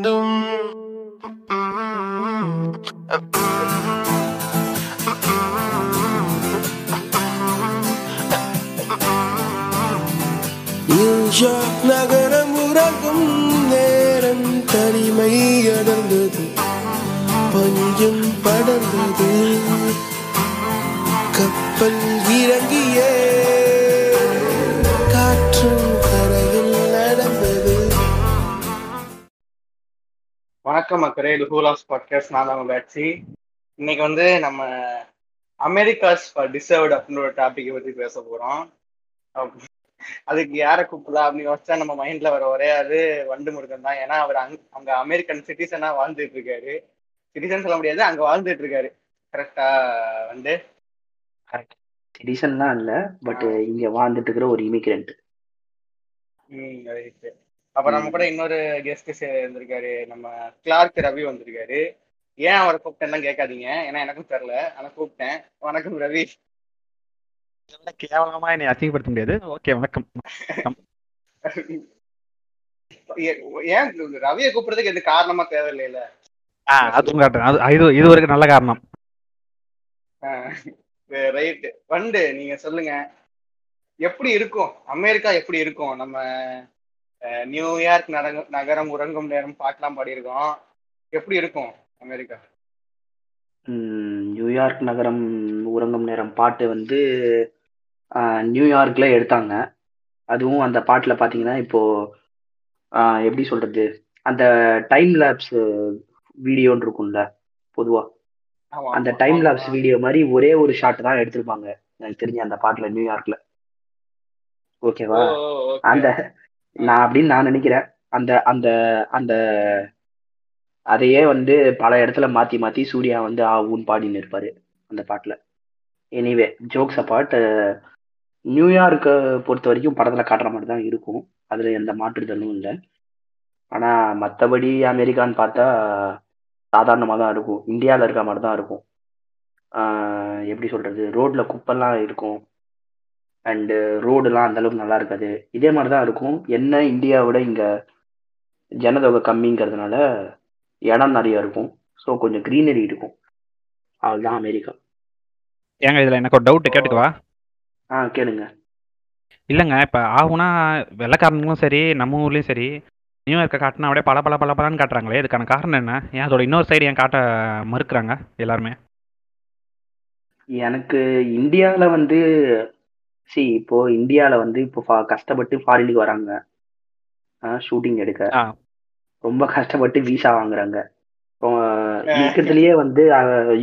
வேண்டும். நியூயார்க் நகரம் உறங்கும் நேரம் தனிமை அடர்ந்தது. பஞ்சம் படர்ந்தது. கப்பல் வணக்கம் மக்களே. இது ஹூலாஸ் பாட்காஸ்ட் நான் தான் பேட்சி இன்னைக்கு வந்து நம்ம அமெரிக்காஸ் ஃபார் டிசர்வ்டு அப்படின்னு ஒரு டாபிக் பத்தி பேச போறோம். அப்~ அதுக்கு யாரை கூப்பிடலாம் அப்படின்னு யோசிச்சா நம்ம மைண்ட்ல வர ஒரே அது வண்டு முருகன் தான். ஏன்னா அவர் அங்க அங்க அமெரிக்கன் சிட்டிசனா வாழ்ந்துட்டு இருக்காரு. சிட்டிசன் சொல்ல முடியாது அங்க வாழ்ந்துட்டு இருக்காரு. கரெக்டா வந்து கரெக்ட் சிட்டிசன்லாம் இல்ல பட் இங்க வாழ்ந்துட்டு இருக்கிற ஒரு இமிகிரண்ட் ம் ரைட் அப்ப நம்ம கூட இன்னொரு கெஸ்ட் இருந்திருக்காரு நம்ம கிளார்க் ரவி வந்திருக்காரு. ஏன் அவரை கூப்பிட்டேன்னு கேட்காதீங்க. ஏன்னா எனக்கும் தெரியல. ஆனா கூப்பிட்டேன். வணக்கம் ரவி. கேவலமா என்னை அசிங்கப்படுத்த முடியாது. ஓகே வணக்கம். ஏன் ரவியை கூப்பிடுறதுக்கு எது காரணமா தேவையில்லைல ஆ அதுவும் காட்டுறேன் அது இது இது ஒரு நல்ல காரணம். ரைட் வண்டு நீங்க சொல்லுங்க. எப்படி இருக்கும்? அமெரிக்கா எப்படி இருக்கும்? நம்ம நியூயார்க் நரங்க- நகரம் உறங்கும் நேரம் பார்க்கலாம் பாடியிருக்கோம். எப்படி இருக்கும் அமெரிக்கா? நியூயார்க் நகரம் உறங்கும் நேரம் பாட்டு வந்து ஆஹ், நியூயார்க்ல எடுத்தாங்க. அதுவும் அந்த பாட்டுல பாத்தீங்கன்னா இப்போ எப்படி சொல்றது? அந்த டைம் லேப்ஸ் வீடியோன்னு இருக்கும்ல பொதுவா. ஆமா, அந்த டைம். லேப்ஸ் வீடியோ மாதிரி ஒரே ஒரு ஷாட் தான் எடுத்திருப்பாங்க. எனக்கு தெரிஞ்ச அந்த பாட்டுல நியூயார்க்ல ஓ, ஓகேவா. அந்த நான் அப்படின்னு நான் நினைக்கிறேன். அந்த அந்த அந்த அதையே வந்து பல இடத்துல மாத்தி மாத்தி சூர்யா வந்து ஆ ஊன் பாடின்னு இருப்பாரு அந்த பாட்டுல. எனிவே ஜோக்ஸ் அப்பார்ட் நியூயார்க்கை பொறுத்த வரைக்கும் படத்துல காட்டுற மாதிரி தான் இருக்கும். அதுல எந்த மாற்றுதலும் இல்லை. ஆனா மற்றபடி அமெரிக்கான்னு பார்த்தா சாதாரணமாக தான் இருக்கும். இந்தியாவில் இருக்க மாதிரி தான் இருக்கும். எப்படி சொல்றது? ரோட்ல குப்பெல்லாம் இருக்கும். அண்டு ரோடுலாம் அந்த அளவுக்கு நல்லா இருக்காது. இதே மாதிரி தான் இருக்கும். என்ன இந்தியாவை விட இங்க ஜனதொகை கம்மிங்கிறதுனால இடம் நிறைய இருக்கும். ஸோ கொஞ்சம் க்ரீனரி இருக்கும். அவ்வளோதான் அமெரிக்கா. ஏங்க இதுல எனக்கு ஒரு டவுட் கேட்டுக்கவா? ஆ கேளுங்க. இல்லைங்க இப்போ ஆகுனா வெள்ளைக்காரனுங்களும் சரி நம்ம ஊர்லேயும் சரி நியூயார்க்கை காட்டினா அப்படியே பல பல பல பலன்னு காட்டுறாங்களே இதுக்கான காரணம் என்ன? ஏன் அதோட இன்னொரு சைடு ஏன் காட்ட மறுக்கிறாங்க எல்லாருமே? எனக்கு இந்தியாவில் வந்து சி இப்போ இந்தியாவில் வந்து இப்போ ஃபா- கஷ்டப்பட்டு ஃபாரினுக்கு வராங்க. ஷூட்டிங் எடுக்க. ரொம்ப கஷ்டப்பட்டு விசா வாங்குறாங்க. இப்போ இருக்கிறதுலயே வந்து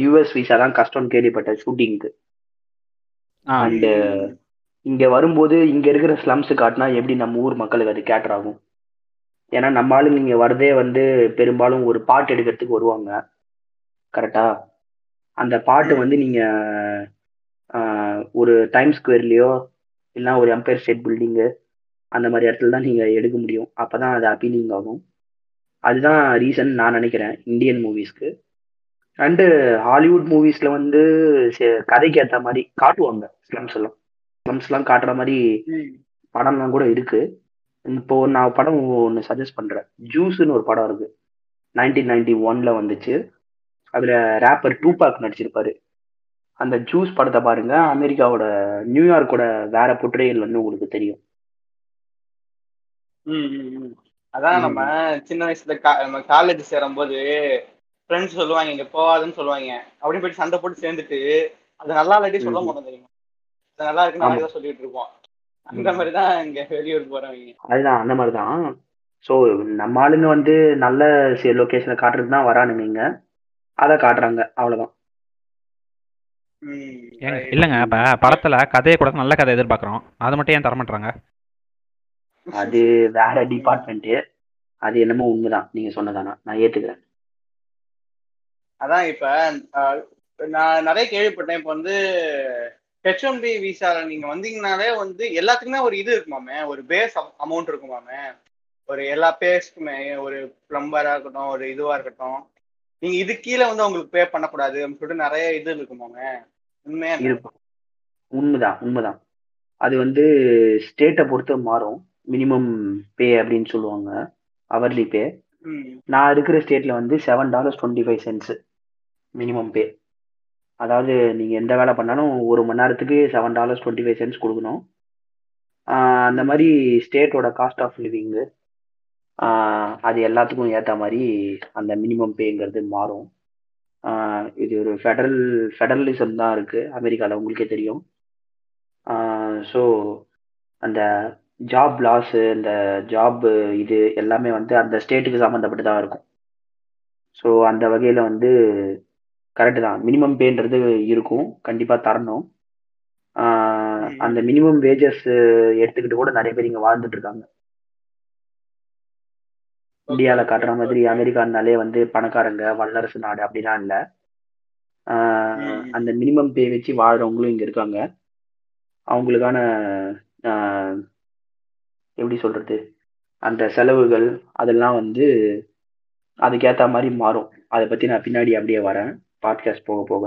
யூஎஸ் விசா தான் கஷ்டம்னு கேள்விப்பட்டேன் ஷூட்டிங்க்கு. அண்டு இங்க வரும்போது இங்க இருக்கிற ஸ்லம்ஸ் காட்டினா எப்படி நம்ம ஊர் மக்களுக்கு அது கேட்டர் ஆகும்? ஏன்னா நம்ம ஆளுங்க இங்க வரதே வந்து பெரும்பாலும் ஒரு பாட்டு எடுக்கிறதுக்கு வருவாங்க. கரெக்டா அந்த பாட்டு வந்து நீங்க ஆஹ், ஒரு டைம் ஸ்கொயர்லயோ இல்லைன்னா ஒரு எம்பையர் ஸ்டேட் பில்டிங்கு அந்த மாதிரி இடத்துல தான் நீங்க எடுக்க முடியும். அப்பதான் அது அப்பீலிங் ஆகும். அதுதான் ரீசன் நான் நினைக்கிறேன் இந்தியன் மூவிஸ்க்கு அண்டு ஹாலிவுட் மூவிஸ்ல வந்து கதைக்கு ஏற்ற மாதிரி காட்டுவாங்க ஸ்லம்ஸ் எல்லாம். ஸ்லம்ஸ் எல்லாம் காட்டுற மாதிரி. படம்லாம் கூட இருக்கு. இப்போ நான் படம் ஒன்று சஜஸ்ட் பண்றேன். ஜூஸ்னு ஒரு படம் இருக்கு. நைன்டீன் நைன்டி ஒன்ல வந்துச்சு. அதுல ரேப்பர் டூபாக் நடிச்சிருப்பாரு. அந்த ஜூஸ் படத்தை பாருங்க. அமெரிக்காவோட நியூயார்க்கோட வேற புற்றையல் வந்து உங்களுக்கு தெரியும். அதான். நம்ம சின்ன வயசுல நம்ம காலேஜ் சேரும்போது ஃப்ரெண்ட்ஸ் சொல்லுவாங்க இங்க போகாதுன்னு சொல்லுவாங்க. அப்படின்னு போயிட்டு சண்டை போட்டு சேர்ந்துட்டு அது நல்லா இல்லாட்டி சொல்ல. மாட்டோம் தெரியுமா? அது நல்லா இருக்குன்னு. நாளைக்கு சொல்லிட்டு இருப்போம். அந்த மாதிரி தான் இங்க வெளியூர் போறவங்க. அதுதான் அந்த மாதிரி தான் ஸோ நம்ம ஆளுங்க வந்து நல்ல லொக்கேஷனை காட்டுறதுக்கு தான் வரானுங்க இங்க. அதை காட்டுறாங்க. அவ்வளவுதான். ம், ஏங்க. இல்லைங்க இப்போ படத்துல கதையை கூட நல்ல கதை எதிர்பார்க்குறோம். அதை மட்டும் ஏன் தர மாட்டாங்க அது வேற டிபார்ட்மெண்ட் அது என்னமோ உண்மைதான். நீங்க சொன்னதானா நான் ஏத்துக்கிறேன். அதான் இப்ப நான் நிறைய கேள்விப்பட்டேன். இப்ப வந்து ஹெச் ஒன் பி விசால நீங்க வந்தீங்கனாலே வந்து எல்லாத்துக்குமே ஒரு இது இருக்குமாமே? ஒரு பேஸ் அமௌண்ட் இருக்குமாமே? ஒரு எல்லா பேஸ்க்குமே ஒரு பிளம்பரா இருக்கட்டும் ஒரு இதுவா இருக்கட்டும். நீங்க இது கீழே வந்து உங்களுக்கு பே பண்ணக்கூடாது அப்படின்னு சொல்லிட்டு நிறைய இது இருக்குமாமே உண்மையா? இருக்கும். உண்மைதான் உண்மைதான். அது வந்து ஸ்டேட்டை பொறுத்து மாறும். மினிமம் பே அப்படின்னு சொல்லுவாங்க. அவர்லி பே நான் இருக்கிற ஸ்டேட்ல வந்து seven dollars twenty five cents minimum pay அதாவது நீங்கள் எந்த வேலை பண்ணாலும் ஒரு மணி நேரத்துக்கு seven dollars twenty five cents கொடுக்கணும் அந்த மாதிரி ஸ்டேட்டோட காஸ்ட் ஆஃப் லிவிங்கு அது எல்லாத்துக்கும் ஏற்ற மாதிரி அந்த மினிமம் பேங்கிறது மாறும். இது ஒரு ஃபெடரல் ஃபெடரலிசம் தான் இருக்குது அமெரிக்காவில் உங்களுக்கே தெரியும். ஸோ அந்த ஜாப் லாஸு இந்த ஜாப் இது எல்லாமே வந்து அந்த ஸ்டேட்டுக்கு சம்மந்தப்பட்டு தான் இருக்கும். ஸோ அந்த வகையில் வந்து கரெக்டு தான். மினிமம் பேன்றது இருக்கும். கண்டிப்பாக தரணும். அந்த மினிமம் வேஜஸ் எடுத்துக்கிட்டு கூட நிறைய பேர் இங்கே வாழ்ந்துட்டு இருக்காங்க. இந்தியாவில் காட்டுற மாதிரி அமெரிக்கானாலே வந்து பணக்காரங்க வல்லரசு நாடு அப்படிலாம் இல்லை. அந்த மினிமம் பே வச்சு வாழ்றவங்களும் இங்கே இருக்காங்க. அவங்களுக்கான எப்படி சொல்றது? அந்த செலவுகள் அதெல்லாம் வந்து அதுக்கேற்ற மாதிரி மாறும். அதை பற்றி நான் பின்னாடி அப்படியே வரேன். பாட்காஸ்ட் போக போக.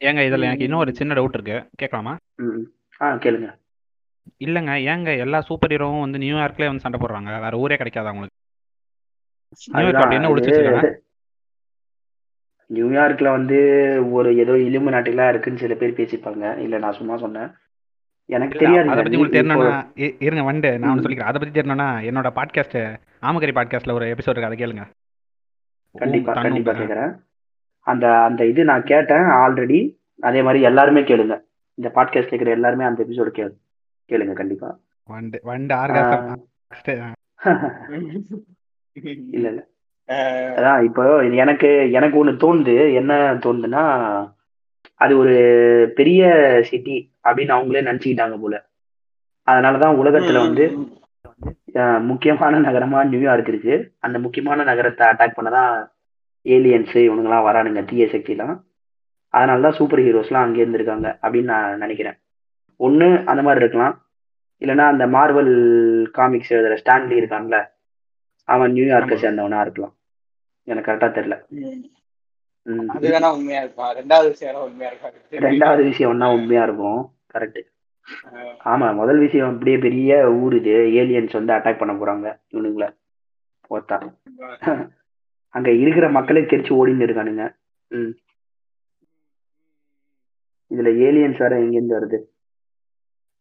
ஏங்க இதில் எனக்கு இன்னும் ஒரு சின்ன டவுட் இருக்கு. கேட்கலாமா ம் ஆ கேளுங்க. இல்லைங்க ஏங்க எல்லா சூப்பர் ஹீரோவும் வந்து நியூயார்க்லேயே வந்து சண்டை போடுறாங்க. வேற ஊரே கிடைக்காது அவங்களுக்கு. நியூயார்க்ல வந்து ஒரு ஏதோ இலும்பு நாட்டுலாம் இருக்குன்னு சில பேர் பேசிப்பாங்க. இல்ல நான் சும்மா சொன்னேன். எனக்கு தெரியாது அதை பத்தி உங்களுக்கு தெரியணும்னா இருங்க வந்து நான் ஒன்று சொல்லிக்கிறேன். அதை பத்தி தெரியணும்னா என்னோட பாட்காஸ்ட் ஆமகரி பாட்காஸ்ட்ல ஒரு எபிசோட் இருக்கு அதை கேளுங்க. கண்டிப்பா கண்டிப்பா பெற. கேக்குறேன். அந்த அந்த இது நான் கேட்டேன் ஆல்ரெடி அதே மாதிரி எல்லாருமே கேளுங்க. இந்த பாட்காஸ்ட் கேட்குற எல்லாருமே அந்த எபிசோடு கேளு கேளுங்க கண்டிப்பா. வண்டு வண்டு ஆர்காசம். இல்ல இல்ல. அதான் இப்போ எனக்கு எனக்கு ஒண்ணு தோணுது. என்ன தோணுதுன்னா அது ஒரு பெரிய சிட்டி அப்படின்னு அவங்களே நினைச்சுக்கிட்டாங்க போல. அதனாலதான் உலகத்துல வந்து முக்கியமான நகரமா நியூயார்க் இருக்கு. அந்த முக்கியமான நகரத்தை அட்டாக் பண்ணதான் ஏலியன்ஸ் இவனுங்கெல்லாம் வரானுங்க தீய சக்திலாம் அதனாலதான் சூப்பர் ஹீரோஸ்லாம் அங்கே இருந்திருக்காங்க அப்படின்னு நான் நினைக்கிறேன். ஒண்ணு அந்த மாதிரி இருக்கலாம். இல்லைன்னா அந்த மார்வல் காமிக்ஸ் எழுதுற ஸ்டான்லி இருக்கான்ல அவன் நியூயார்க்கை. சேர்ந்தவனா இருக்கலாம். எனக்கு கரெக்டா தெரியல. அது வேணா உண்மையா இருக்கும் ரெண்டாவது விஷயம் உண்மையா இருக்கும் ரெண்டாவது விஷயம் ஒன்னா உண்மையா இருக்கும். கரெக்ட் ஆமா முதல் விஷயம் அப்படியே பெரிய ஊர் இது. ஏலியன்ஸ் வந்து அட்டாக் பண்ண போறாங்க இவனுங்கள. போத்தா. அங்க இருக்கிற மக்களே தெரிச்சு ஓடின்னு இருக்கானுங்க. ம். இதுல ஏலியன்ஸ் வேற எங்க இருந்து வருது?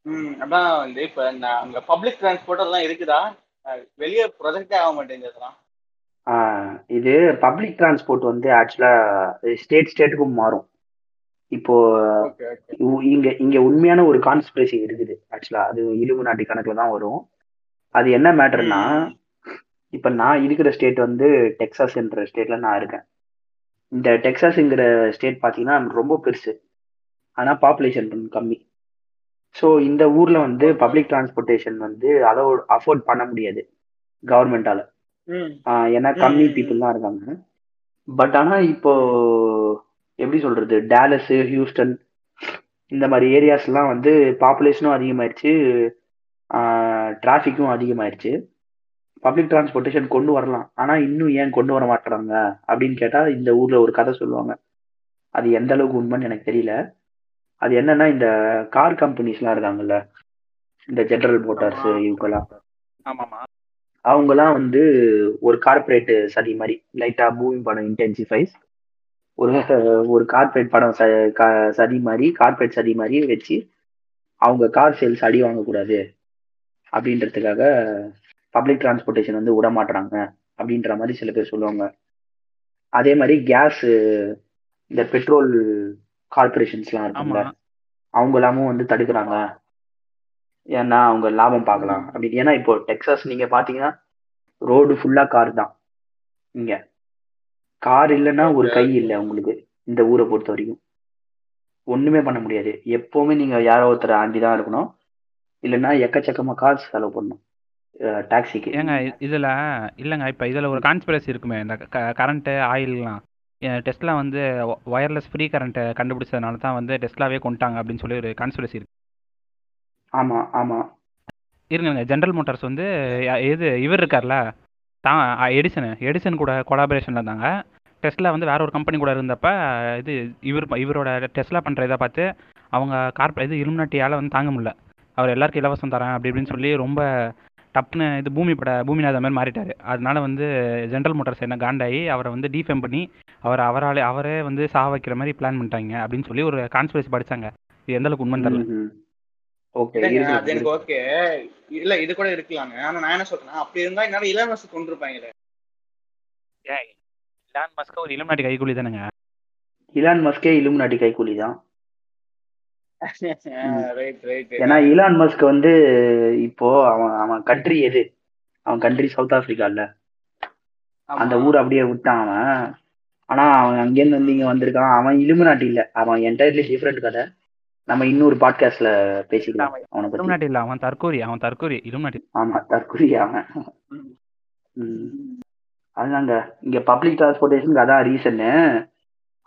ம், அதான் வந்து இப்ப அங்க பப்ளிக் டிரான்ஸ்போர்ட் எல்லாம் இருக்குதா? வெளிய ப்ரொஜெக்டே ஆக மாட்டேங்குது அதெல்லாம். ஆஹ் இது பப்ளிக் டிரான்ஸ்போர்ட் வந்து ஆக்சுவலா ஸ்டேட் ஸ்டேட்டுக்கும் மாறும். இப்போ இங்க இங்க உண்மையான ஒரு கான்ஸ்பிரசி இருக்குது ஆக்சுவலா அது இலும்பு நாட்டி கணக்குல தான் வரும். அது என்ன மேட்டர்னா இப்ப நான் இருக்கிற ஸ்டேட் வந்து டெக்சாஸ்ன்ற ஸ்டேட்ல நான் இருக்கேன். இந்த டெக்சாஸ்ங்கிற ஸ்டேட் பாத்தீங்கன்னா ரொம்ப பெருசு. ஆனா பாப்புலேஷன் கம்மி. ஸோ இந்த ஊர்ல வந்து பப்ளிக் டிரான்ஸ்போர்ட்டேஷன் வந்து அலோ அஃபோர்ட் பண்ண முடியாது. கவர்மெண்டால ஏன்னா கம்மி. பீப்புள் தான் இருக்காங்க. பட் ஆனா இப்போ எப்படி சொல்றது? டேலஸ் ஹியூஸ்டன் இந்த மாதிரி ஏரியாஸ்லாம் வந்து பாப்புலேஷனும் அதிகமாயிருச்சு. டிராஃபிக்கும் அதிகமாயிருச்சு. பப்ளிக் டிரான்ஸ்போர்ட்டேஷன் கொண்டு வரலாம். ஆனா இன்னும் ஏன் கொண்டு வர மாட்டுறாங்க? அப்படின்னு கேட்டா இந்த ஊர்ல ஒரு கதை சொல்லுவாங்க. அது எந்த அளவுக்கு உண்மைன்னு எனக்கு தெரியல. அது என்னன்னா இந்த கார் கம்பெனிஸ்லாம் இருக்காங்கல்ல இந்த ஜெனரல் மோட்டார்ஸ். இவங்கெல்லாம். ஆமாமா. அவங்கெல்லாம் வந்து ஒரு கார்ப்பரேட் சதி மாதிரி லைட்டா மூவிங் படம் இன்டென்சிஃபைஸ் ஒரு ஒரு கார்ப்பரேட் படம் சதி மாதிரி கார்ப்பரேட் சதி மாதிரி வச்சு அவங்க கார் சேல்ஸ் அடி வாங்கக்கூடாது. அப்படின்றதுக்காக பப்ளிக் டிரான்ஸ்போர்ட்டேஷன் வந்து விட மாட்றாங்க அப்படின்ற மாதிரி சில பேர் சொல்லுவாங்க. அதே மாதிரி கேஸ் இந்த பெட்ரோல் கார்பரேஷன்ஸ்லாம் இருக்கும்ல. ஆமா. அவங்க எல்லாமும் வந்து தடுக்கிறாங்க. ஏன்னா அவங்க லாபம் பார்க்கலாம். அப்படி ஏன்னா இப்போ டெக்சாஸ் நீங்க பாத்தீங்கன்னா ரோடு ஃபுல்லா கார் தான். இங்க. கார் இல்லைன்னா ஒரு கை இல்லை உங்களுக்கு இந்த ஊரை பொறுத்த வரைக்கும். ஒண்ணுமே பண்ண முடியாது. எப்பவுமே நீங்க யாரோ ஒருத்தர் ஆண்டி தான் இருக்கணும். இல்லைன்னா எக்கச்சக்கமா காசு செலவு பண்ணணும். டாக்ஸிக்கு ஏங்க இதுல இல்லைங்க இப்போ இதில் ஒரு கான்ஸ்பிரசி இருக்குமே இந்த கரண்ட்டு ஆயில்லாம் டெஸ்ட்லாம் வந்து ஒயர்லெஸ் ஃப்ரீ கரண்ட்டை கண்டுபிடிச்சதுனால தான் வந்து டெஸ்ட்லாவே கொண்டுட்டாங்க அப்படின்னு சொல்லி ஒரு கான்ஸ்பிரசி இருக்கு. ஆமா ஆமா. இருங்க ஜென்ரல் மோட்டார்ஸ் வந்து இது இவர் இருக்கார்ல? தான் எடிசன் எடிசன் கூட கொலாபரேஷனில் இருந்தாங்க. டெஸ்லா வந்து வேற ஒரு கம்பெனி கூட இருந்தப்ப இது இவர் இவரோட டெஸ்லா பண்ணுற இதை பார்த்து அவங்க கார்ப் இது இலுமினாட்டியால் வந்து தாங்க முடியல. அவர் எல்லாருக்கும் இலவசம் தரேன் அப்படி இப்படின்னு சொல்லி ரொம்ப டப்புன்னு இது பூமி பட பூமிநாத மாதிரி மாறிட்டாரு. அதனால வந்து ஜென்ரல் மோட்டார்ஸ் என்ன காண்டாயி அவரை வந்து டிஃபேம் பண்ணி அவர் அவராலே அவரே வந்து சாக வைக்கிற மாதிரி பிளான் பண்ணிட்டாங்க அப்படின்னு சொல்லி ஒரு கான்ஸ்பிரசி படிச்சாங்க. இது எந்த அளவுக்கு உண்மைன்னு தெரியல. ஓகே அது எனக்கு ஓகே இல்ல இது கூட இருக்கலாங்க. ஆனா நான் என்ன சொல்றேன் அப்படி இருந்தா என்னால இளவரசு கொண்டு இருப்பாங்களே இலான் மஸ்க ஒரு இளம் நாட்டு கைக்கூலி தானேங்க இலான் மஸ்கே இலுமினாட்டி கைக்கூலி தான். ஏன்னா இலான் மஸ்க் வந்து இப்போ அவன் அவன் கண்ட்ரி எது? அவன் கண்ட்ரி சவுத் ஆப்பிரிக்கால அந்த ஊர் அப்படியே விட்டான் அவன். ஆனா அவன் அங்கேருந்து வந்து இங்க வந்திருக்கான். அவன் இலுமினாட்டி இல்ல. அவன் என்டையர்லி டிஃப்ரெண்ட் கதை. நம்ம இன்னொரு பாட்காஸ்ட்ல பேசிக்கலாம் அவனை பத்தி. நாட்டு இல்ல அவன் தற்கூரி அவன் தற்கூரி இளம் நாட்டு ஆமா தற்குறி அவன். அதுதாங்க. இங்க பப்ளிக் டிரான்ஸ்போர்ட்டேஷனுக்கு அதான் ரீசன்னு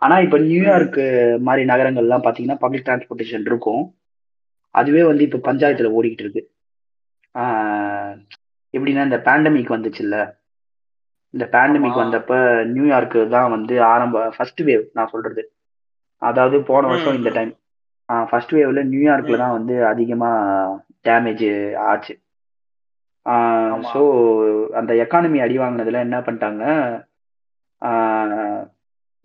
ஆனா இப்ப நியூயார்க் மாதிரி நகரங்கள்லாம் பாத்தீங்கன்னா பப்ளிக் டிரான்ஸ்போர்ட்டேஷன் இருக்கும் அதுவே வந்து இப்ப பஞ்சாயத்துல ஓடிக்கிட்டு இருக்கு எப்படின்னா இந்த பேண்டமிக் வந்துச்சுல்ல இந்த பேண்டமிக். வந்தப்ப நியூயார்க்கு தான் வந்து ஆரம்ப ஃபர்ஸ்ட் வேவ் நான் சொல்றது அதாவது போன வருஷம் இந்த. டைம் ஃபர்ஸ்ட் வேவ்ல நியூயார்க்ல. தான் வந்து அதிகமா டேமேஜ் ஆச்சு. ஸோ அந்த எக்கானமி அடி வாங்கினதுல என்ன பண்ணிட்டாங்க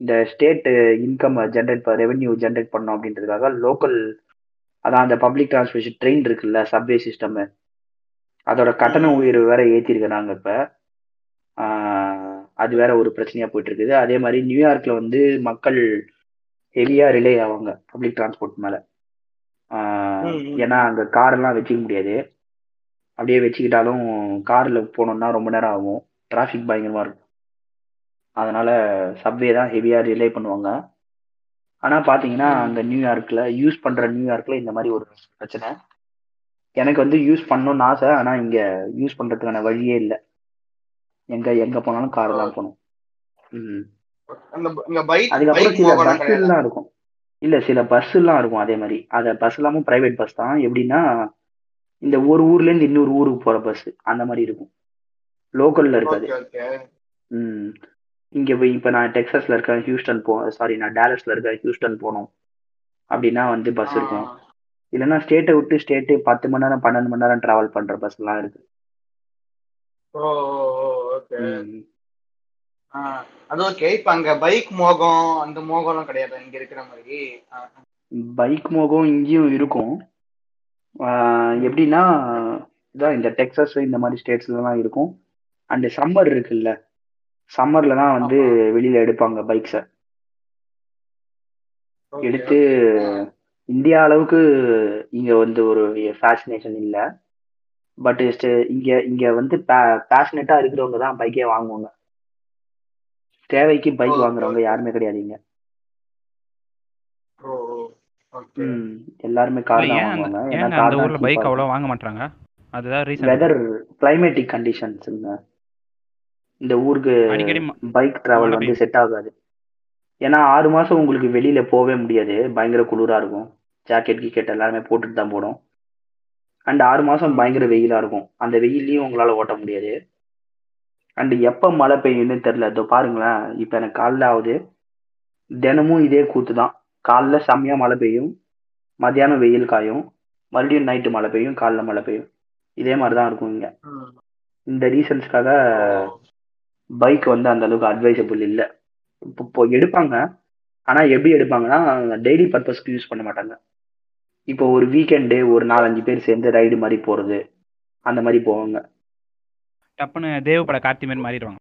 இந்த state income generate revenue generate பண்ணோம் அப்படின்றதுக்காக லோக்கல் அதான் அந்த பப்ளிக் டிரான்ஸ்போர்ட்டேஷன் ட்ரெயின் இருக்குல்ல சப்வே சிஸ்டம் அதோட கட்டண. உயர்வு வேற ஏற்றிருக்கிறாங்க இப்போ. அது வேற ஒரு பிரச்சனையா போயிட்டு இருக்குது அதே மாதிரி நியூயார்க்ல வந்து மக்கள் ஹெவியா ரிலே ஆவாங்க பப்ளிக் டிரான்ஸ்போர்ட் மேல. ஏன்னா அங்க கார் எல்லாம் வச்சுக்க முடியாது. அப்படியே வச்சுக்கிட்டாலும் கார்ல போனோம்னா ரொம்ப நேரம் ஆகும். டிராஃபிக் பயங்கரமா இருக்கும். அதனால சப்வே தான் ஹெவியா ரிலே பண்ணுவாங்க. ஆனா பாத்தீங்கன்னா ம். அங்க நியூயார்க்ல யூஸ் பண்ற நியூயார்க்ல இந்த மாதிரி ஒரு பிரச்சனை. எனக்கு வந்து யூஸ் பண்ணணும்னு ஆசை ஆனா இங்க யூஸ் பண்றதுக்கான வழியே இல்லை. எங்க எங்க போனாலும் கார் தான் போகணும். அந்த அதுக்கப்புறம் சில போகலாம் பஸ் கிடையாது எல்லாம் இருக்கும். இல்ல சில பஸ் எல்லாம் இருக்கும் அதே மாதிரி. அத பஸ் இல்லாம பிரைவேட் பஸ் தான். எப்படின்னா இந்த ஒரு ஊர்ல இருந்து இன்னொரு ஊருக்கு போற பஸ் அந்த மாதிரி இருக்கும். லோக்கல்ல இருக்காது ம். இங்க போய் இப்ப நான் டெக்சாஸ்ல இருக்கேன் ஹியூஸ்டன் போ சாரி நான் டாலஸ்ல இருக்கேன் ஹியூஸ்டன் போகணும். அப்படின்னா வந்து பஸ் இருக்கும். இல்லைன்னா ஸ்டேட்டை விட்டு ஸ்டேட்டு பத்து மணி நேரம் பன்னெண்டு மணி நேரம் டிராவல் பண்ற பஸ் எல்லாம் இருக்கு. அது ஓகே இப்ப அங்க பைக் மோகம் அந்த மோகம்லாம் கிடையாது? இங்க இருக்கிற மாதிரி. பைக் மோகம் இங்கேயும் இருக்கும். எப்படின்னா இதான் இந்த டெக்சாஸ் இந்த மாதிரி ஸ்டேட்ஸ்லாம் இருக்கும். அண்ட் சம்மர் இருக்குல்ல. சம்மர்ல தான் வந்து. வெளியில எடுப்பாங்க பைக்ஸை. எடுத்து. இந்தியா அளவுக்கு இங்க வந்து ஒரு ஃபேசினேஷன் இல்லை. பட் இங்க இங்க வந்து பேஷனேட்டா இருக்கிறவங்க தான் பைக்கே வாங்குவாங்க. தேவைக்கு பைக் வாங்குறவங்க. யாருமே கிடையாதுங்க ஓ ஓ ஓகே ம் எல்லாருமே கார் தான் வாங்குவாங்க. ஏன்னா அந்த ஊர்ல பைக் cheap-ஆ அவ்வளோ வாங்க மாட்டாங்க அதுதான் ரீசன் வெதர் கிளைமேட்டிக் கண்டிஷன்ஸுங்க இந்த ஊருக்கு பைக் டிராவல் வந்து. செட் ஆகாது. ஏன்னா ஆறு மாசம் உங்களுக்கு வெளியில போகவே முடியாது. பயங்கர குளிரா இருக்கும். ஜாக்கெட் கீக்கெட் எல்லாமே போட்டுட்டு தான் போடும் அண்ட் ஆறு மாசம் பயங்கர வெயிலா இருக்கும். அந்த வெயிலையும் உங்களால ஓட்ட முடியாது. அண்ட் எப்ப மழை பெய்யும்னு தெரியல. இதோ பாருங்களேன். இப்ப எனக்கு காலைல ஆகுது. தினமும் இதே கூத்து தான். காலைல செம்மையா மழை பெய்யும். மத்தியானம் வெயில் காயும். மறுபடியும் நைட்டு மழை பெய்யும். காலைல மழை பெய்யும். இதே மாதிரி தான் இருக்கும் இங்க. இந்த ரீசன்ஸ்க்காக. பைக் வந்து அந்த அளவுக்கு அட்வைசபிள் இல்லை. இப்போ இப்போ எடுப்பாங்க. ஆனா எப்படி எடுப்பாங்கன்னா டெய்லி பர்பஸ்க்கு யூஸ் பண்ண மாட்டாங்க. இப்போ ஒரு வீக்கெண்டு ஒரு நாலஞ்சு பேர் சேர்ந்து ரைடு மாதிரி போறது அந்த மாதிரி போவாங்க. டப்புன்னு தேவ பட கார்த்தி மாதிரி மாறிடுவாங்க.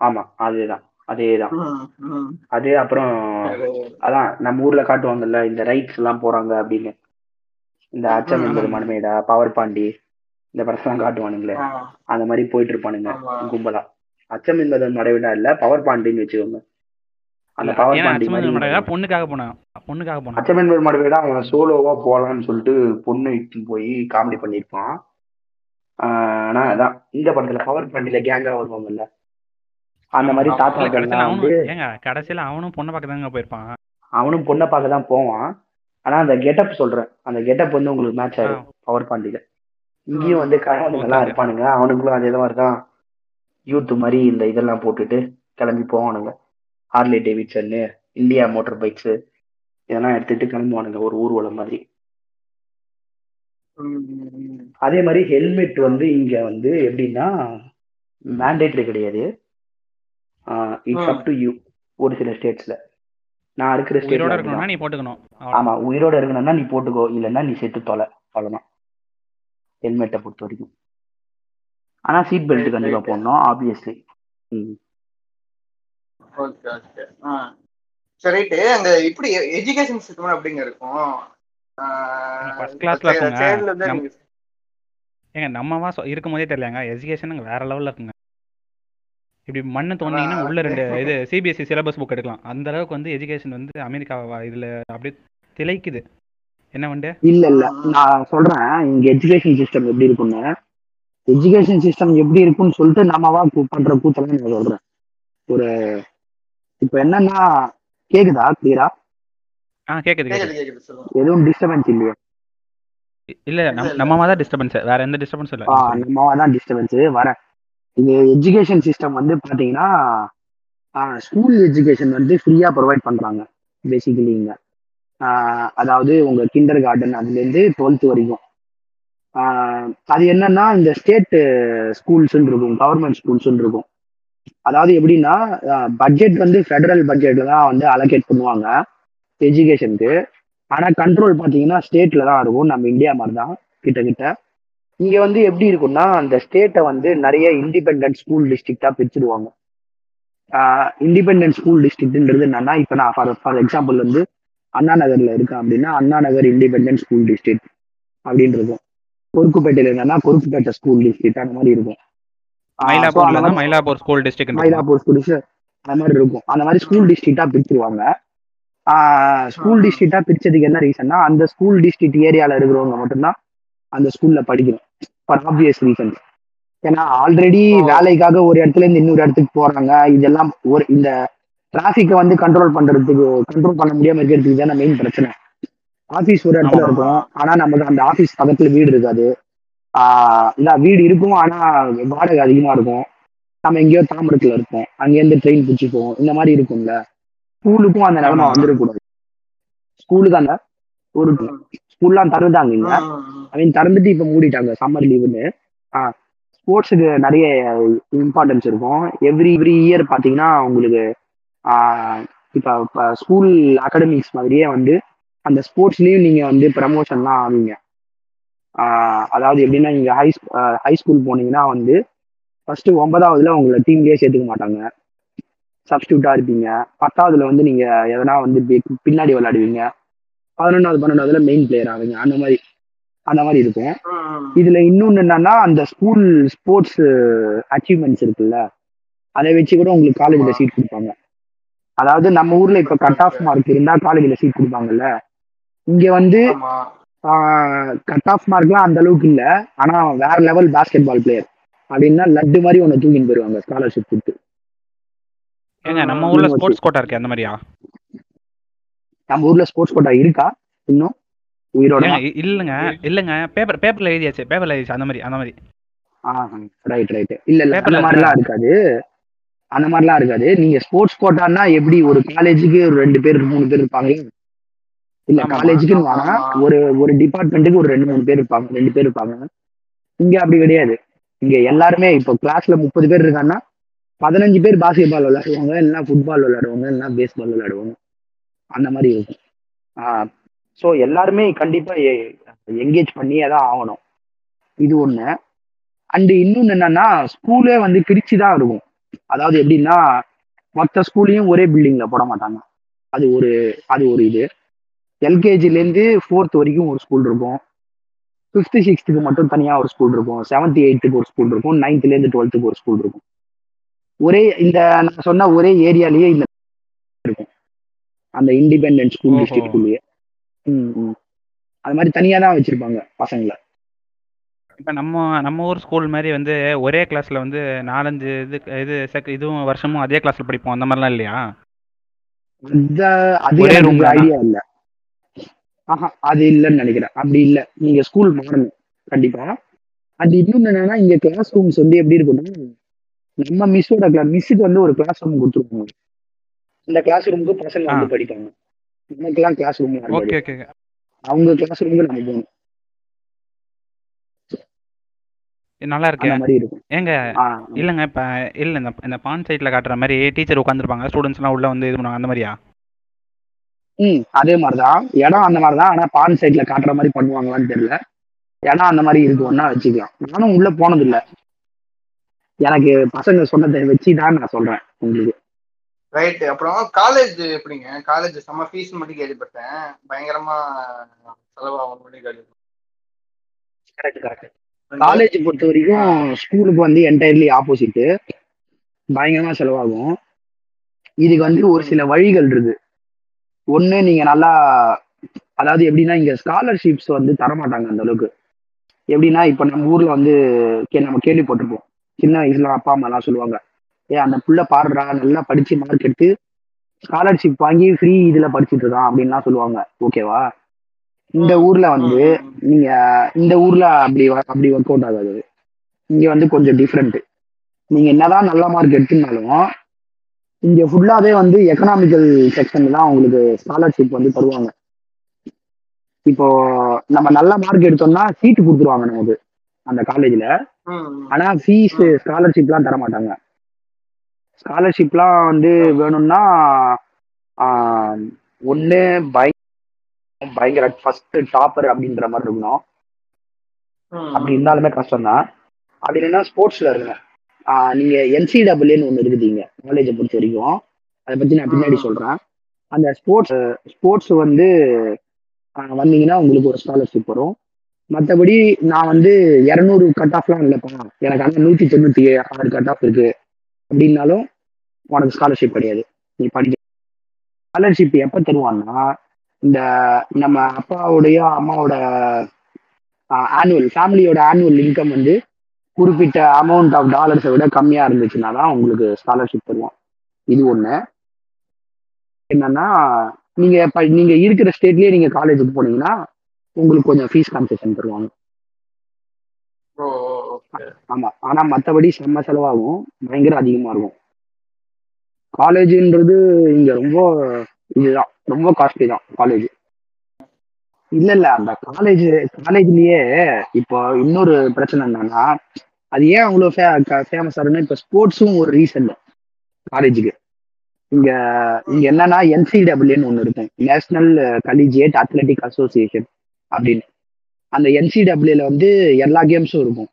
ஆமா அதேதான். அதே தான் ம், ம். அது அப்புறம். அதான் நம்ம ஊர்ல காட்டுவாங்கல்ல இந்த ரைட்ஸ் எல்லாம் போறாங்க அப்படின்னு. இந்த அச்சம் என்பது. மனமேடா பவர் பாண்டி இந்த படத்தெல்லாம் காட்டுவானுங்களே. அந்த மாதிரி போயிட்டு இருப்பானுங்க. கும்பலா. அச்சம் என்பது மடைவிடா இல்ல பவர் பாண்டின்னு வச்சுக்கோங்க. அந்த பவர் பாண்டி பொண்ணுக்காக போனான் பொண்ணுக்காக போனான் அச்சம் என்பது மடைவிடா அவன் சோலோவா போலான்னு சொல்லிட்டு பொண்ணு இட்டுன்னு போய் காமெடி பண்ணியிருப்பான். ஆஹ் ஆனா அதான் இந்த படத்துல பவர் பாண்டியில கேங்கா வருவாங்கல்ல அந்த மாதிரி அவனும் ஏங்க கடைசியில அவனும் பொண்ணை பார்க்க தாங்க போயிருப்பான். அவனும் பொண்ணை பார்க்க தான் போவான். ஆனா அந்த கெட்டப் சொல்றேன். அந்த கெட்டப் வந்து உங்களுக்கு மேட்ச் ஆயிடும் பவர் பாண்டியில. இங்கேயும் வந்து கழகங்கள்லாம். இருப்பானுங்க அவனுங்களும் அதே மாதிரி தான். யூத் மாதிரி இந்த இதெல்லாம் போட்டுட்டு கிளம்பி போவானுங்க. ஹார்லி டேவிட்சன்னு இந்தியா மோட்டார் பைக்ஸ் இதெல்லாம் எடுத்துட்டு கிளம்புவானுங்க ஒரு ஊர்வலம் மாதிரி. அதே மாதிரி ஹெல்மெட் வந்து இங்க வந்து எப்படின்னா மேண்டேட்டரி கிடையாது. இட்ஸ். அப் டு யூ ஒரு சில ஸ்டேட்ஸ்ல நான் இருக்கிற ஸ்டேட்ல இருக்கணும்னா நீ போட்டுக்கணும். ஆமா உயிரோட இருக்கணும்னா நீ போட்டுக்கோ. இல்லைன்னா நீ செத்து தொலை அவ்வளவுதான். ஹெல்மெட்டை பொறுத்த வரைக்கும். ஆனா சீட் பெல்ட் கண்டிப்பா. போடணும் ஆப்வியஸ்லி ஓகே ஓகே ஆ. சரி ரைட்டு அங்க இப்படி எஜுகேஷன் சிஸ்டம் அப்படிங்க இருக்கும். இருக்குங்க. நம்- நீங்க ஏங்க நம்மவா இருக்கும் போதே தெரியலங்க எஜுகேஷன் வேற லெவல்ல இருக்குங்க. இப்படி மண்ணு தோண்டிங்கன்னா. உள்ள ரெண்டு இது சிபிஎஸ்சி சிலபஸ் புக் எடுக்கலாம். அந்த அளவுக்கு வந்து எஜுகேஷன் வந்து அமெரிக்கா இதுல அப்படியே திளைக்குது. என்ன வந்து இல்ல இல்ல. நான் சொல்றேன் இங்க எஜுகேஷன் சிஸ்டம் எப்படி இருக்கும்னு. எஜுகேஷன் சிஸ்டம் எப்படி இருக்கும்னு சொல்லிட்டு நம்மவா பண்ற கூத்தெல்லாம் நான் சொல்றேன். ஒரு இப்ப என்னன்னா கேக்குதா? கிளியரா எதுவும் டிஸ்டர்பன்ஸ் இல்லையா? இல்ல இல்ல, நம் இல்ல. நம்மவா தான் டிஸ்டர்பன்ஸ் வேற எந்த டிஸ்டர்பன்ஸ் இல்ல. ஆ நம்மவா தான் டிஸ்டர்பன்ஸ் வரேன். இது எஜுகேஷன் சிஸ்டம் வந்து பாத்தீங்கன்னா ஸ்கூல் எஜுகேஷன் வந்து ஃப்ரீயா ப்ரொவைட் பண்றாங்க பேசிக்கலி இங்க. அதாவது உங்க கிண்டர் கார்டன் அதுல இருந்து டுவெல்த் வரைக்கும். அது என்னன்னா இந்த ஸ்டேட் ஸ்கூல்ஸ் இருக்கும் கவர்மெண்ட் ஸ்கூல்ஸ் இருக்கும். அதாவது எப்படின்னா பட்ஜெட் வந்து ஃபெடரல் பட்ஜெட்ல தான் வந்து அலோகேட் பண்ணுவாங்க எஜுகேஷனுக்கு ஆனால் கண்ட்ரோல் பார்த்தீங்கன்னா ஸ்டேட்ல தான் இருக்கும் நம்ம இந்தியா மாதிரி தான் கிட்ட கிட்ட இங்கே வந்து எப்படி இருக்கும்னா அந்த ஸ்டேட்டை வந்து நிறைய இண்டிபெண்டன்ட் ஸ்கூல் டிஸ்ட்ரிக்டாக பிரிச்சிடுவாங்க இண்டிபெண்டன்ட் ஸ்கூல் டிஸ்ட்ரிக்ட்ன்றது என்னன்னா இப்போ நான் ஃபார் ஃபார் எக்ஸாம்பிள் வந்து அண்ணா நகரில் இருக்கேன் அப்படின்னா Anna Nagar independent school district அப்படின்றதும் இருக்கும் கொருக்குப்பேட்டையில என்னன்னா கொருக்குப்பேட்டை ஸ்கூல் டிஸ்ட்ரிக்ட் அந்த மாதிரி இருக்கும். Mylapore school district Mylapore school அந்த மாதிரி இருக்கும். அந்த மாதிரி ஸ்கூல் டிஸ்ட்ரிக்டா பிரிச்சிருவாங்க. ஸ்கூல் டிஸ்ட்ரிக்டா பிரிச்சதுக்கு என்ன ரீசன்னா அந்த ஸ்கூல் டிஸ்ட்ரிக்ட் ஏரியால இருக்கிறவங்க மட்டும்தான் அந்த ஸ்கூல்ல படிக்கணும். ஃபார் ஆப்வியஸ் ரீசன் ஏன்னா ஆல்ரெடி. வேலைக்காக ஒரு இடத்துல இருந்து இன்னொரு இடத்துக்கு போறாங்க. இதெல்லாம் ஒரு இந்த டிராஃபிக்கை வந்து கண்ட்ரோல் பண்றதுக்கு கண்ட்ரோல் பண்ண முடியாம இருக்கிறதுக்கு தானே மெயின் பிரச்சனை. ஆபீஸ் ஒரு இடத்துல. இருக்கும். ஆனா நமக்கு அந்த ஆபீஸ் பக்கத்துல வீடு இருக்காது. ஆஹ் இல்ல வீடு இருக்கும் ஆனா வாடகை அதிகமா இருக்கும். நம்ம எங்கேயோ தாம்பரத்துல இருப்போம். அங்கேருந்து ட்ரெயின் பிடிச்சிப்போம் இந்த மாதிரி இருக்கும்ல. ஸ்கூலுக்கும் அந்த நிலைமை. வந்துடக்கூடாது. ஸ்கூலுக்கு அந்த ஒரு ஸ்கூல்லாம் தருதாங்க இங்க. ஐ மீன் திறந்துட்டு இப்போ மூடிட்டாங்க சம்மர் லீவுன்னு ஸ்போர்ட்ஸுக்கு நிறைய இம்பார்ட்டன்ஸ் இருக்கும். எவ்ரி எவ்ரி இயர் பார்த்தீங்கன்னா உங்களுக்கு இப்போ ஸ்கூல் அகாடமிக்ஸ் மாதிரியே வந்து அந்த ஸ்போர்ட்ஸ்லேயும் நீங்கள் வந்து ப்ரமோஷன்லாம் ஆவீங்க. அதாவது எப்படின்னா நீங்கள் ஹை ஹை ஸ்கூல் போனீங்கன்னா வந்து ஃபர்ஸ்ட் ஒன்பதாவதுல உங்களை டீம்லேயே சேர்த்துக்க மாட்டாங்க. சப்ஸ்டியூட்டாக இருப்பீங்க. பத்தாவதுல வந்து நீங்கள் எதனா வந்து பின்னாடி விளையாடுவீங்க. பதினொன்றாவது பன்னெண்டாவதுல மெயின் பிளேயர் ஆவீங்க. அந்த மாதிரி அந்த மாதிரி இருக்கும். இதுல இன்னொன்னு என்னன்னா அந்த ஸ்கூல் ஸ்போர்ட்ஸ் அச்சீவ்மெண்ட்ஸ் இருக்குல்ல அதை வச்சு கூட உங்களுக்கு காலேஜ்ல. சீட் கொடுப்பாங்க. அதாவது நம்ம ஊர்ல இப்ப கட் ஆஃப் மார்க் இருந்தா காலேஜ்ல சீட் கொடுப்பாங்கல்ல. இங்க வந்து கட் ஆஃப் மார்க்லாம் அந்த அளவுக்கு இல்ல. ஆனா வேற லெவல் பாஸ்கெட் பால் பிளேயர் அப்படின்னா லட்டு மாதிரி ஒன்று தூக்கின்னு போயிருவாங்க ஸ்காலர்ஷிப் கொடுத்து. ஏங்க நம்ம ஊர்ல ஸ்போர்ட்ஸ் கோட்டா இருக்கு அந்த மாதிரியா? நம்ம ஊர்ல ஸ்போர்ட்ஸ் கோட்டா இருக்கா? இன்னும்? உயிரோட இல்லங்க இல்லங்க. பேப்பர் பேப்பர்ல எழுதியாச்சு பேப்பர்ல எழுதியாச்சு அந்த மாதிரி அந்த மாதிரி. ரைட் ரைட் இல்ல இல்ல அந்த மாதிரிலாம் இருக்காது. அந்த மாதிரிலாம் இருக்காது. நீங்க ஸ்போர்ட்ஸ் கோட்டான்னா எப்படி ஒரு காலேஜுக்கு ஒரு ரெண்டு பேர் மூணு பேர் இருப்பாங்க? இல்ல. காலேஜுக்குன்னு வாங்க. ஒரு ஒரு டிபார்ட்மெண்ட்டுக்கு ஒரு ரெண்டு மூணு பேர் இருப்பாங்க. ரெண்டு பேர் இருப்பாங்க. இங்க அப்படி கிடையாது. இங்க எல்லாருமே இப்போ கிளாஸ்ல முப்பது பேர் இருக்காங்கன்னா பதினஞ்சு பேர் பாஸ்கெட் பால் விளையாடுவாங்க இல்லைன்னா ஃபுட்பால் விளையாடுவாங்க இல்லைன்னா பேஸ்பால் விளையாடுவாங்க. அந்த மாதிரி இருக்கும். ஸோ எல்லாருமே கண்டிப்பா என்கேஜ் பண்ணியே தான் ஆகணும். இது ஒண்ணு. அண்ட் இன்னொன்னு என்னன்னா ஸ்கூலே வந்து பிரிச்சு தான் இருக்கும். அதாவது எப்படின்னா மொத்த ஸ்கூலையும் ஒரே பில்டிங்ல போட மாட்டாங்க. அது ஒரு அது ஒரு இது. எல்கேஜில இருந்து ஃபோர்த் வரைக்கும் ஒரு ஸ்கூல் இருக்கும். ஃபிஃப்த் சிக்ஸ்த்துக்கு மட்டும் தனியா ஒரு ஸ்கூல் இருக்கும். செவன்த் எயித்துக்கு ஒரு ஸ்கூல் இருக்கும். நைன்த்ல இருந்து டுவெல்த்துக்கு ஒரு ஸ்கூல் இருக்கும். ஒரே இந்த நான் சொன்ன ஒரே ஏரியாலயே இந்த இருக்கும். அந்த இண்டிபெண்டன்ட் ஸ்கூல் ஓஹோ. டிஸ்ட்ரிக்ட்குள்ளேயே ம் அது மாதிரி தனியா தான் வச்சிருப்பாங்க பசங்களை. இப்ப நம்ம நம்ம ஊர் ஸ்கூல் மாதிரி வந்து ஒரே கிளாஸ்ல வந்து நாலஞ்சு இது இது sec- இதுவும் வருஷமும் அதே கிளாஸ்ல படிப்போம். அந்த மாதிரிலாம் இல்லையா? அந்த அது? ஐடியா இல்ல. ஆஹா அது இல்லைன்னு நினைக்கிறேன். அப்படி இல்ல. நீங்க ஸ்கூல் மாறணும். கண்டிப்பா. அது இன்னொன்னு என்னன்னா இங்க கிளாஸ் ரூம்ஸ் வந்து எப்படி இருக்கும்னா நம்ம மிஸ்ஸோட கிளாஸ் மிஸ்ஸுக்கு வந்து ஒரு கிளாஸ் ரூம் கொடுத்துருப்பாங்க இந்த கிளாஸ் ரூமுக்கு பசங்க வந்து. படிப்பாங்க. நமக்கெல்லாம் கிளாஸ் ரூம் அவங்க கிளாஸ் ரூமுக்கு நம்ம போகணும். நல்லா அந்த இருக்கு ஏங்க இல்லைங்க இப்போ இல்லை இந்த இந்த பான் சைட்டில் காட்டுற மாதிரி டீச்சர் உட்காந்துருப்பாங்க ஸ்டூடெண்ட்ஸ்லாம் உள்ள வந்து இது பண்ணுவாங்க. அந்த மாதிரியா? ம். அதே மாதிரிதான். இடம் அந்த மாதிரிதான். ஆனா பான் சைட்ல காட்டுற மாதிரி பண்ணுவாங்களான்னு தெரியல. இடம் அந்த மாதிரி இருக்கு. ஒன்னா வச்சுக்கலாம். நானும் உள்ள போனது இல்ல எனக்கு பசங்க சொன்னதை வச்சு தான் நான் சொல்றேன் உங்களுக்கு. ரைட் அப்புறம் காலேஜ் எப்படிங்க? காலேஜ் செம்ம ஃபீஸ் மட்டும் கேள்விப்பட்டேன். பயங்கரமா செலவாகும் கேள்விப்பட்டேன். கரெக்ட் கரெக்ட் காலேஜ் பொறுத்த வரைக்கும் ஸ்கூலுக்கு வந்து என்டையர்லி ஆப்போசிட் பயங்கரமா செலவாகும். இதுக்கு வந்து ஒரு சில வழிகள் இருக்கு. ஒண்ணு நீங்க நல்லா அதாவது எப்படின்னா இங்க ஸ்காலர்ஷிப்ஸ் வந்து தரமாட்டாங்க அந்த அளவுக்கு. எப்படின்னா இப்ப நம்ம ஊர்ல வந்து கே- நம்ம கேள்விப்பட்டிருப்போம். சின்ன வயசுல அப்பா அம்மா எல்லாம் சொல்லுவாங்க ஏ அந்த புள்ள பாடுறா நல்லா படிச்சு மார்க் எடுத்து ஸ்காலர்ஷிப் வாங்கி ஃப்ரீ இதுல படிச்சுட்டு இருக்கான் அப்படின்லாம் சொல்லுவாங்க. ஓகேவா இந்த ஊர்ல வந்து நீங்க இந்த ஊர்ல அப்படி அப்படி ஒர்க் அவுட் ஆகாது. இங்க வந்து கொஞ்சம் டிஃப்ரெண்ட் நீங்க என்னதான் நல்ல மார்க் எடுத்துனாலும் இங்க ஃபுல்லாவே வந்து எக்கனாமிக்கல் செக்ஷன் தான் உங்களுக்கு ஸ்காலர்ஷிப் வந்து தருவாங்க. இப்போ நம்ம நல்ல மார்க் எடுத்தோம்னா சீட்டு கொடுத்துருவாங்க நமக்கு அந்த காலேஜ்ல ஆனா ஃபீஸ் ஸ்காலர்ஷிப்லாம் தர மாட்டாங்க ஸ்காலர்ஷிப்லாம் வந்து வேணும்னா ஒன்று பய பயங்கர ஃபர்ஸ்ட் டாப்பர் அப்படின்ற மாதிரி இருக்கணும். அப்படி இருந்தாலுமே கஷ்டம் தான் அப்படி இல்லைன்னா ஸ்போர்ட்ஸ்ல இருங்க. ஆஹ் நீங்க என்சிடபிள்யூன்னு ஒன்று இருக்குதுங்க காலேஜை பொறுத்த வரைக்கும். அதை பத்தி நான் பின்னாடி. சொல்றேன். அந்த ஸ்போர்ட்ஸ் ஸ்போர்ட்ஸ் வந்து வந்தீங்கன்னா உங்களுக்கு ஒரு ஸ்காலர்ஷிப் வரும். மற்றபடி நான் வந்து இரநூறு கட் ஆஃப்லாம் இல்லைப்பா. எனக்கு ஆனால் நூற்றி தொண்ணூற்றி ஆறு கட் ஆஃப் இருக்கு. அப்படின்னாலும் உனக்கு ஸ்காலர்ஷிப் கிடையாது. நீ படிக்க ஸ்காலர்ஷிப் எப்போ தருவான்னா இந்த நம்ம அப்பாவுடைய அம்மாவோட ஆனுவல் ஃபேமிலியோட ஆனுவல் இன்கம் வந்து குறிப்பிட்ட அமௌண்ட் ஆஃப் டாலர்ஸை விட கம்மியாக இருந்துச்சுன்னா தான் உங்களுக்கு ஸ்காலர்ஷிப் தருவோம். இது ஒன்று என்னன்னா நீங்க இப்ப நீங்க இருக்கிற ஸ்டேட்லயே நீங்க காலேஜுக்கு போனீங்கன்னா உங்களுக்கு கொஞ்சம் ஃபீஸ் கன்செஷன் தருவாங்க. ஆமா. ஆனா மத்தபடி செம்ம செலவாகும். பயங்கர அதிகமா இருக்கும். காலேஜ்ன்றது இங்க ரொம்ப இதுதான். ரொம்ப காஸ்ட்லி தான் காலேஜ் இல்ல இல்ல. அந்த காலேஜ் காலேஜ்லயே இப்போ இன்னொரு பிரச்சனை என்னன்னா அது ஏன் அவ்வளோ ஃபேமஸ் ஆகுதுன்னா இப்போ ஸ்போர்ட்ஸும் ஒரு ரீசன் காலேஜுக்கு இங்க இங்க என்னன்னா என்சிடபிள்யூன்னு ஒன்று இருக்கும். நேஷனல் கலிஜியேட் அத்லெட்டிக் அசோசியேஷன் அப்படின்னு. அந்த என்சிடபிள்யூல வந்து எல்லா கேம்ஸும் இருக்கும்.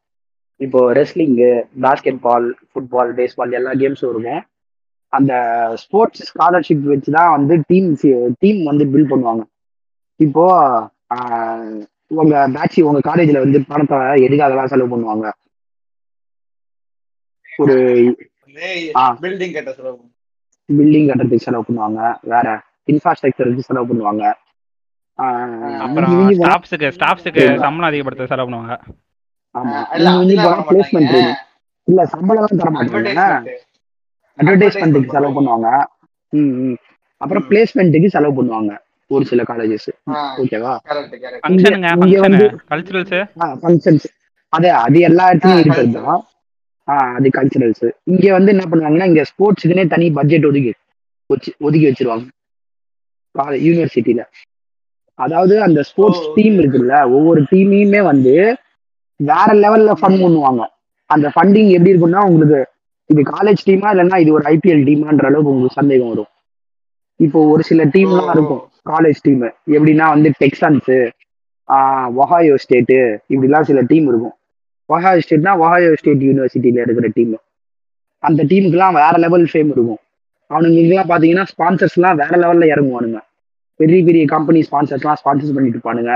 இப்போ wrestling basketball football baseball எல்லா கேம்ஸும் இருக்கும். அந்த ஸ்போர்ட்ஸ் ஸ்காலர்ஷிப் வச்சு தான் வந்து டீம் டீம் வந்து பில்ட் பண்ணுவாங்க. இப்போ உங்கள் உங்க உங்கள் உங்க காலேஜ்ல வந்து பணத்தை எதுக்காகலாம் செலவு பண்ணுவாங்க? ஒரு. பில்டிங் கட்ட செலவு. பில்டிங் கட்டுறதுக்கு செலவு பண்ணுவாங்க. வேற இன்ஃப்ராஸ்ட்ரக்சருக்கு செலவு பண்ணுவாங்க. ஆஹ், அப்புறம் ஸ்டாஃப்ஸுக்கு ஸ்டாஃப்ஸுக்கு சம்பளம் அதிகப்படுத்த செலவு பண்ணுவாங்க. ஆமா. இல்ல சம்பளம் தர மாட்டாங்க. அட்வர்டைஸ்மெண்ட் அட்வர்டைஸ்மெண்ட்டுக்கு செலவு பண்ணுவாங்க. அப்புறம். பிளேஸ்மெண்ட்டுக்கு செலவு பண்ணுவாங்க. ஒரு சில காலேஜஸ் ஓகேவா? கரெக்ட் கரெக்ட் ஃபங்க்ஷனுங்க ஃபங்க்ஷனு கல்ச்சுரல்ஸு ஃபங்க்ஷன்ஸ் அது அது எல்லா இடத்துலயும் இருக்கிறது cultural. தான். அது கல்ச்சுரல்ஸ் இங்க வந்து என்ன பண்ணுவாங்கன்னா இங்க ஸ்போர்ட்ஸுக்குன்னே தனி பட்ஜெட் ஒதுக்கி வச்சு ஒதுக்கி வச்சிருவாங்க. யூனிவர்சிட்டியில அதாவது அந்த ஸ்போர்ட்ஸ் டீம். இருக்குல்ல ஒவ்வொரு டீமையுமே வந்து வேற லெவல்ல ஃபண்ட் பண்ணுவாங்க. அந்த ஃபண்டிங் எப்படி இருக்கும்னா உங்களுக்கு இது காலேஜ் டீமா இல்லைன்னா இது ஒரு ஐபிஎல் டீமான்ற அளவுக்கு உங்களுக்கு சந்தேகம் வரும். இப்போ ஒரு சில டீம்லாம். இருக்கும் காலேஜ் டீம் எப்படின்னா வந்து டெக்ஸான்ஸு ஒஹாயோ ஸ்டேட்டு இப்படிலாம் சில டீம் இருக்கும். ஒஹாயோ ஸ்டேட்னா ஒஹாயோ ஸ்டேட் யூனிவர்சிட்டியில இருக்கிற டீம் அந்த டீமுக்குலாம் வேற லெவல் ஃபேம் இருக்கும். அவனுங்க இதெல்லாம் பார்த்தீங்கன்னா ஸ்பான்சர்ஸ்லாம் வேற லெவல்ல இறங்குவானுங்க. பெரிய பெரிய கம்பெனி ஸ்பான்சர்ஸ்லாம் ஸ்பான்சர்ஸ் பண்ணிட்டு இருப்பானுங்க.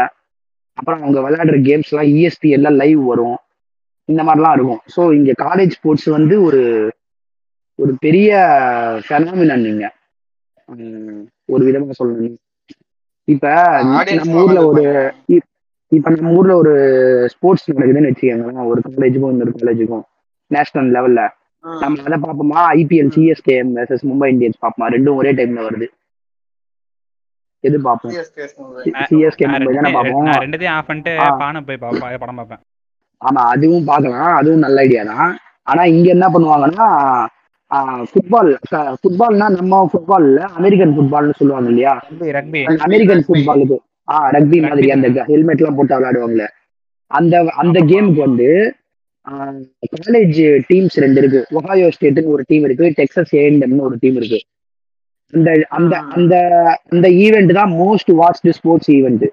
அப்புறம் அவங்க விளையாடுற கேம்ஸ்லாம் இஎஸ்பி எல்லாம் லைவ் வரும். இந்த மாதிரிலாம் இருக்கும். ஸோ இங்க காலேஜ் ஸ்போர்ட்ஸ் வந்து ஒரு ஒரு பெரிய ஃபெனாமினன் நீங்க ஒரு விதமா சொல்லணும் இப்ப நம்ம ஊர்ல ஒரு இப்ப நம்ம ஊர்ல ஒரு ஸ்போர்ட்ஸ் நடக்குதுன்னு வச்சுக்கோங்களேன். ஒரு காலேஜுக்கும் இன்னொரு காலேஜுக்கும் நேஷனல் லெவல்ல நம்ம அதை பார்ப்போமா? ஐபிஎல் சிஎஸ்கேஎம் வெர்சஸ் மும்பை இந்தியன்ஸ் பார்ப்போமா? ரெண்டும் ஒரே டைம்ல வருது. எது பார்ப்போம்? சிஎஸ்கே மும்பை தானே பார்ப்போம்? நான் ரெண்டுத்தையும் ஆஃப் பண்ணிட்டு. பானை போய் படம் பார்ப்பேன். ஆமா அதுவும் பார்க்கலாம். அதுவும் நல்ல ஐடியா தான். ஆனா இங்க என்ன பண்ணுவாங்கன்னா ஃபுட்பால் ஃபுட்பால்னா நம்ம ஃபுட்பால் இல்ல அமெரிக்கன் ஃபுட்பால்னு சொல்லுவாங்க இல்லையா? அமெரிக்கன். ஃபுட்பாலுக்கு ஆ ரக்பி மாதிரி அந்த ஹெல்மெட் எல்லாம் போட்டு விளையாடுவாங்கல்ல. அந்த அந்த கேமுக்கு வந்து காலேஜ் டீம்ஸ் ரெண்டு இருக்கு. ஒஹாயோ ஸ்டேட்னு ஒரு டீம் இருக்கு டெக்ஸஸ் ஏஎன்எம்னு ஒரு டீம் இருக்கு. அந்த அந்த அந்த அந்த ஈவெண்ட் தான் most watched sports event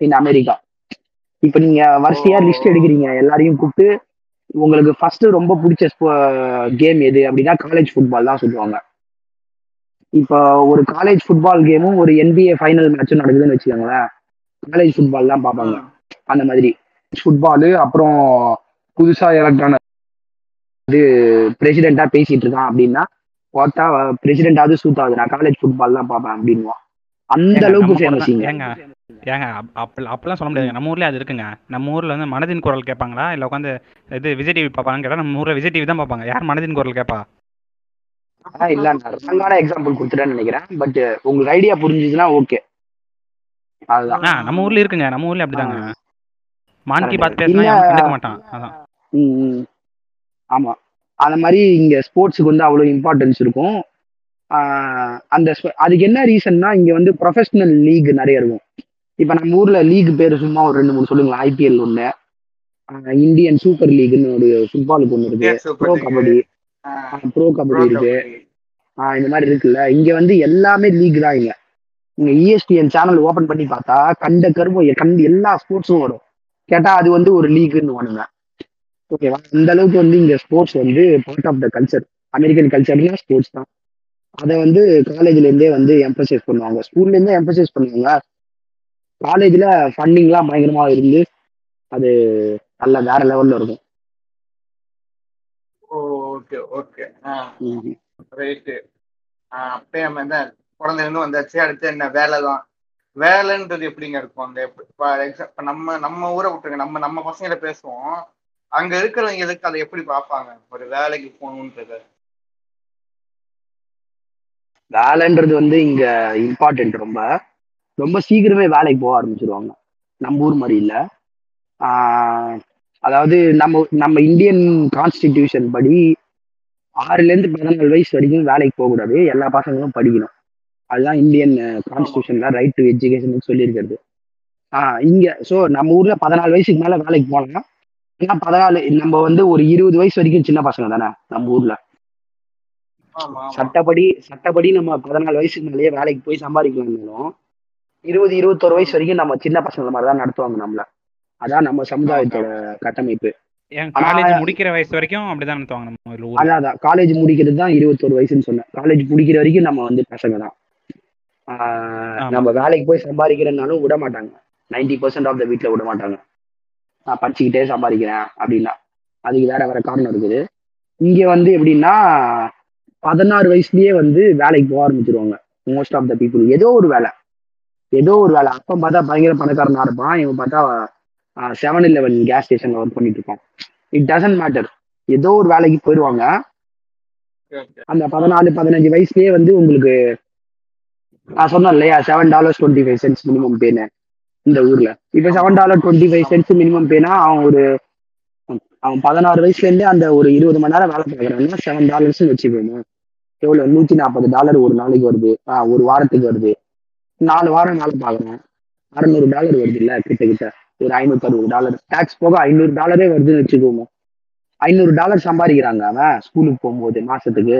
in America இப்போ நீங்க வரிசையா லிஸ்ட் எடுக்கிறீங்க எல்லாரையும் கூப்பிட்டு உங்களுக்கு ஃபர்ஸ்ட் ரொம்ப பிடிச்ச கேம் எது அப்படின்னா காலேஜ் ஃபுட்பால் தான் சொல்லுவாங்க. இப்போ ஒரு காலேஜ் ஃபுட்பால் கேமும் ஒரு NBA ஃபைனல் மேட்சும் நடக்குதுன்னு வச்சுக்கோங்களேன். காலேஜ் ஃபுட்பால் தான் பார்ப்பாங்க. அந்த மாதிரி. ஃபுட்பாலு அப்புறம் புதுசா எலக்ட்ரான இது பிரசிடென்ட்டா பேசிட்டு இருக்கான் அப்படின்னா பார்த்தா பிரசிடென்டாவது சூட் ஆகுது நான் காலேஜ் ஃபுட்பால் தான் பார்ப்பேன் அப்படின்வான் அந்த அளவுக்கு ஃபேமஸ் ஏங்க ஏங்க அப்- அப்ப அப்பெல்லாம் சொல்ல முடியாதுங்க நம்ம ஊர்ல அது இருக்குங்க. நம்ம ஊர்ல வந்து மனதின் குரல் கேட்பாங்களா? இல்ல உட்காந்து இது விஜய் டிவி பார்ப்பாங்கன்னு கேட்டா நம்ம ஊர்ல விஜய் டிவி தான் பார்ப்பாங்க. யார் மனதின் குரல் கேட்பா? ஆனா இல்ல நான் ராங்கான எக்ஸாம்பிள் கொடுத்துட்டேன்னு நினைக்கிறேன். பட் உங்களுக்கு ஐடியா புரிஞ்சுதுன்னா ஓகே அதுதான். நம்ம ஊர்ல இருக்குங்க. நம்ம ஊர்ல அப்படிதாங்க. மான்கி. பார்த்து பேசினா கண்டுக்க மாட்டான். அதான். ஆமா. அந்த மாதிரி இங்க ஸ்போர்ட்ஸுக்கு வந்து அவ்வளவு இம்பார்ட்டன்ஸ் இருக்கும். அந்த அதுக்கு என்ன ரீசன்னா இங்க வந்து ப்ரொஃபஷனல் லீக் நிறைய இருக்கும். இப்ப நம்ம ஊர்ல லீக் பேர் சும்மா ஒரு ரெண்டு மூணு சொல்லுங்களேன். ஐபிஎல் ஒண்ணு. இந்தியன் சூப்பர் லீக்னு ஒரு ஃபுட்பாலுக்கு ஒண்ணு இருக்கு. ப்ரோ. கபடி. ப்ரோ கபடி இருக்கு. இந்த மாதிரி இருக்குல்ல. இங்க வந்து எல்லாமே லீக் தான் இங்க. இங்க இஎஸ்டிஎன் சேனல் ஓபன் பண்ணி பார்த்தா கண்ட கருமம் கண்டு எல்லா ஸ்போர்ட்ஸும் வரும். கேட்டா அது வந்து ஒரு லீக்னு வானுங்க ஓகேவா அந்த அளவுக்கு வந்து இங்க ஸ்போர்ட்ஸ் வந்து part of the culture American கல்ச்சர்னா sports தான். அதை வந்து காலேஜ்ல இருந்தே வந்து எம்பசைஸ் பண்ணுவாங்க. ஸ்கூல்ல இருந்தே எம்பசைஸ் பண்ணுவாங்க. காலேஜ்ல ஃபண்டிங்லாம் பயங்கரமா இருந்து அது நல்ல வேற லெவல்ல இருக்கும். Okay okay. ரைட்டு. அப்பயே நம்ம என்ன குழந்தைலேருந்து வந்தாச்சு அடுத்து என்ன வேலை தான் வேலைன்றது எப்படிங்க இருக்கும்? அந்த ஃபார் எக்ஸாம்பிள் நம்ம நம்ம ஊரை விட்டுருங்க நம்ம நம்ம பசங்களை பேசுவோம். அங்க இருக்கிறவங்க எதுக்கு அதை எப்படி பார்ப்பாங்க? ஒரு வேலைக்கு போகணுன்றது. வேலைன்றது வந்து இங்க இம்பார்ட்டன்ட் ரொம்ப. ரொம்ப சீக்கிரமே வேலைக்கு போக ஆரம்பிச்சிருவாங்க. நம்ம ஊர் மாதிரி இல்ல. அதாவது நம்ம நம்ம இந்தியன் கான்ஸ்டிடியூஷன் படி ஆறுல இருந்து பதினாலு வயசு வரைக்கும் வேலைக்கு போக கூடாது எல்லா பசங்களும் படிக்கணும். அதுதான் இந்தியன் கான்ஸ்டியூஷன்ல ரைட் டு எஜுகேஷன் சொல்லியிருக்கிறது. ஆஹ் இங்க ஸோ நம்ம ஊர்ல பதினாலு வயசுக்கு மேல வேலைக்கு போகலாம் ஏன்னா பதினாலு நம்ம வந்து ஒரு இருபது வயசு வரைக்கும் சின்ன பசங்க தானே நம்ம ஊர்ல. சட்டப்படி சட்டப்படி நம்ம பதினாலு வயசுக்கு மேலேயே வேலைக்கு போய் சம்பாதிக்கலாம்னாலும் இருபது இருபத்தொரு வயசு வரைக்கும் நம்ம சின்ன பசங்க மாதிரி தான் நடத்துவாங்க நம்மள. அதான் நம்ம சமுதாயத்தோட கட்டமைப்பு. காலேஜ் முடிக்கிற வயசு வரைக்கும் அப்படிதான் நடத்துவாங்க நம்ம. அதான் அதான். காலேஜ் முடிக்கிறது தான் இருபத்தொரு வயசுன்னு சொன்னேன். காலேஜ் முடிக்கிற வரைக்கும் நம்ம வந்து பசங்க தான். நம்ம வேலைக்கு போய் சம்பாதிக்கிறனாலும் விட மாட்டாங்க. நைன்டி பர்சன்ட் ஆஃப் த வீட்டில் விட மாட்டாங்க. நான் படிச்சுக்கிட்டே சம்பாதிக்கிறேன் அப்படின்னா. அதுக்கு வேற வேற காரணம் இருக்குது. இங்க வந்து எப்படின்னா பதினாறு வயசுலயே வந்து வேலைக்கு போக ஆரம்பிச்சிருவாங்க. மோஸ்ட் ஆஃப் த பீப்புள் ஏதோ ஒரு வேலை. ஏதோ ஒரு வேலை. அப்ப பார்த்தா பயங்கர பணக்காரனா இருப்பான். இவன் பார்த்தா செவன் இலெவன் கேஸ் ஸ்டேஷன்ல ஒர்க் பண்ணிட்டு இருக்கோம் இட் டசன்ட் மேட்டர் ஏதோ ஒரு வேலைக்கு போயிடுவாங்க அந்த பதினாலு பதினஞ்சு வயசுலயே வந்து உங்களுக்கு நான் சொன்னேன் இல்லையா seven dollars twenty five cents minimum fan இந்த ஊர்ல. இப்போ seven dollar twenty five cents minimum பேனா அவன் ஒரு அவன் பதினாறு வயசுல இருந்தே அந்த ஒரு இருபது மணி நேரம் வேலை பார்க்கறான்னா செவன் டாலர்ஸ் வச்சுக்கோங்க. எவ்வளவு? நூத்தி நாற்பது டாலர் ஒரு நாளைக்கு வருது. ஆஹ் ஒரு வாரத்துக்கு வருது. நாலு வாரம் வேலை பார்க்கறேன். அறநூறு டாலர் வருது இல்ல கிட்ட கிட்ட ஒரு ஐநூத்தி அறுபது டாலர் டாக்ஸ் போக ஐநூறு டாலரே வருதுன்னு வச்சுக்கோங்க. ஐநூறு டாலர் சம்பாதிக்கிறாங்க அவன் ஸ்கூலுக்கு போகும்போது மாசத்துக்கு.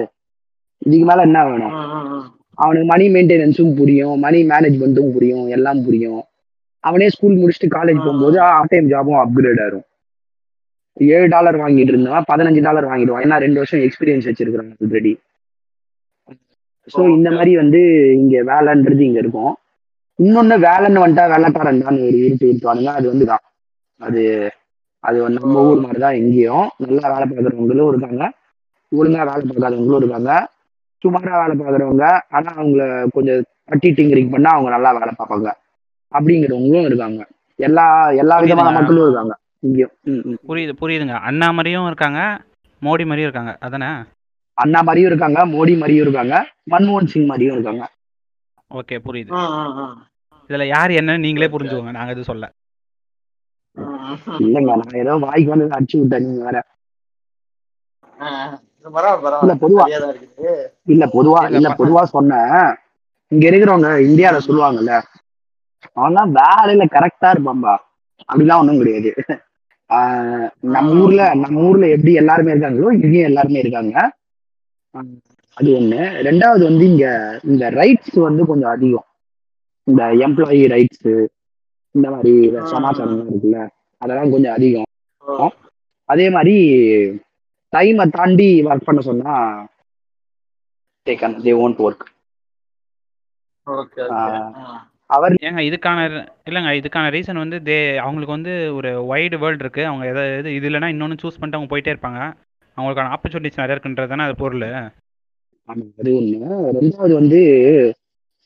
இதுக்கு மேல என்ன வேணும். அவனுக்கு மணி மெயின்டெனன்ஸும் புரியும் மணி மேனேஜ்மெண்ட்டும் புரியும் எல்லாம் புரியும். அவனே ஸ்கூல் முடிச்சுட்டு காலேஜ் போகும்போது ஆர்ட் டைம் ஜாபும் அப்கிரேட் ஆயிரும். ஏழு டாலர் வாங்கிட்டு இருந்தவன் பதினஞ்சு டாலர் வாங்கிடுவான். ஏன்னா ரெண்டு வருஷம் எக்ஸ்பீரியன்ஸ் வச்சிருக்கிறாங்க ஆல்ரெடி ஸோ இந்த மாதிரி வந்து இங்க வேலைன்றது இங்க இருக்கும். இன்னொன்னு வேலைன்னு வந்துட்டா வேலைக்காரன் தான் ஒரு இருட்டு இருட்டுவானுங்க. அது வந்து தான் அது அது நம்ம ஊர் மாதிரி தான் எங்கேயும். நல்லா வேலை பார்க்குறவங்களும் இருக்காங்க. ஒழுங்கா வேலை பார்க்காதவங்களும் இருக்காங்க. சுமாரா வேலை பார்க்குறவங்க ஆனா அவங்கள கொஞ்சம் தட்டி டிங்கரிங் பண்ணா அவங்க நல்லா வேலை பார்ப்பாங்க. அப்படிங்கிறவங்களும் இருக்காங்க. எல்லா எல்லா விதமான. மக்களும் இருக்காங்க. இங்கேயும். புரியுது புரியுதுங்க. அண்ணா மாதிரியும் இருக்காங்க மோடி மாதிரியும் இருக்காங்க. அதானே? அண்ணா மாதிரியும் இருக்காங்க மோடி மாதிரியும் இருக்காங்க மன்மோகன் சிங் மாதிரியும் இருக்காங்க. ஓகே புரியுது. இதுல யார் என்னன்னு நீங்களே புரிஞ்சுக்கோங்க. நாங்க இது சொல்ல. இல்லைங்க நான் ஏதோ வாய்க்கு வந்து அடிச்சு விட்டேன் நீங்க வேற. இல்ல, பொதுவா. இல்ல பொதுவா இல்ல, பொதுவா சொன்னேன். இங்க இருக்கிறவங்க இந்தியால சொல்லுவாங்கல்ல அவன்லாம் வேலையில கரெக்டா இருப்பான்பா. அப்படிலாம் ஒண்ணும் கிடையாது. ஆஹ் நம்ம ஊர்ல நம்ம ஊர்ல எப்படி எல்லாருமே இருக்காங்களோ இங்கேயும் எல்லாருமே இருக்காங்க. அது ஒண்ணு. ரெண்டாவது வந்து இங்க இந்த ரைட்ஸ் வந்து கொஞ்சம் அதிகம். இந்த எம்ப்ளாயி ரைட்ஸ் இந்த மாதிரி சமாச்சாரம்லாம் இருக்குல்ல அதெல்லாம் கொஞ்சம் அதிகம். அதே மாதிரி டைமை தாண்டி ஒர்க் பண்ண சொன்னா they can they won't work okay okay. ம். அவர் ஏங்க இதுக்கான இல்லைங்க இதுக்கான ரீசன் வந்து தே அவங்களுக்கு வந்து ஒரு வைடு வேர்ல்டு இருக்கு. அவங்க எதாவது இது இல்லைன்னா இன்னொன்று சூஸ் பண்ணிட்டு அவங்க போயிட்டே இருப்பாங்க. அவங்களுக்கான ஆப்பர்ச்சுனிட்டிஸ் நிறைய இருக்குன்றது தானே அது பொருள். ஆமா அது ஒண்ணு. ரெண்டாவது வந்து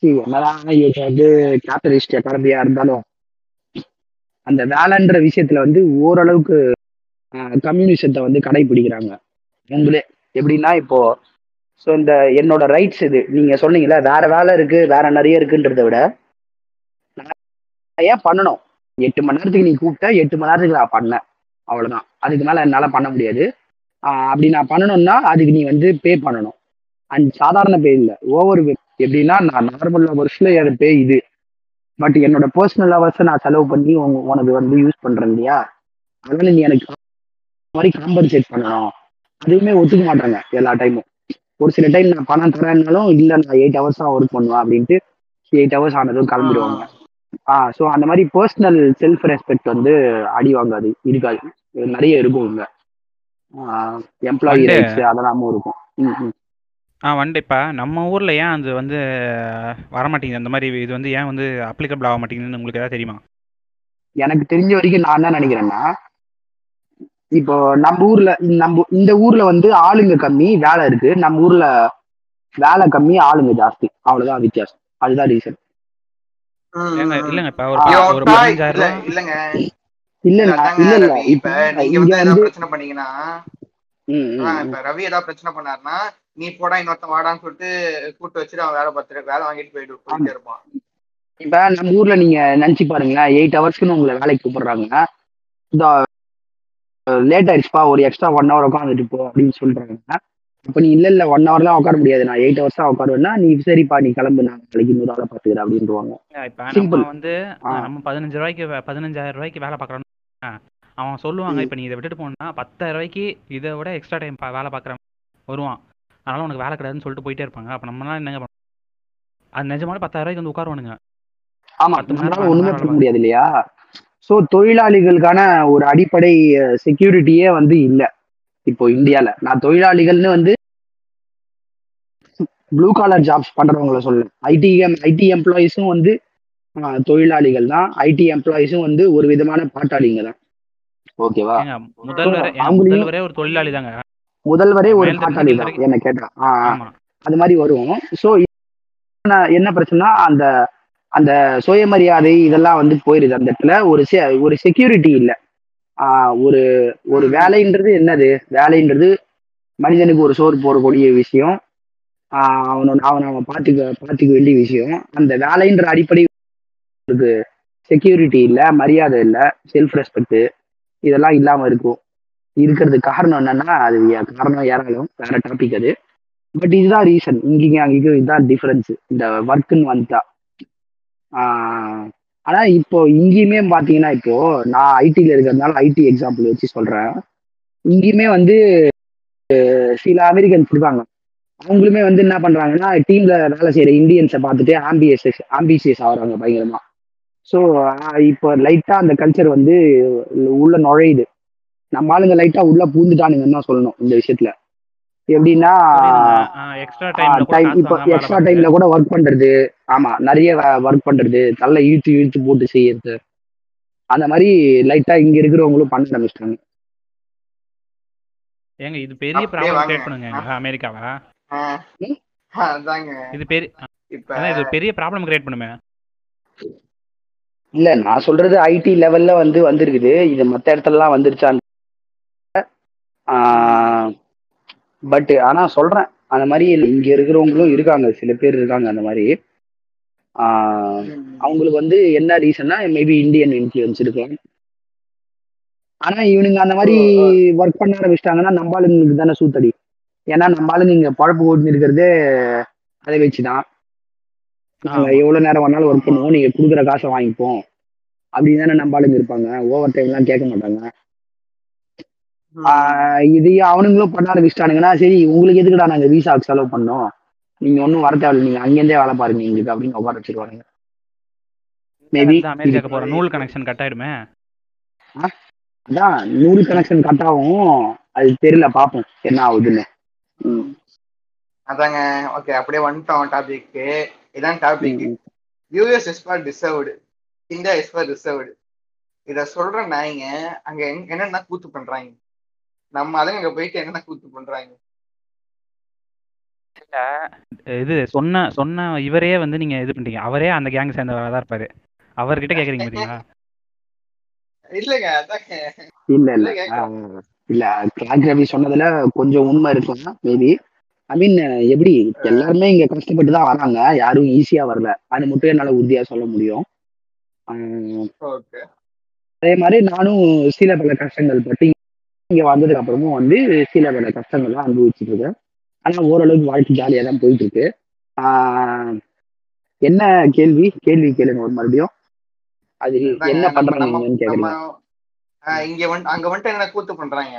see, என்னதான் இது வந்து கேபிட்டலிஸ்ட் எக்கானமியா இருந்தாலும் அந்த வேலைன்ற விஷயத்துல வந்து ஓரளவுக்கு கம்யூனிசத்தை வந்து கடைபிடிக்கிறாங்க உங்களே எப்படின்னா இப்போ ஸோ இந்த என்னோட ரைட்ஸ் இது. நீங்க சொன்னீங்கல்ல வேற வேலை இருக்கு வேற நிறைய இருக்குன்றதை விட நான் ஏன் பண்ணணும். எட்டு மணி நேரத்துக்கு நீ கூப்பிட்ட எட்டு மணி நேரத்துக்கு நான் பண்ணேன். அவ்வளோதான் அதுக்கு மேலே என்னால் பண்ண முடியாது. அப்படி நான் பண்ணணும்னா அதுக்கு நீ வந்து பே பண்ணணும். அண்ட் சாதாரண பே இல்லை ஓவர் பே எப்படின்னா நான் நார்மல் ஹவர்ஸ்ல என் பே இது. பட் என்னோட பர்சனல் ஹவர்ஸை நான் செலவு பண்ணி உனக்கு வந்து யூஸ் பண்றேன் இல்லையா? அதனால நீ எனக்கு மாதிரி காம்பன்சேட் பண்ணணும். அதுவுமே ஒத்துக்க மாட்டாங்க எல்லா டைமும் ஒரு சில டைம் நான் பணம் தரேன்னாலும் இல்லை நான் எயிட் ஹவர்ஸ் தான் ஒர்க் பண்ணுவேன் அப்படின்ட்டு எயிட் ஹவர்ஸ் ஆனதும் கிளம்பிடுவாங்க. ஆ. ஸோ அந்த மாதிரி பர்சனல் செல்ஃப் ரெஸ்பெக்ட் வந்து அடி வாங்காது இருக்காது. நிறைய இருக்கும் இங்க. எம்ப்ளாயி ரைட்ஸ் அதெல்லாமும் இருக்கும். ஆ வந்து இப்போ நம்ம ஊரில் ஏன் அது வந்து வரமாட்டேங்குது? அந்த மாதிரி இது வந்து ஏன் வந்து அப்ளிகபிள் ஆக மாட்டேங்குதுன்னு உங்களுக்கு ஏதாவது தெரியுமா? எனக்கு தெரிஞ்ச வரைக்கும் நான் என்ன நினைக்கிறேன்னா இப்போ நம்ம ஊர்ல நம்ம இந்த ஊர்ல வந்து ஆளுங்க கம்மி வேலை இருக்கு. நம்ம ஊர்ல வேலை கம்மி ஆளுங்க ஜாஸ்தி. அவ்வளவுதான் வித்தியாசம். அதுதான் ரீசன் ம், ஏங்க ம். இல்லைங்க இப்போ ஆ, ஒரு ப- ஒரு யோகா பதினஞ்சாயிரம் இல்ல ரூபா இல்லங்க. இல்ல இல்ல, நான் அதாங்க இல்ல இல்ல. ரவி, இப்ப இப்ப நீங்க இங்க வந்து ஏதாவது வந்து பிரச்சனை பண்ணீங்கன்னா ம், ம், ஆ, ம். இப்ப ரவி ஏதாவது பிரச்சனை பண்ணாருன்னா நீ போடா இன்னொருத்தன் வாடான்னு சொல்லிட்டு கூட்டு வச்சுட்டு அவன் வேலை பார்த்துட்டு வேலை வாங்கிட்டு போயிட்டு போயிட்டே இருப்பான் இப்ப நம்ம ஊர்ல நீங்க நினைச்சு பாருங்களேன் எயிட் ஹவர்ஸ்க்குன்னு உங்களை வேலைக்கு கூப்பிடுறாங்க இந்த லேட் ஆயிடுச்சுப்பா ஒரு எக்ஸ்ட்ரா ஒன் ஹவர் உட்காந்துட்டு போ அப்படின்னு சொல்றாங்க அப்ப நீ இல்ல இல்ல ஒன் ஹவர்லாம் உட்கார முடியாது நான் எயிட் ஹவர்ஸ் தான் உட்காருவேன்னா நீ சரிப்பா நீ கிளம்பு நான் நாளைக்கு இன்னொரு ஆளை பாத்துக்கிறேன் அப்படின்றாங்க இப்போ நம்ம. வந்து. நம்ம பதினஞ்சு ரூபாய்க்கு பதினஞ்சாயிரம் ரூபாய்க்கு வேலை பார்க்குறோம் அவன் சொல்லுவாங்க. இப்போ நீ இதை விட்டுட்டு போனா பத்தாயிரம் ரூபாய்க்கு இதை விட எக்ஸ்ட்ரா டைம் வேலை பார்க்குறவன் வருவான் அதனால உனக்கு வேலை கிடையாதுன்னு சொல்லிட்டு போயிட்டே இருப்பாங்க. அப்போ நம்மளாம் என்னங்க அது நிஜமான பத்தாயிரம் ரூபாய்க்கு வந்து உட்காருவானுங்க. ஆமா நம்மளால ஒண்ணுமே பண்ண முடியாது இல்லையா? சோ தொழிலாளிகளுக்கான ஒரு அடிப்படை செக்யூரிட்டியே வந்து இல்ல. இப்போ இந்தியால. நான் தொழிலாளிகள்னு வந்து ப்ளூ காலர் ஜாப்ஸ் பண்றவங்கள சொல்ல ஐடி ஐடி எம்ப்ளாயிஸும் வந்து தொழிலாளிகள் தான். ஐடி எம்ப்ளாயிஸும் வந்து ஒரு விதமான பாட்டாளிங்க தான். ஓகேவா? முதல்வரே ஒரு தொழிலாளி தாங்க. முதல்வரே ஒரு பாட்டாளி தான். என்ன கேட்டா. அது மாதிரி வரும் ஸோ என்ன பிரச்சனைனா அந்த அந்த சுயமரியாதை இதெல்லாம் வந்து போயிருது. அந்த இடத்துல ஒரு se- ஒரு செக்யூரிட்டி இல்லை. ஒரு ஒரு வேலைன்றது என்னது? வேலைன்றது மனிதனுக்கு ஒரு சோறு போடக்கூடிய விஷயம். அவனோட அவனை அவன் பார்த்துக்க பார்த்துக்க வேண்டிய விஷயம். அந்த வேலைன்ற அடிப்படை செக்யூரிட்டி இல்லை மரியாதை இல்லை செல்ஃப் ரெஸ்பெக்ட் இதெல்லாம் இல்லாம இருக்கும். இருக்கிறதுக்கு காரணம் என்னன்னா அது காரணம் ஏறாலும் வேற டாபிக் அது. பட் இதுதான் ரீசன் இங்கேயும் அங்கேயும் இதுதான் டிஃபரன்ஸ் இந்த ஒர்க்குன்னு வந்துட்டா. ஆனா இப்போ இங்கேயுமே பாத்தீங்கன்னா இப்போ நான் ஐடில இருக்கிறதுனால ஐடி எக்ஸாம்பிள் வச்சு சொல்றேன். இங்கேயுமே வந்து சில அமெரிக்கன்ஸ் இருக்காங்க. அவங்களுமே வந்து என்ன பண்றாங்கன்னா டீம்ல வேலை செய்யற இந்தியன்ஸை பார்த்துட்டு ஆம்பியஸ் ஆம்பிசியஸ் ஆகுறாங்க பயங்கரமா. ஸோ இப்போ லைட்டா அந்த கல்ச்சர் வந்து உள்ள நுழையுது. நம்ம ஆளுங்க லைட்டா உள்ள பூந்துட்டானுங்கன்னு தான் சொல்லணும் இந்த விஷயத்துல. எப்படின்னா எக்ஸ்ட்ரா டைம்ல கூட டைம் காசு இப்போ எக்ஸ்ட்ரா டைம்ல கூட ஒர்க் பண்றது. ஆமா நிறைய ஒர்க் பண்றது. தள்ள இழுத்து இழுத்து போட்டு செய்யறது. அந்த மாதிரி லைட்டா இங்க இருக்கிறவங்களும் பண்ண ஆரம்பிச்சிட்டாங்க. ஏங்க இது பெரிய ப்ராப்ளம். கிரியேட் பண்ணுங்க அமெரிக்காவை? இது பெரிய இது பெரிய ப்ராப்ளம் கிரியேட் பண்ணுமே. இல்ல நான் சொல்றது ஐடி லெவல்ல வந்து வந்திருக்குது. இது மத்த இடத்துலலாம் வந்துருச்சான்னு பட் ஆனா சொல்றேன். அந்த மாதிரி இங்க இருக்கிறவங்களும் இருக்காங்க. சில பேர் இருக்காங்க அந்த மாதிரி. அவங்களுக்கு வந்து என்ன ரீசன்னா மேபி இந்தியன் இன்ஃப்ளூயன்ஸ் இருக்கலாம். ஆனா இவனுங்க அந்த மாதிரி ஒர்க் பண்ண ஆரம்பிச்சிட்டாங்கன்னா நம்ம ஆளுங்களுக்கு தானே சூத்தடி. ஏன்னா நம்ம ஆளுங்க இங்க பழப்பு ஓட்டுன்னு இருக்கிறதே அதை வச்சுதான். நாங்க ஆமா. எவ்வளவு நேரம் வேணாலும் ஒர்க் பண்ணுவோம். நீங்க கொடுக்குற காசை வாங்கிப்போம். அப்படின்னு தானே நம்ம ஆளுங்க இருப்பாங்க. ஓவர் டைம் எல்லாம் கேட்க மாட்டாங்க. இதையும் அவனுங்களும் பண்ண ஆரம்பிச்சிட்டானுங்கன்னா சரி உங்களுக்கு எதுக்குடா நாங்க விசாவுக்கு செலவு பண்ணோம்? நீங்க ஒன்றும் வர தேவையில்ல நீங்க அங்கேருந்தே வேலை பாருங்க எங்களுக்கு அப்படின்னு உட்கார வச்சிருவானுங்க. மேபி அமெரிக்காக்கு போற நூல் கனெக்ஷன் கட் ஆயிடுமே? அதான் நூறு கனெக்ஷன் கட் ஆகும். அது தெரியல பார்ப்போம் என்ன ஆகுதுன்னு. அதாங்க ஓகே அப்படியே வந்துட்டோம் டாபிக்கு இதான் topic US is for deserved India is for reserved இத சொல்ற நாய்ங்க அங்க என்னென்ன கூத்து பண்றாங்க. நம்ம அதுங்க அங்க போயிட்டு என்னென்ன கூத்து பண்றாங்க? இது சொன்ன சொன்ன இவரே வந்து நீங்க இது பண்ணிட்டீங்க அவரே அந்த கேங் சேர்ந்தவரா தான் இருப்பாரு. அவர்கிட்ட கேக்குறீங்க பாத்தீங்களா? இல்லங்க இல்ல இல்ல. இல்ல, கிளாக் ரவி சொன்னதுல கொஞ்சம் உண்மை இருக்கும். மேபி ஐ மீன் எப்படி எல்லாருமே இங்க கஷ்டப்பட்டு தான் வராங்க. யாரும் ஈஸியா வரல. அது மட்டும் என்னால உறுதியா சொல்ல முடியும். அதே மாதிரி நானும் சில பல கஷ்டங்கள் பட்டு இங்க வந்ததுக்கு அப்புறமும் வந்து சில பல கஷ்டங்கள்லாம் அனுபவிச்சுட்டு இருக்கேன் ஆனா ஓரளவுக்கு வாழ்க்கை ஜாலியா தான் போயிட்டு இருக்கு என்ன கேள்வி? கேள்வி கேளுங்க ஒரு மறுபடியும். அது என்ன பண்றாங்க கேக்குறீங்க? இங்க வந்து அங்க வந்துட்டு என்ன கூத்து பண்றாங்க.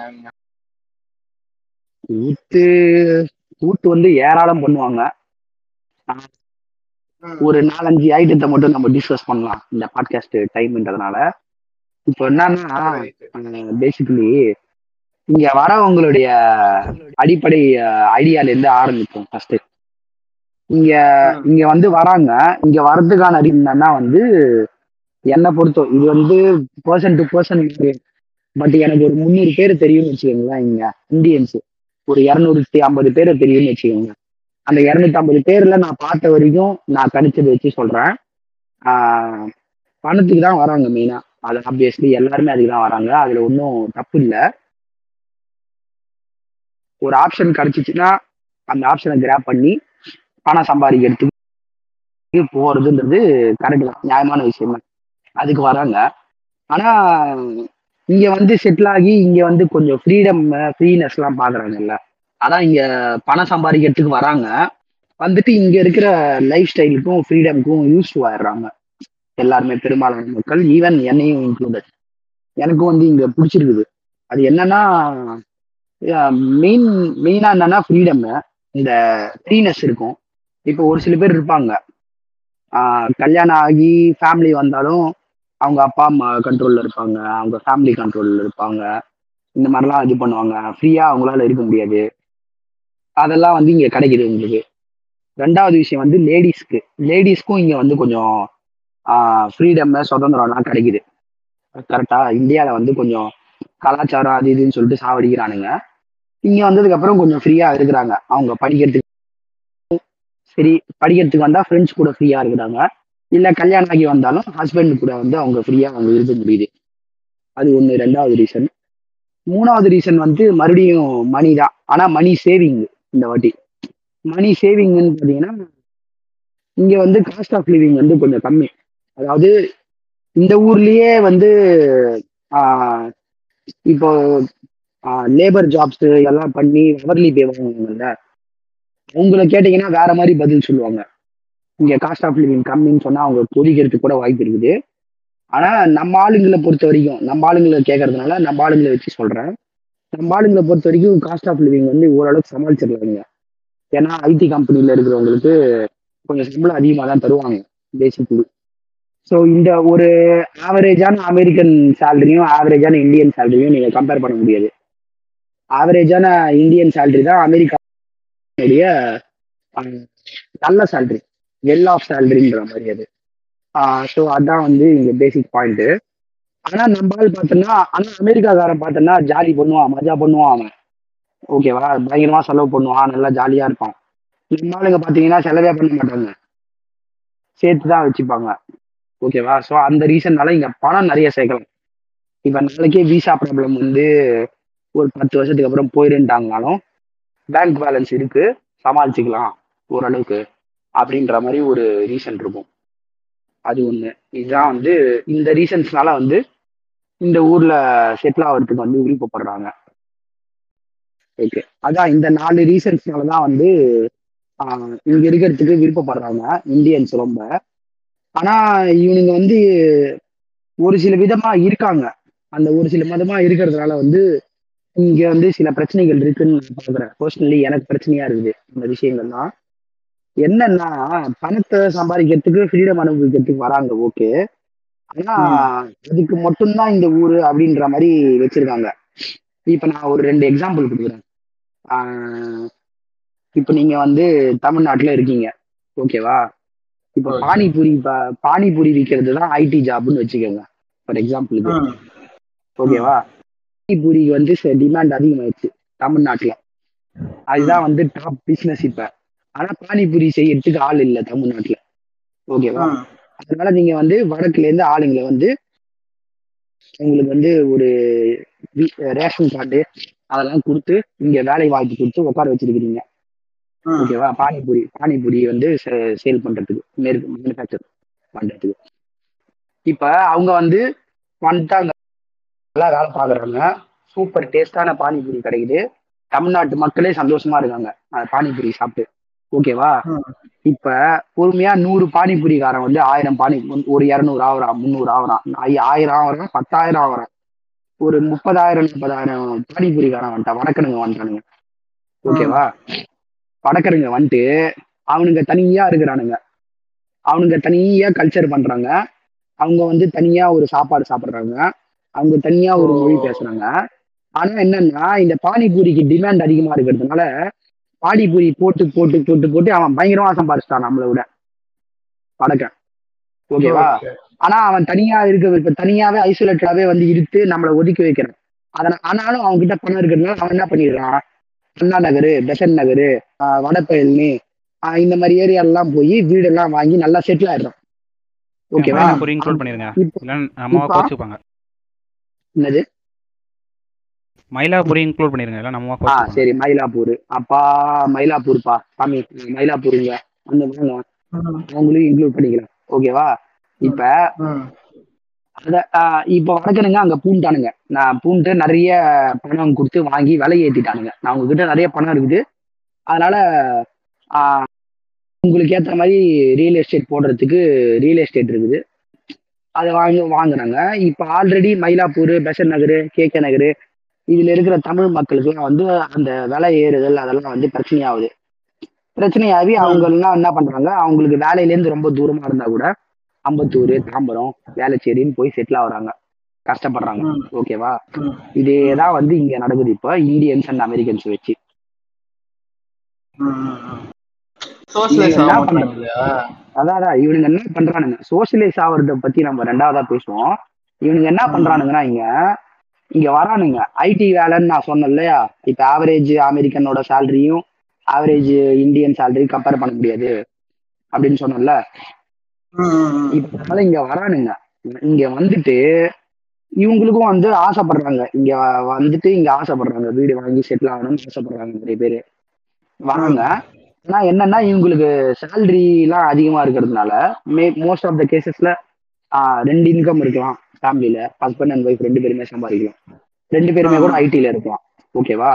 கூத்து கூத்து வந்து ஏராளம் பண்ணுவாங்க. ஒரு நாலஞ்சு ஐட்டத்தை மட்டும் நம்ம டிஸ்கஸ் பண்ணலாம் இந்த பாட்காஸ்ட் டைம்ன்றதுனால இப்போ என்னன்னா. பேசிக்கலி இங்க வரவங்களுடைய அடிப்படை ஐடியால இருந்து ஆரம்பிப்போம் ஃபர்ஸ்ட் இங்க இங்க வந்து வராங்க. இங்க வர்றதுக்கான அறிவு என்னன்னா வந்து என்னை பொறுத்தோ இது வந்து பர்சன் டு பர்சன் பட் எனக்கு ஒரு முந்நூறு பேர் தெரியும்னு வச்சுக்கோங்களேன் இங்க இந்தியன்ஸ் ஒரு இரநூத்தி ஐம்பது பேர் தெரியும்னு வச்சுக்கோங்க அந்த இரநூத்தி ஐம்பது பேர்ல நான் பார்த்த வரைக்கும் நான் கணிச்சதை வச்சு சொல்றேன். பணத்துக்கு தான் வராங்க மெயினா அது ஆப்வியஸ்லி எல்லாருமே அதுக்கு தான் வராங்க. அதுல ஒன்றும் தப்பு இல்லை. ஒரு ஆப்ஷன் கிடைச்சிச்சுன்னா அந்த ஆப்ஷனை கிராப் பண்ணி பணம் சம்பாதிக்கிறதுக்கு போறதுன்றது கரெக்ட் தான். நியாயமான விஷயம் அதுக்கு வராங்க. ஆனா இங்க வந்து செட்டில் ஆகி இங்க வந்து கொஞ்சம் ஃப்ரீடம் ஃப்ரீனஸ் எல்லாம் பாக்குறாங்கல்ல. அதான் இங்க பணம் சம்பாதிக்கிறதுக்கு வராங்க. வந்துட்டு இங்க இருக்கிற லைஃப் ஸ்டைலுக்கும் ஃப்ரீடமுக்கும் யூஸ் ஆயிடுறாங்க. எல்லாருமே பெரும்பாலான மக்கள் ஈவன் என்னையும் இன்க்ளூடட் எனக்கும் வந்து இங்க பிடிச்சிருக்குது. அது என்னன்னா மெயின் மெயினா என்னன்னா ஃப்ரீடம் இந்த ஃப்ரீனஸ் இருக்கும். இப்போ ஒரு சில பேர் இருப்பாங்க. கல்யாணம் ஆகி ஃபேமிலி வந்தாலும் அவங்க அப்பா அம்மா கண்ட்ரோல்ல இருப்பாங்க. அவங்க ஃபேமிலி கண்ட்ரோல்ல இருப்பாங்க. இந்த மாதிரிலாம் இது பண்ணுவாங்க. ஃப்ரீயா அவங்களால இருக்க முடியாது. அதெல்லாம் வந்து இங்க கிடைக்குது உங்களுக்கு ரெண்டாவது விஷயம் வந்து லேடிஸ்க்கு லேடிஸ்க்கும் இங்க வந்து கொஞ்சம் ஃப்ரீடம் சுதந்திரம்லாம் கிடைக்குது. கரெக்டா இந்தியாவில் வந்து கொஞ்சம் கலாச்சாரம் அது இதுன்னு சொல்லிட்டு சாவடிக்கிறானுங்க. இங்க வந்ததுக்கு அப்புறம் கொஞ்சம் ஃப்ரீயா இருக்கிறாங்க. அவங்க படிக்கிறதுக்கு சரி படிக்கிறதுக்கு வந்தா ஃப்ரெண்ட்ஸ் கூட ஃப்ரீயா இருக்கிறாங்க. இல்ல கல்யாணம் ஆகி வந்தாலும் ஹஸ்பண்ட் கூட வந்து அவங்க ஃப்ரீயா அவங்க இருக்க முடியுது. அது ஒண்ணு. ரெண்டாவது ரீசன் மூணாவது ரீசன் வந்து மறுபடியும் மணி தான். ஆனா மணி சேவிங் இந்த வாட்டி. மணி சேவிங்னு பார்த்தீங்கன்னா இங்க வந்து காஸ்ட் ஆஃப் லிவிங் வந்து கொஞ்சம் கம்மி. அதாவது இந்த ஊர்லயே வந்து இப்போ லேபர் ஜாப்ஸ் எல்லாம் பண்ணி ஹவர்லி பே வாங்குவாங்கல்ல? உங்களை கேட்டீங்கன்னா வேற மாதிரி பதில் சொல்லுவாங்க. இங்க காஸ்ட் ஆஃப் லிவிங் கம்மின்னு சொன்னா அவங்க கொதிக்கிறதுக்கு கூட வாய்ப்பு இருக்குது. ஆனா நம்ம ஆளுங்களை பொறுத்த வரைக்கும் நம்ம ஆளுங்களை கேட்கறதுனால நம்ம ஆளுங்களை வச்சு சொல்றேன். நம்ம ஆளுங்களை பொறுத்த வரைக்கும் காஸ்ட் ஆஃப் லிவிங் வந்து ஓரளவுக்கு சமாளிச்சிடலாங்க. ஏன்னா ஐடி கம்பெனியில் இருக்கிறவங்களுக்கு கொஞ்சம் சம்பளம் அதிகமாக தான் தருவாங்க பேசிக்கலி ஸோ இந்த ஒரு ஆவரேஜான அமெரிக்கன் சேலரியும் ஆவரேஜான இந்தியன் சேலரியும் நீங்கள் கம்பேர் பண்ண முடியாது. ஆவரேஜான இந்தியன் சேலரி தான் அமெரிக்காவுடைய நல்ல சேலரி வெல் ஆஃப் சேல்ரின்ற மாதிரி அது. ஸோ அதான் வந்து இங்க பேசிக் பாயிண்ட் ஆனா நம்ம பார்த்தோன்னா பார்த்தோம்னா ஆனா அமெரிக்காக்காரன் பார்த்தோம்னா ஜாலி பண்ணுவான் மஜா பண்ணுவான் அவன். ஓகேவா பயங்கரமா செலவு பண்ணுவான் நல்லா ஜாலியா இருப்பான். நம்ம ஆளுங்க பாத்தீங்கன்னா செலவே பண்ண மாட்டாங்க. சேர்த்து தான் வச்சுப்பாங்க. ஓகேவா ஸோ அந்த ரீசன்னால இங்க பணம் நிறைய சேர்க்கலாம். இப்ப நாளைக்கே விசா ப்ராப்ளம் வந்து ஒரு பத்து வருஷத்துக்கு அப்புறம் போயிருந்தாங்கனாலும் பேங்க் பேலன்ஸ் இருக்கு சமாளிச்சுக்கலாம் ஓரளவுக்கு அப்படின்ற மாதிரி ஒரு ரீசன் இருக்கும். அது ஒண்ணு. இதுதான் வந்து இந்த ரீசன்ஸ்னால வந்து இந்த ஊர்ல செட்டில் ஆகிறதுக்கு வந்து விருப்பப்படுறாங்க. ஓகே அதான் இந்த நாலு ரீசன்ஸ்னால தான் வந்து இங்க இருக்கிறதுக்கு விருப்பப்படுறாங்க இந்தியன்ஸ் ரொம்ப. ஆனா இவனுங்க வந்து ஒரு சில விதமா இருக்காங்க. அந்த ஒரு சில மதமா இருக்கிறதுனால வந்து இங்க வந்து சில பிரச்சனைகள் இருக்குன்னு நான் பாக்குறேன். பர்சனலி எனக்கு பிரச்சனையா இருக்குது இந்த விஷயங்கள்லாம். என்னன்னா பணத்தை சம்பாதிக்கிறதுக்கு ஃப்ரீடம் அனுபவிக்கிறதுக்கு வராங்க ஓகே ஆனா அதுக்கு மட்டும்தான் இந்த ஊரு அப்படின்ற மாதிரி வச்சிருக்காங்க. இப்ப நான் ஒரு ரெண்டு எக்ஸாம்பிள் கொடுக்குறேன். இப்ப நீங்க வந்து தமிழ்நாட்டுல இருக்கீங்க ஓகேவா இப்ப. பானிபூரி பானிபூரி விற்கிறது தான் ஐடி ஜாப்னு வச்சுக்கோங்க ஃபார் எக்ஸாம்பிளுக்கு ஓகேவா பானிபூரிக்கு வந்து டிமாண்ட் அதிகமாயிடுச்சு தமிழ்நாட்டுல. அதுதான் வந்து டாப் பிசினஸ் இப்ப. ஆனா பானிபூரி செய்யறதுக்கு ஆள் இல்ல தமிழ்நாட்டுல. ஓகேவா? அதனால நீங்க வந்து வடக்குல இருந்து ஆளுங்களை வந்து உங்களுக்கு வந்து ஒரு ரேஷன் கார்டு அதெல்லாம் கொடுத்து இங்க வேலை வாய்ப்பு கொடுத்து உட்கார வச்சிருக்கிறீங்க. ஓகேவா? பானிபூரி பானிபூரி வந்து சேல் பண்றதுக்கு மேனுஃபேக்சர் பண்றதுக்கு. இப்ப அவங்க வந்து வந்துட்டாங்க. நல்லா வேலை பாக்குறாங்க சூப்பர் டேஸ்டான பானிபூரி கிடைக்குது. தமிழ்நாட்டு மக்களே சந்தோஷமா இருக்காங்க. பானிபூரி சாப்பிட்டு. ஓகேவா. இப்ப பொறுமையா நூறு பானிபூரிக்காரன் வந்து ஆயிரம் பானி ஒரு இரநூறு ஆகுறான் முந்நூறு ஆகுறான் ஆயி- ஆயிரம் ஆகுறான் பத்தாயிரம் ஆகுறான் ஒரு முப்பதாயிரம் முப்பதாயிரம் பானிபூரிக்காரன் வந்துட்டான். வடக்கனுங்க வந்துட்டானுங்க. ஓகேவா வடக்கனுங்க வந்துட்டு அவனுங்க தனியா இருக்கிறானுங்க. அவனுங்க தனியா கல்ச்சர் பண்றாங்க. அவங்க வந்து தனியா ஒரு சாப்பாடு சாப்பிடுறாங்க. அவங்க தனியா ஒரு மொழி பேசுறாங்க. ஆனா என்னன்னா இந்த பானிபூரிக்கு டிமாண்ட் அதிகமா இருக்கிறதுனால பானிபூரி போட்டு போட்டு போட்டு போட்டு அவன் பயங்கரமா சம்பாதிச்சிட்டான் நம்மளை விட. வடக்கன் ஓகேவா. ஆனா அவன் தனியா இருக்க இப்ப தனியாவே ஐசோலேட்டடாவே வந்து இழுத்து நம்மளை ஒதுக்கி வைக்கிறான். அதனால ஆனாலும் அவன் கிட்ட பணம் இருக்கிறதுனால அவன் என்ன பண்ணிடுறான்? அண்ணா நகரு பெசன் நகரு ஆஹ் இந்த மாதிரி ஏரியாலாம் போய் வீடெல்லாம் வாங்கி நல்லா செட்டில் ஆயிடுறான். ஓகேவா? இன்க்ளூட் பண்ணிருங்க இப்போ இல்ல அம்மாவை இப்ப- கோச்சுப்பாங்க என்னது? மயிலாப்பூர் இன்க்ளூட் பண்ணிருங்க. நம்ம ஆ சரி மயிலாப்பூர். அப்பா மயிலாப்பூர்ப்பா. சாமி மயிலாப்பூருங்க அந்த வாங்க. ம், அவங்களையும் இன்க்ளூட் பண்ணிக்கலாம் ஓகேவா? இப்ப அத இப்ப வடக்கனுங்க அங்க பூண்டானுங்க. நான் பூண்டு நிறைய பணம் கொடுத்து வாங்கி விலை ஏத்திட்டானுங்க. நான் உங்ககிட்ட நிறைய பணம் இருக்குது. அதனால உங்களுக்கு ஏத்த மாதிரி ரியல் எஸ்டேட் போடுறதுக்கு ரியல் எஸ்டேட் இருக்குது. அதை வாங்கி வாங்குறாங்க. இப்ப ஆல்ரெடி மயிலாப்பூர் பெசன் நகர் கேகே நகர் இதுல இருக்கிற தமிழ் மக்களுக்குலாம் வந்து அந்த விலை ஏறுதல் அதெல்லாம் வந்து பிரச்சனையாகுது. பிரச்சனையாகி அவங்க எல்லாம் என்ன பண்றாங்க? அவங்களுக்கு வேலையில இருந்து ரொம்ப தூரமா இருந்தா கூட அம்பத்தூர் தாம்பரம் வேளச்சேரின்னு போய் செட்டில் ஆகுறாங்க. கஷ்டப்படுறாங்க. ஓகேவா? ம். இதேதான் வந்து இங்க நடக்குது இப்போ. இந்தியன்ஸ் அண்ட் அமெரிக்கன்ஸ் வச்சு. அதான் இவனுங்க என்ன பண்றானுங்க? சோசியலைஸ் ஆகுறத பத்தி நம்ம ரெண்டாவதா பேசுவோம். இவனுங்க என்ன. பண்றானுங்கன்னா இங்க இங்க வரானுங்க. ஐடி வேலைன்னு நான் சொன்னேன் இல்லையா? இப்ப ஆவரேஜ் அமெரிக்கனோட சேலரியும் ஆவரேஜ் இந்தியன் சேலரி கம்பேர் பண்ண முடியாது அப்படின்னு ம். இப்ப இங்க வரானுங்க. இங்க வந்துட்டு இவங்களுக்கும் வந்து ஆசைப்படுறாங்க. இங்க வந்துட்டு இங்க ஆசைப்படுறாங்க. வீடு வாங்கி செட்டில் ஆகணும்னு ஆசைப்படுறாங்க நிறைய பேரு. வராங்க. ஆனா என்னன்னா இவங்களுக்கு சேலரி எல்லாம் அதிகமா இருக்கிறதுனால மே மோஸ்ட் ஆஃப் த கேசஸ்ல ரெண்டு இன்கம் இருக்கலாம் ஃபேமிலியில ஹஸ்பண்ட் அண்ட் ஒய்ஃப் ரெண்டு பேருமே சம்பாதிக்கலாம். ரெண்டு பேருமே கூட ஐடில இருக்கலாம். ஓகேவா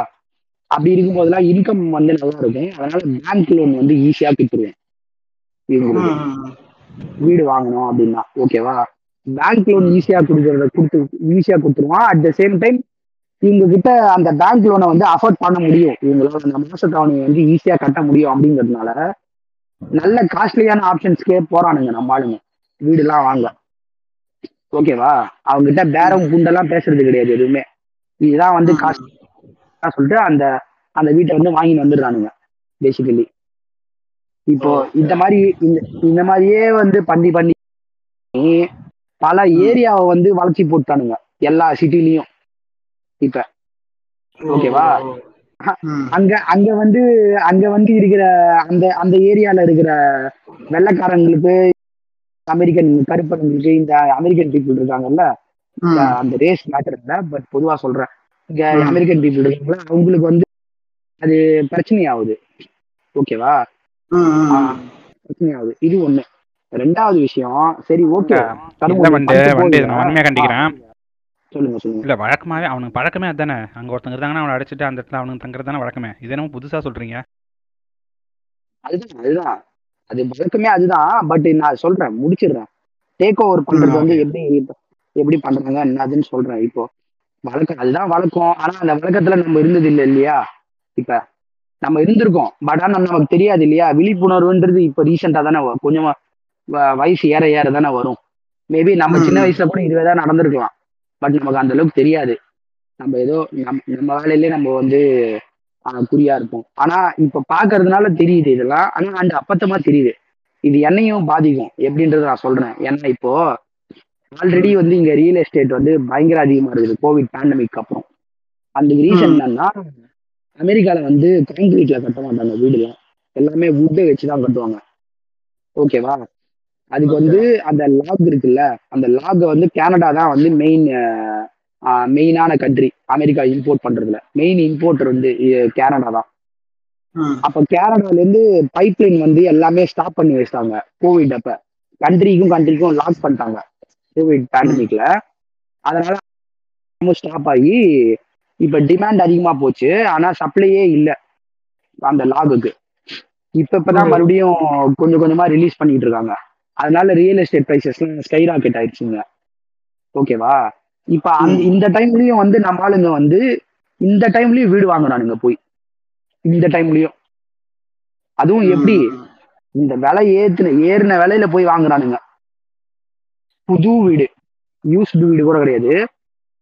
அப்படி இருக்கும்போதெல்லாம் இன்கம் வந்து நல்லா இருக்கும். அதனால பேங்க் லோன் வந்து ஈஸியா கொடுத்துருவேன் இவங்களுக்கு. வீடு வாங்கணும் அப்படின்னா. ஓகேவா பேங்க் லோன் ஈஸியா கொடுக்கறத கொடுத்து ஈஸியா கொடுத்துருவான். அட் த சேம் டைம் இவங்க கிட்ட அந்த பேங்க் லோனை வந்து அஃபோர்ட் பண்ண முடியும். இவங்களால அந்த மாச தவணையை வந்து ஈஸியா கட்ட முடியும் அப்படிங்கிறதுனால நல்ல காஸ்ட்லியான ஆப்ஷன்ஸ்க்கே போறானுங்க நம்ம ஆளுங்க. வீடு எல்லாம் வாங்க. ஓகேவா அவங்க கிட்ட பேரம் குண்டெல்லாம் பேசுறது கிடையாது எதுவுமே. இதுதான் வந்து காசு சொல்லிட்டு அந்த அந்த வீட்டை வந்து வாங்கிட்டு வந்துடுறானுங்க பேசிக்கலி இப்போ இந்த மாதிரி இந்த இந்த மாதிரியே வந்து பண்ணி பண்ணி பல ஏரியாவை வந்து வளர்ச்சி போட்டானுங்க எல்லா சிட்டிலையும் இப்ப. ஓகேவா. அங்க அங்க வந்து அங்க வந்து இருக்கிற அந்த அந்த ஏரியால இருக்கிற வெள்ளைக்காரங்களுக்கு அமெரிக்கன் கருப்பர்களுக்கு இந்த அமெரிக்கன் பீப்புள் இருக்காங்கல்ல. அந்த ரேஸ் மேட்டர் இல்ல பட் பொதுவா சொல்றேன். இங்க. அமெரிக்கன் பீப்புள் இருக்காங்களா அவங்களுக்கு வந்து அது பிரச்சனையாகுது. ஓகேவா ம், ம், ம். பிரச்சனையாகுது. இது ஒண்ணு. ரெண்டாவது விஷயம் சரி ஓகே நான் உண்மையா கண்டிக்கிறேன். சொல்லுங்க சொல்லுங்க. இல்ல வழக்கமாவே அவனுக்கு பழக்கமே அதானே. அங்க ஒருத்தங்க இருந்தாங்கன்னா அவனை அடிச்சுட்டு அந்த இடத்துல அவனுக்கு தங்குறது தானே வழக்கமே. இது என்னமோ புதுசா சொல்றீங்க. அதுதான் அதுதான். அது வழக்கமே அதுதான். பட் நான் சொல்றேன் முடிச்சிடுறேன். டேக் ஓவர் பண்றது வந்து எப்படி எப்படி பண்றாங்க என்னதுன்னு சொல்றேன். இப்போ வழக்கம் அதுதான் வழக்கம். ஆனா அந்த வழக்கத்துல நம்ம இருந்தது இல்லை இல்லையா? இப்ப நம்ம இருந்திருக்கோம். பட் ஆனா நமக்கு தெரியாது இல்லையா? விழிப்புணர்வுன்றது இப்ப ரீசெண்டா தானே கொஞ்சமா வயசு ஏற ஏற தானே வரும். மேபி நம்ம சின்ன. வயசுல கூட இதுவே தான் நடந்திருக்கலாம். பட் நமக்கு அந்த அளவுக்கு தெரியாது. நம்ம ஏதோ நம் நம்ம வேலையிலே நம்ம வந்து குறியா இருப்போம். ஆனா இப்ப பாக்குறதுனால தெரியுது இதெல்லாம். ஆனா அந்த அப்பத்தமா தெரியுது. இது என்னையும் பாதிக்கும். எப்படின்றத நான் சொல்றேன். ஏன்னா இப்போ ஆல்ரெடி வந்து இங்க ரியல் எஸ்டேட் வந்து பயங்கர அதிகமா இருக்குது. கோவிட் பேண்டமிக் அப்புறம். அந்த ரீசன். என்னன்னா அமெரிக்கால வந்து கான்கிரீட்ல கட்ட மாட்டாங்க வீடுலாம். எல்லாமே வுட்டை வச்சு தான் கட்டுவாங்க ஓகேவா அதுக்கு. வந்து அந்த லாக் இருக்குல்ல அந்த லாக் வந்து கனடா தான் வந்து மெயின் மெயினான கண்ட்ரி அமெரிக்கா இம்போர்ட் பண்றதுல மெயின் இம்போர்ட்டர் வந்து கனடா தான். அப்ப கனடால இருந்து பைப் லைன் வந்து எல்லாமே ஸ்டாப் பண்ணி வச்சிட்டாங்க கோவிட் அப்ப கண்ட்ரிக்கும் கண்ட்ரிக்கும் லாக் பண்ணிட்டாங்க கோவிட் பேண்டமிக்ல அதனால ஸ்டாப் ஆகி இப்ப டிமாண்ட் அதிகமா போச்சு ஆனா சப்ளையே இல்ல அந்த லாகுக்கு இப்ப இப்பதான். மறுபடியும் கொஞ்சம் கொஞ்சமா ரிலீஸ் பண்ணிட்டு இருக்காங்க அதனால ரியல் எஸ்டேட் பிரைசஸ்லாம் ஸ்கை ராக்கெட் ஆயிடுச்சுங்க. ஓகேவா இப்ப. இந்த டைம்லயும் வந்து நம்ம ஆளுங்க வந்து இந்த டைம்லயும் வீடு வாங்குறானுங்க போய். இந்த டைம்லயும் அதுவும் எப்படி. இந்த விலை ஏத்துன ஏறின விலையில போய் வாங்குறானுங்க புது வீடு. யூஸ்டு வீடு கூட கிடையாது.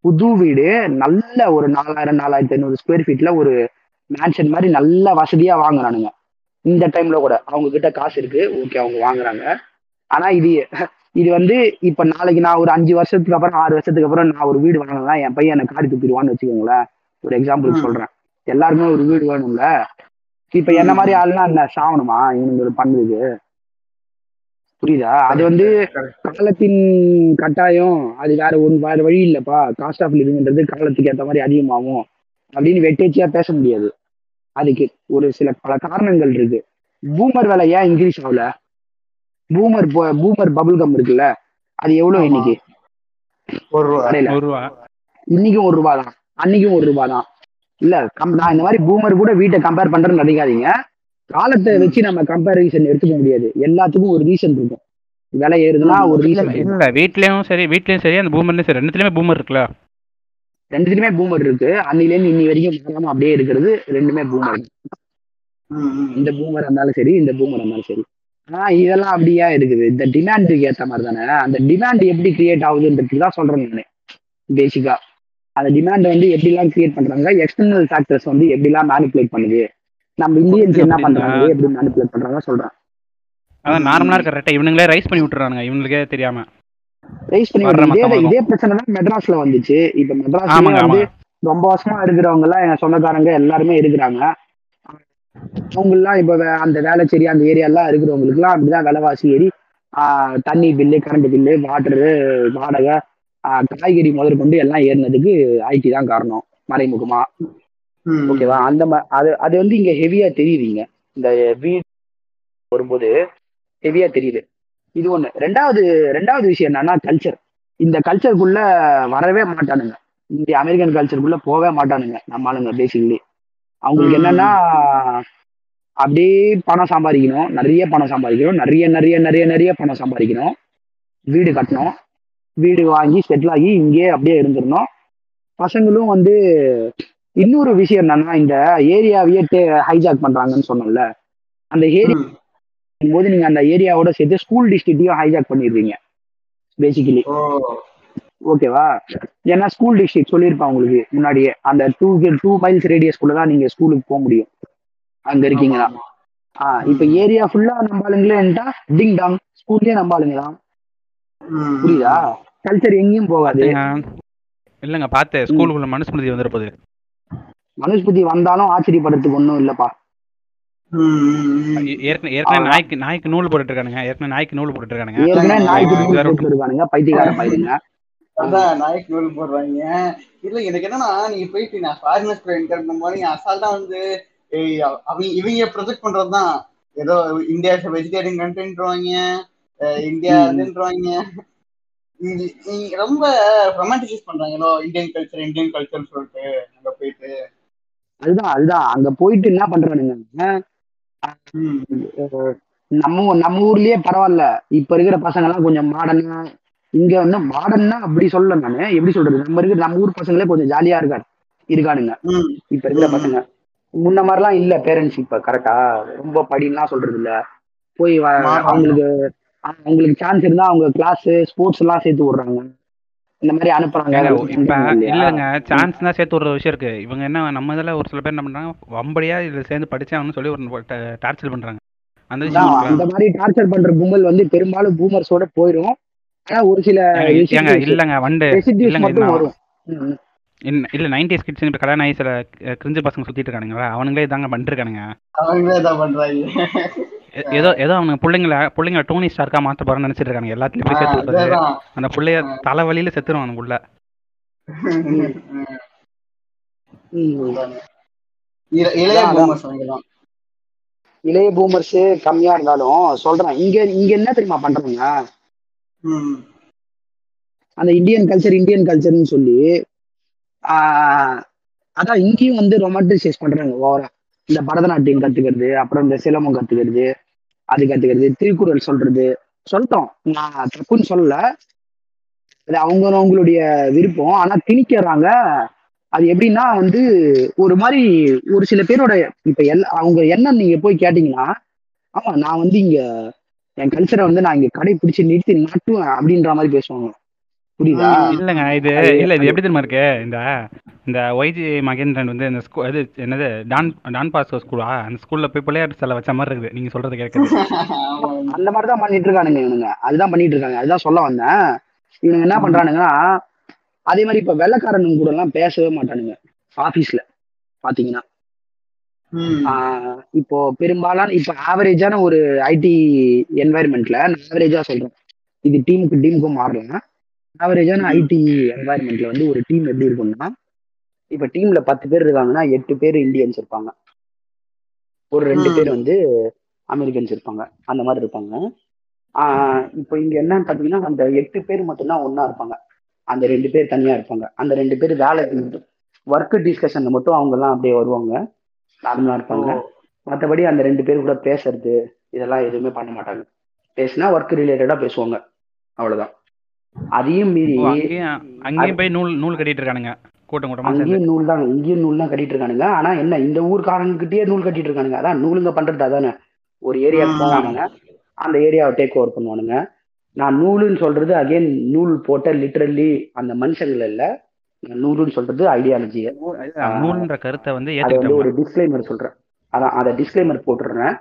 புது வீடு நல்ல ஒரு நாலாயிரம் நாலாயிரத்தி ஐநூறு ஸ்கொயர் ஃபீட்ல ஒரு மேன்ஷன் மாதிரி நல்ல வசதியா வாங்குறானுங்க இந்த டைம்ல கூட. அவங்க கிட்ட காசு இருக்கு. ஓகே அவங்க வாங்குறாங்க. ஆனா இது இது வந்து இப்ப நாளைக்கு நான் ஒரு அஞ்சு வருஷத்துக்கு அப்புறம் ஆறு வருஷத்துக்கு அப்புறம் நான் ஒரு வீடு வாங்கலாம் என் பையன் எனக்கு காடி துப்பிடுவான்னு வச்சுக்கோங்களேன். ஒரு எக்ஸாம்பிளுக்கு. சொல்றேன். எல்லாருமே ஒரு வீடு வேணும்ல. இப்ப என்ன மாதிரி ஆளுனா என்ன? சாவணுமா? இவங்க பண்ணுது புரியுதா? அது வந்து. காலத்தின் கட்டாயம். அது வேற ஒன்று வேற வழி இல்லப்பா. காஸ்ட் ஆஃப் லிவிங்ன்றது காலத்துக்கு ஏற்ற மாதிரி அதிகமாகும். அப்படின்னு வெட்டேச்சியா பேச முடியாது. அதுக்கு ஒரு சில பல காரணங்கள் இருக்கு. பூமர் விலை ஏன் இன்க்ரீஸ் ஆகல? பூமர் பூமர் பபுள் கம் இருக்குல்ல அது எவ்வளவு. இன்னைக்கு? ஒரு ரூபா. ஒரு ரூபா. இன்னைக்கும் ஒரு ரூபாய் தான் அன்னைக்கும் ஒரு ரூபாய் தான் இல்ல கம் நான் இந்த மாதிரி பூமர் கூட வீட்டை கம்பேர் பண்றேன்னு நினைக்காதீங்க. காலத்தை. வச்சு நம்ம கம்பேரிசன் எடுத்துக்க முடியாது. எல்லாத்துக்கும் ஒரு ரீசன் இருக்கும். விலை ஏறுதுன்னா ஒரு ரீசன் இல்ல வீட்லயும் சரி வீட்லயும் சரி அந்த பூமர்லயும் சரி ரெண்டுத்துலயுமே பூமர் இருக்குல்ல. ரெண்டுத்துலயுமே பூமர் இருக்கு. அன்னிலேருந்து இன்னி வரைக்கும் மாறாம அப்படியே இருக்கிறது ரெண்டுமே பூமர். இந்த பூமர் இருந்தாலும் சரி இந்த பூமர் இருந்தாலும் சரி. ஆனா இதெல்லாம் அப்படியா இருக்குது? இந்த டிமாண்டுக்கு ஏத்த மாதிரி தானே? அந்த டிமாண்ட் எப்படி கிரியேட் ஆகுதுன்றதுக்கு தான் சொல்றேன் நான். பேசிக்கா அந்த டிமாண்ட் வந்து எப்படிலாம் கிரியேட் பண்றாங்க? எக்ஸ்டர்னல் ஃபேக்டர்ஸ் வந்து எப்படிலாம் மேனிப்புலேட் பண்ணுது? நம்ம இந்தியன்ஸ் என்ன பண்றாங்க? எப்படி மேனிப்புலேட் பண்றாங்க சொல்றேன். அதான் நார்மலா இருக்க ரெட்டை இவனுங்களே ரைஸ் பண்ணி விட்டுறானுங்க. இவனுக்கே தெரியாம. ரைஸ் பண்ணி விட்டு இதே பிரச்சனை தான் மெட்ராஸ்ல வந்துச்சு. இப்ப மெட்ராஸ்ல ஆமாங்க வந்து ரொம்ப வருஷமா இருக்கிறவங்க எல்லாம் என் சொந்தக்காரங்க எல்லாருமே இருக்கிறாங்க. அவங்கெல்லாம் இப்ப அந்த வேலைச்சேரி அந்த ஏரியாலாம் இருக்கிறவங்களுக்கு எல்லாம் அப்படிதான் விலைவாசி ஏறி ஆஹ் தண்ணி பில்லு கரண்ட் பில்லு வாட்டரு வாடகை ஆஹ் காய்கறி முதற்கொண்டு எல்லாம் ஏறினதுக்கு ஐடி தான் காரணம் மறைமுகமா. ஓகேவா? அந்த அது அது வந்து இங்க ஹெவியா தெரியுதுங்க இந்த வீடு வரும்போது ஹெவியா தெரியுது. இது ஒண்ணு. ரெண்டாவது ரெண்டாவது விஷயம் என்னன்னா கல்ச்சர் இந்த கல்ச்சருக்குள்ள வரவே மாட்டானுங்க. இந்த அமெரிக்கன் கல்ச்சருக்குள்ள போகவே மாட்டானுங்க நம்ம ஆளுங்க பேசிக்கலி அவங்களுக்கு. என்னன்னா அப்படியே பணம் சம்பாதிக்கணும். நிறைய பணம் சம்பாதிக்கணும். நிறைய நிறைய நிறைய நிறைய பணம் சம்பாதிக்கணும். வீடு கட்டணும். வீடு வாங்கி செட்டில் ஆகி இங்கேயே அப்படியே இருந்துடணும். பசங்களும் வந்து இன்னொரு விஷயம் என்னன்னா இந்த ஏரியாவையே ஹைஜாக் பண்றாங்கன்னு சொன்னோம்ல அந்த ஏரியா. போது நீங்க அந்த ஏரியாவோட சேர்த்து ஸ்கூல் டிஸ்ட்ரிக்டையும் ஹைஜாக் பண்ணிடுவீங்க பேசிக்கலி ஓகேவா? ஏன்னா ஸ்கூல் டிஸ்ட்ரிக்ட் சொல்லியிருப்பேன் உங்களுக்கு முன்னாடியே. அந்த டூ டூ மைல்ஸ் ரேடியஸ்குள்ள தான் நீங்க ஸ்கூலுக்கு போக முடியும். அங்க இருக்கீங்கன்னா. ஆமா, ஆ இப்ப ஏரியா ஃபுல்லா நம்பாளுங்களேன்ட்டா டிங் டாங் ஸ்கூல்லயே நம்பாளுங்க தான். ம். புரியுதா? கல்ச்சர் எங்கேயும் போகாது. இல்லங்க பாத்து ஸ்கூலுக்குள்ள மனுஸ்மிருதி வந்துட போகுது மனுஸ்பதி வந்தாலும் ஆச்சரியப்படுறதுக்கு ஒன்றும் இல்லப்பா. ஏற்கனவே நாய்க்கு நாய்க்கு நூல் போட்டுட்டு இருக்கானுங்க. ஏற்கனவே நாய்க்கு நூல் போட்டுட்டு இருக்கானுங்க. ஏற்கனவே நாய்க்கு நூல் வேற போட்டு இருக்கானுங்க பைத்தியக்கார பயிலுங்க அதான் நாய்க்கு நூல் போடுறாங்க. இல்ல எனக்கு என்னன்னா நீங்க போயிட்டு நான் ஃபாரினர்ஸ் கூட என்கர் பண்ணும்போது நீங்க அசால்ட்டா வந்து அவங்க இவங்க ப்ரொஜெக்ட் பண்றதுதான். ஏதோ இந்தியா வெஜிடேரியன் கண்டென்ட்ருவாங்க இந்தியா இங்க ரொம்ப ரொமான்டிசைஸ் பண்றாங்களோ இந்தியன் கல்ச்சர் இந்தியன் கல்ச்சர் சொல்லிட்டு அங்க போயிட்டு. அதுதான் அதுதான். அங்க போயிட்டு என்ன பண்றானுங்க? நம்ம நம்ம ஊர்லயே பரவாயில்ல. இப்ப இருக்கிற பசங்க எல்லாம் கொஞ்சம் மாடர்னா இங்க வந்து மாடர்னா அப்படி சொல்லல நானு. எப்படி சொல்றது? நம்ம இருக்கிற நம்ம ஊர் பசங்களே கொஞ்சம் ஜாலியா இருக்காரு இருக்கானுங்க. இப்ப இருக்கிற. பசங்க. முன்ன மாதிரிலாம் இல்ல பேரண்ட்ஸ் இப்ப கரெக்டா ரொம்ப படின்லாம் சொல்றது இல்ல போய். அவங்களுக்கு அவங்களுக்கு சான்ஸ் இருந்தா அவங்க கிளாஸ் ஸ்போர்ட்ஸ் எல்லாம் சேர்த்து விடுறாங்க. இந்த மாதிரி அனுப்புறாங்க. இப்ப? இல்லைங்க. சான்ஸ் தான் சேர்த்து விடுற விஷயம் இருக்கு. இவங்க என்ன நம்ம இதில் ஒரு சில பேர் என்ன பண்றாங்க வம்படியா இதுல சேர்ந்து படிச்சாங்கன்னு சொல்லி ஒரு டார்ச்சர் பண்றாங்க? அந்த மாதிரி டார்ச்சர் பண்ற கும்பல் வந்து பெரும்பாலும் பூமர்ஸோட போயிடும் ஆனா ஒரு சில ஏங்க, இல்லங்க வண்டு. இல்லங்க. இல்ல- இல்ல நைன்டி கிட்ஸ் இப்ப கல்யாணம் ஆகி சில கிரிஞ்சு பசங்க சுத்திட்டு இருக்கானுங்களா அவனுங்களே தாங்க பண்ணிருக்கானுங்க தான் பண்றாங்க. ஏதோ ஏதோ அவனுங்க பிள்ளைங்கள பிள்ளைங்க டோனி ஸ்டார்க்கா மாத்த போறேன்னு நினைச்சிட்டு இருக்காங்க எல்லாத்துலயும் போய் சேர்த்து அந்த பிள்ளைய தலைவலியில செத்துரும் அவனுக்குள்ள இளைய பூமர்ஸ் இளைய பூமர்ஸ் கம்மியா இருந்தாலும் சொல்றேன் இங்க இங்க என்ன தெரியுமா பண்றாங்க அந்த இந்தியன் கல்ச்சர் இந்தியன் கல்ச்சர்னு சொல்லி அதான் இங்கேயும் வந்து ரொமான்டிசைஸ் பண்றாங்க ஓவரா. இந்த பரதநாட்டியம் கத்துக்கிறது அப்புறம் இந்த சிலம்பம் கத்துக்கிறது அது கத்துக்கிறது திருக்குறள் சொல்றது. சொல்லிட்டோம். நான் தப்புன்னு சொல்லல. அது அவங்க அவங்களுடைய விருப்பம். ஆனா திணிக்கிறாங்க. அது எப்படின்னா வந்து ஒரு மாதிரி ஒரு சில பேரோட இப்ப எல்லா அவங்க என்ன நீங்க போய் கேட்டீங்கன்னா ஆமா நான் வந்து இங்க என் கல்ச்சரை வந்து நான் இங்க கடைபிடிச்சு நிறுத்தி நாட்டுவேன் அப்படின்ற மாதிரி பேசுவாங்க. புரியுதா. இல்லங்க இது அது- இல்ல இது எப்படி தெரியுமா இருக்கு? இந்த இந்த ஒய்ஜி மகேந்திரன் வந்து இந்த ஸ்கூல் இது என்னது டான் டான் பாஸ்கோ ஸ்கூலா அந்த ஸ்கூல்ல போய் பிள்ளையார் சிலை வச்ச மாதிரி இருக்குது. நீங்க சொல்றது கேட்குது ஆமா அந்த மாதிரி தான் பண்ணிட்டு இருக்கானுங்க இவனுங்க. அதுதான் பண்ணிட்டு இருக்காங்க. அதுதான் சொல்ல வந்தேன். இவனுங்க என்ன பண்றானுங்கன்னா அதே மாதிரி இப்ப வெள்ளக்காரனுங்க கூட எல்லாம் பேசவே மாட்டானுங்க. ஆபீஸ்ல பாத்தீங்கன்னா. இப்போ பெரும்பாலான இப்போ ஆவரேஜான ஒரு ஐடி என்வாயர்மெண்ட்ல நான் ஆவரேஜா சொல்றேன். இது டீமுக்கு டீமுக்கும் மாறலாம் ஆவரேஜான ஐடி என்வாயர்மெண்ட்ல வந்து ஒரு டீம் எப்படி இருக்கும்னா இப்போ டீம்ல பத்து பேர் இருக்காங்கன்னா எட்டு பேர் இந்தியன்ஸ் இருப்பாங்க. ஒரு ரெண்டு. பேர் வந்து அமெரிக்கன்ஸ் இருப்பாங்க. அந்த மாதிரி இருப்பாங்க. இப்போ இங்க என்னன்னு பாத்தீங்கன்னா அந்த எட்டு பேர் மட்டும்தான் ஒண்ணா இருப்பாங்க. அந்த ரெண்டு பேர் தனியா இருப்பாங்க. அந்த ரெண்டு பேர் வேலை ஒர்க் டிஸ்கஷன்ல மட்டும் அவங்க எல்லாம் அப்படியே வருவாங்க. நார்மலா இருப்பாங்க. மற்றபடி அந்த ரெண்டு பேர் கூட பேசுறது இதெல்லாம் எதுவுமே பண்ண மாட்டாங்க. பேசினா ஒர்க் ரிலேட்டடா பேசுவாங்க. அவ்வளவுதான். அதையும் மீறி அங்கேயும் போய் நூல் நூல் கட்டிட்டு இருக்கானுங்க. கூட்டம் கூட்டமா அங்கேயும் நூல் தான் இங்கேயும் நூல் தான் கட்டிட்டு இருக்கானுங்க. ஆனா என்ன இந்த ஊர்க்காரங்கிட்டயே நூல் கட்டிட்டு இருக்கானுங்க. அதான் நூலுங்க பண்றது அதானே. ஒரு ம். போவானுங்க. அந்த ஏரியாவை டேக் ஓவர் பண்ணுவானுங்க. நான் நூலுன்னு சொல்றது அகைன் நூல் போட்ட லிட்டரலி அந்த மனுஷங்கள் இல்ல. நான் நூலுன்னு சொல்றது ஐடியாலஜி நூல்ன்ற கருத்தை வந்து அதை வந்து ஒரு டிஸ்க்ளைமர் சொல்றேன். அதான் அதை டிஸ்க்ளைமர் போட்டுடுறேன்.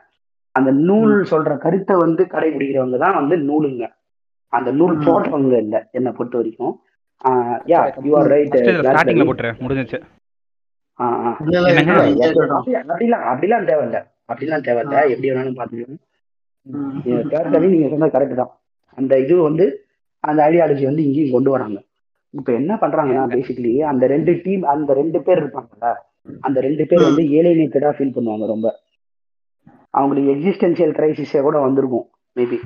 அந்த நூல் சொல்ற கருத்தை வந்து கடைபிடிக்கிறவங்க தான் வந்து நூலுங்க. அந்த நூல். போடுறவங்க இல்ல என்னை பொறுத்த வரைக்கும். யா யூ ஆர் ரைட் ஸ்டார்டிங்ல போட்டுரு முடிஞ்சிச்சு. அப்படிலாம் அப்படிலாம் தேவையில்ல. அப்படிலாம் தேவையில்ல. எப்படி வேணாலும் பாத்துக்கலாம் ம். பேர்தவி நீங்க சொன்னது கரெக்ட் தான். அந்த இது வந்து அந்த ஐடியாலஜி வந்து இங்கேயும் கொண்டு வராங்க. இப்ப என்ன பண்றாங்கன்னா பேசிக்கலி அந்த ரெண்டு டீம் அந்த ரெண்டு பேர் இருப்பாங்கல்ல அந்த ரெண்டு பேர் வந்து ஏலியனேட்டடா ஃபீல் பண்ணுவாங்க ரொம்ப. அவங்களுக்கு எக்ஸிஸ்டன்சியல் கிரைசிஸே கூட வந்திருக்கும் மேபி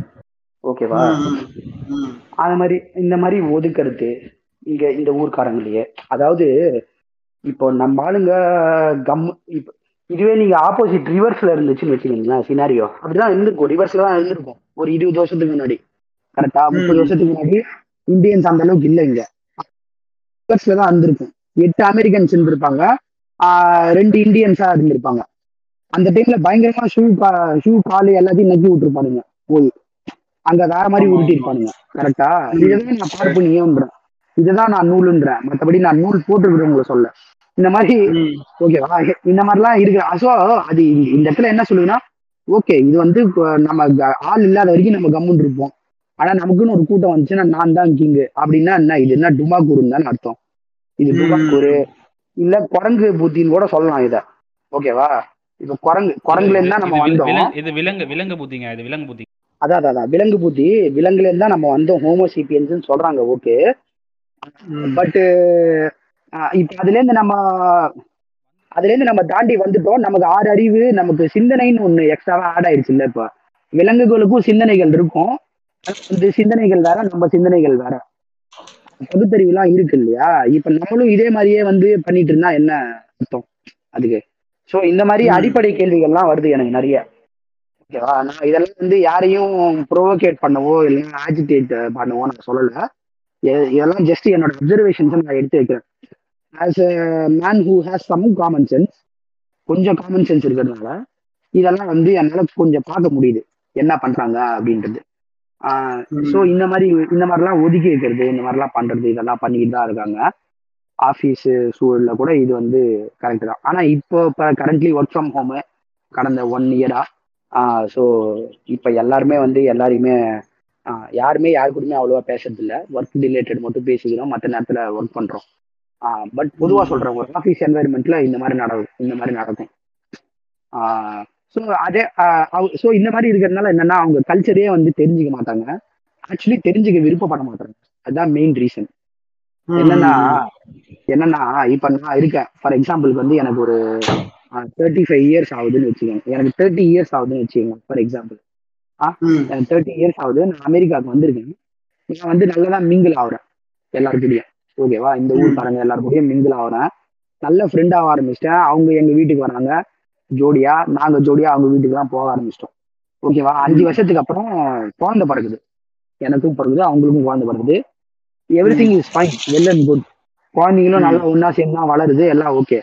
ஓகேவா. அந்த மாதிரி இந்த மாதிரி ஒதுக்கிறது இங்க இந்த ஊர்க்காரங்களையே அதாவது இப்போ நம்ம ஆளுங்க கம் இப்போ இதுவே நீங்க ஆப்போசிட் ரிவர்ஸ்ல இருந்துச்சுன்னு வச்சுக்கீங்களேன் சினாரியோ அப்படிதான் இருந்திருக்கும் ரிவர்ஸ்ல தான் இருந்திருக்கும். ஒரு இருபது வருஷத்துக்கு முன்னாடி. கரெக்டா முப்பது வருஷத்துக்கு முன்னாடி இந்தியன்ஸ் அந்த அளவுக்கு இல்லை இங்க. ரிவர்ஸ்ல தான் இருந்திருக்கும். எட்டு அமெரிக்கன்ஸ் இருந்திருப்பாங்க. ரெண்டு இந்தியன்ஸா இருந்திருப்பாங்க. அந்த டைம்ல பயங்கரமா ஷூ ஷூ காலு எல்லாத்தையும் நக்கி விட்டுருப்பானுங்க. போய் அங்க வேற மாதிரி உருட்டி இருப்பானுங்க. கரெக்டா இதுதான் நான் பார்ப்பு நீன்றேன் இதுதான் நான் நூலுன்றேன். மத்தபடி நான் நூல் போட்டுருக்கிறவங்கள சொல்ல. இந்த மாதிரி. ஓகேவா இந்த மாதிரிலாம் இருக்கு. ஸோ அது இந்த- இடத்துல என்ன சொல்லுதுன்னா ஓகே இது வந்து நம்ம க- ஆள் இல்லாத வரைக்கும் நம்ம கம்முன்னு இருப்போம். ஆனா நமக்குன்னு ஒரு கூட்டம் வந்துச்சுன்னா நான் தான் கிங்கு அப்படின்னா என்ன? இது என்ன டுமாக்கூருன்னு தானே அர்த்தம். இது. டுமாக்கூரு இல்ல குரங்கு புத்தின்னு கூட சொல்லலாம் இத. ஓகேவா இப்ப குரங்கு குரங்குல இருந்தா நம்ம வந்தோம். இது விலங்கு விலங்கு புத்திங்க இது விலங்கு புத்தி. அதான் அதான், விலங்கு புத்தி விலங்குல இருந்தா நம்ம வந்தோம். ஹோமோசிபியன்ஸ் சொல்றாங்க ஓகே ம். பட் இப்ப அதுல இருந்து நம்ம அதுல இருந்து நம்ம தாண்டி வந்துட்டோம். நமக்கு ஆறு அறிவு நமக்கு சிந்தனைன்னு ஒண்ணு எக்ஸ்ட்ராவா ஆட் ஆயிடுச்சு இல்ல இப்ப. விலங்குகளுக்கும் சிந்தனைகள் இருக்கும். வந்து சிந்தனைகள் வேற நம்ம சிந்தனைகள் வேற. பகுத்தறிவுலாம் இருக்கு இல்லையா? இப்ப நம்மளும் இதே மாதிரியே வந்து பண்ணிட்டு இருந்தா என்ன அர்த்தம் அதுக்கு? சோ இந்த மாதிரி. அடிப்படை கேள்விகள்லாம் வருது எனக்கு நிறைய. ஓகேவா? நான் இதெல்லாம் வந்து யாரையும் ப்ரோவோகேட் பண்ணவோ இல்லைன்னா ஆஜிடேட் பண்ணவோ நான் சொல்லல. எ- இதெல்லாம் ஜஸ்ட் என்னோட அப்சர்வேஷன்ஸ் நான் எடுத்து வைக்கிறேன். As a man who has some common sense கொஞ்சம் காமன் சென்ஸ் இருக்கிறதுனால இதெல்லாம் வந்து என்னால கொஞ்சம் பார்க்க முடியுது. என்ன பண்றாங்க அப்படின்றது. ஸோ இந்த மாதிரி இந்த மாதிரிலாம் ஒதுக்கி வைக்கிறது இந்த மாதிரிலாம் பண்றது இதெல்லாம் பண்ணிக்கிட்டு தான் இருக்காங்க. ஆஃபீஸ் சூழல்ல கூட இது வந்து கரெக்ட் தான். ஆனா இப்போ இப்போ கரண்ட்லி ஒர்க் ஃப்ரம் ஹோம் கடந்த ஒன் இயரா ஸோ இப்போ எல்லாருமே வந்து எல்லாரையுமே யாருமே யாரு கூடயுமே அவ்வளோவா பேசுறது இல்ல ஒர்க் ரிலேட்டட் மட்டும் பேசிக்கிறோம் மற்ற நேரத்துல ஒர்க் பண்றோம். பட் பொதுவா சொல்றேன் ஒரு ஆஃபீஸ் என்வாயர்மெண்ட்ல இந்த மாதிரி நடக்கும் இந்த மாதிரி நடக்கும். ஸோ அதே ஸோ இந்த மாதிரி இருக்கிறதுனால என்னன்னா அவங்க கல்ச்சரே வந்து தெரிஞ்சுக்க மாட்டாங்க. ஆக்சுவலி தெரிஞ்சுக்க விருப்பப்பட மாட்டாங்க. அதுதான் மெயின் ரீசன் என்னன்னா என்னன்னா இப்ப நான் இருக்கேன். ஃபார் எக்ஸாம்பிளுக்கு வந்து எனக்கு ஒரு தேர்ட்டி ஃபைவ் இயர்ஸ் ஆகுதுன்னு வச்சுக்கோங்க. எனக்கு தேர்ட்டி இயர்ஸ் ஆகுதுன்னு வச்சுக்கோங்க ஃபார் எக்ஸாம்பிள் தேர்ட்டி இயர்ஸ் ஆகுது. நான் அமெரிக்காவுக்கு வந்திருக்கேன். நான் வந்து நல்லதா மிங்கிள் ஆகுறேன் எல்லாருக்கூடயும் ஓகேவா இந்த ஊர்க்காரங்க எல்லாருக்கூடயும் மிங்கிள் ஆகுறேன் நல்ல ஃப்ரெண்ட் ஆக ஆரம்பிச்சிட்டேன். அவங்க எங்க வீட்டுக்கு வராங்க. ஜோடியா? நாங்க ஜோடியா அவங்க வீட்டுக்கு தான் போக ஆரம்பிச்சிட்டோம். ஓகேவா? அஞ்சு வருஷத்துக்கு அப்புறம் குழந்தை பிறகுது எனக்கும் பிறகுது அவங்களுக்கும் குழந்தை பிறகுது everything is fine well and good குழந்தைங்களும் நல்லா ஒன்னா சேர்ந்து வளருது எல்லாம் ஓகே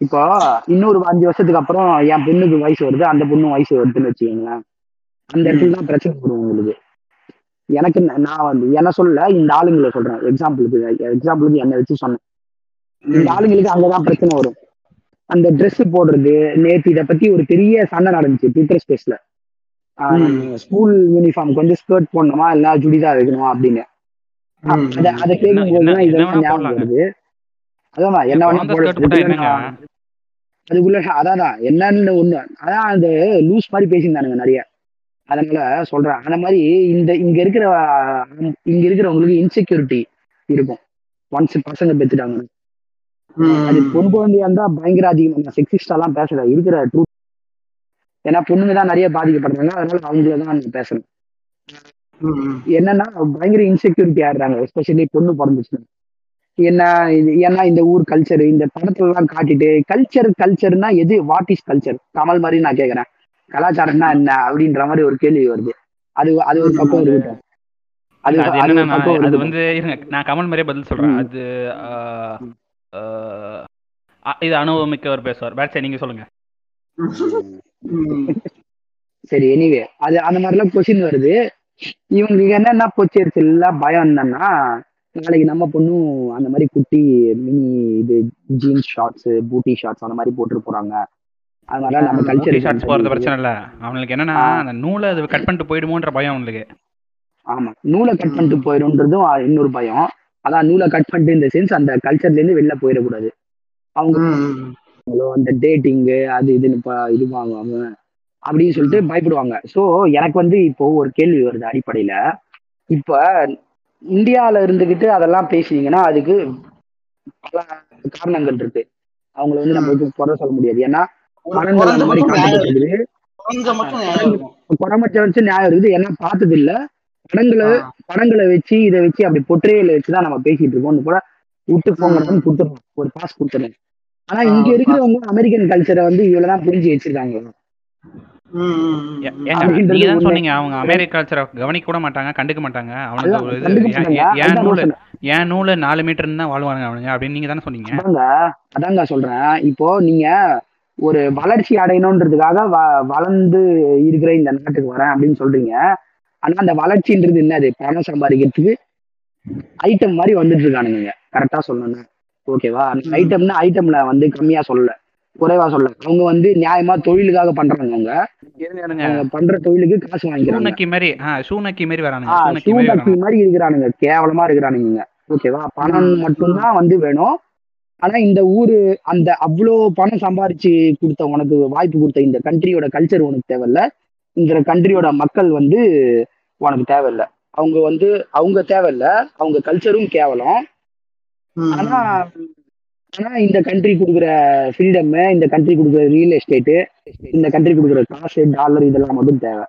இப்போ இன்னொரு அஞ்சு வருஷத்துக்கு அப்புறம் என் பொண்ணுக்கு வயசு வருது அந்த பொண்ணு வயசு வருதுன்னு வச்சுக்கோங்களேன். அந்த இடத்துல தான் பிரச்சனை வரும் உங்களுக்கு. எனக்கு நான் வந்து என்ன சொல்ல இந்த ஆளுங்களை சொல்றேன். எக்ஸாம்பிளுக்கு எக்ஸாம்பிளுக்கு என்னை வச்சு சொன்னேன். இந்த ஆளுங்களுக்கு அங்கதான் பிரச்சனை வரும். அந்த Dress போடுறது. நேத்து இத பத்தி ஒரு பெரிய சண்டை நடந்துச்சு ட்விட்டர் ஸ்பேஸ்ல ஸ்கூல் யூனிஃபார்ம்க்கு வந்து ஸ்கர்ட் போடணுமா இல்ல சுடிதார் வைக்கணுமா அப்படின்னு. அத கேட்கும் போதுதான் இதெல்லாம் ஞாபகம். வருது. அதான் என்ன வேணா அதுக்குள்ள அதான் என்னன்னு ஒண்ணு அதான் அந்த லூஸ் மாதிரி பேசியிருந்தானுங்க நிறைய. அதனால சொல்றேன். அந்த மாதிரி இந்த இங்க இருக்கிற இங்க இருக்கிறவங்களுக்கு இன்செக்யூரிட்டி இருக்கும். ஒன்ஸ் பசங்க பெத்துட்டாங்க அது பொன் குழந்தையா இருந்தா பயங்கர அதிகம் செக்ஸிஸ்டா எல்லாம் பேசல. இருக்கிற ட்ரூ ஏன்னா பொண்ணுங்க தான் நிறைய பாதிக்கப்படுறாங்க. அதனால அவங்கள தான் நான் பேசுறேன் என்னன்னா பயங்கர இன்செக்யூரிட்டி ஆயிடுறாங்க. எஸ்பெஷலி பொண்ணு பிறந்துச்சுன்னா. என்ன இது ஏன்னா இந்த ஊர் கல்ச்சர் இந்த படத்துல எல்லாம் காட்டிட்டு கல்ச்சர் கல்ச்சர்னா எது? வாட் இஸ் கல்ச்சர் கமல் மாதிரி நான் கேக்குறேன் கலாச்சாரம்னா என்ன? அப்படின்ற மாதிரி ஒரு கேள்வி வருது. அது அது ஒரு பக்கம் இருக்கட்டும். அது வந்து நான் கமல் மாதிரியே பதில் சொல்றேன். அது இது அனுபவமிக்கவர் பேசுவார். பேட் சரி நீங்க சொல்லுங்க. சரி எனிவே அது அந்த மாதிரிலாம் கொஸ்டின் வருது. இவங்களுக்கு என்னென்ன போச்சு எல்லாம் பயம் என்னன்னா நாளைக்கு நம்ம பொண்ணும் அந்த மாதிரி குட்டி மினி இது ஜீன்ஸ் ஷார்ட்ஸ் பூட்டி ஷார்ட்ஸ் அந்த மாதிரி போட்டு போறாங்க. அதனால நம்ம கல்ச்சர் ஷார்ட்ஸ் போறது பிரச்சனை இல்ல. அவனுக்கு என்னன்னா. அந்த நூலை அது கட் பண்ணிட்டு போயிடுமோன்ற பயம் அவனுக்கு ஆமா. நூலை கட் பண்ணிட்டு போயிடும்ன்றதும் இன்னொரு பயம். அதான் நூலை கட் பண்ணிட்டு இந்த சென்ஸ் அந்த கல்ச்சர்ல இருந்து வெளில போயிடக்கூடாது. அவங்க அந்த டேட்டிங்கு அது இதுன்னு இது வாங்குவாங்க அப்படின்னு சொல்லிட்டு பயப்படுவாங்க. ஸோ எனக்கு வந்து இப்போ ஒரு கேள்வி வருது அடிப்படையில. இப்ப இந்தியால இருந்துகிட்டு அதெல்லாம் பேசுனீங்கன்னா அதுக்கு பல காரணங்கள் இருக்கு. அவங்கள வந்து நம்ம குறை சொல்ல முடியாது. ஏன்னா படங்கள் அந்த மாதிரி வச்சு நியாயம் இருக்குது. ஏன்னா பார்த்தது இல்ல படங்களை. படங்களை வச்சு இதை வச்சு அப்படி பொற்றையில வச்சுதான் நம்ம பேசிட்டு இருக்கோம். கூட விட்டு போங்கன்னு கொடுத்துருவோம் ஒரு பாஸ் கொடுத்துருவோம் ஆனா இங்க இருக்கிறவங்க அமெரிக்கன் கல்ச்சரை வந்து இவ்வளவுதான் புரிஞ்சு வச்சிருக்காங்க. சொன்னீங்க அவங்க அமெரிக்க கல்ச்சரை கவனிக்க கூட மாட்டாங்க கண்டுக்க மாட்டாங்க. அவனுக்கு அதுதான் நூலு. ஏன் நூலு நாலு மீட்டர் தான் வாழ்வானுங்க அவனுங்க அப்படின்னு நீங்க தானே சொன்னீங்க. அதாங்க சொல்றேன். இப்போ நீங்க ஒரு வளர்ச்சி அடையணுன்றதுக்காக வ- வளர்ந்து இருக்கிற இந்த நாட்டுக்கு வரேன் அப்படின்னு சொல்றீங்க. ஆனா அந்த வளர்ச்சின்றது என்னது பணம் சம்பாதிக்கிறதுக்கு ஐட்டம் மாதிரி வந்துட்டு இருக்கானுங்க கரெக்டா சொல்லணும் ஓகேவா ஐட்டம்னா ஐட்டம்ல வந்து கம்மியா சொல்லல. குறைவா சொல்ல அவங்க வந்து நியாயமா தொழிலுக்காக பண்றாங்க அவங்க பண்ற தொழிலுக்கு காசு வாங்கிக்கிறாங்க. மாதிரி வரானுங்க. மாதிரி இருக்கிறானுங்க. கேவலமா இருக்கிறானுங்க ஓகேவா பணம் மட்டும்தான் வந்து வேணும். ஆனா இந்த ஊரு அந்த அவ்வளோ பணம் சம்பாரிச்சு கொடுத்த உனக்கு வாய்ப்பு கொடுத்த இந்த கண்ட்ரியோட கல்ச்சர் உனக்கு தேவையில்ல. இந்த கண்ட்ரியோட மக்கள் வந்து உனக்கு தேவையில்ல. அவங்க வந்து அவங்க தேவையில்ல. அவங்க கல்ச்சரும் கேவலம். ஆனா ஆனா இந்த கண்ட்ரி கொடுக்குற ஃப்ரீடம் இந்த கண்ட்ரி கொடுக்குற ரியல் எஸ்டேட்டு இந்த கண்ட்ரி கொடுக்குற காசு டாலர் இதெல்லாம் மட்டும் தேவை.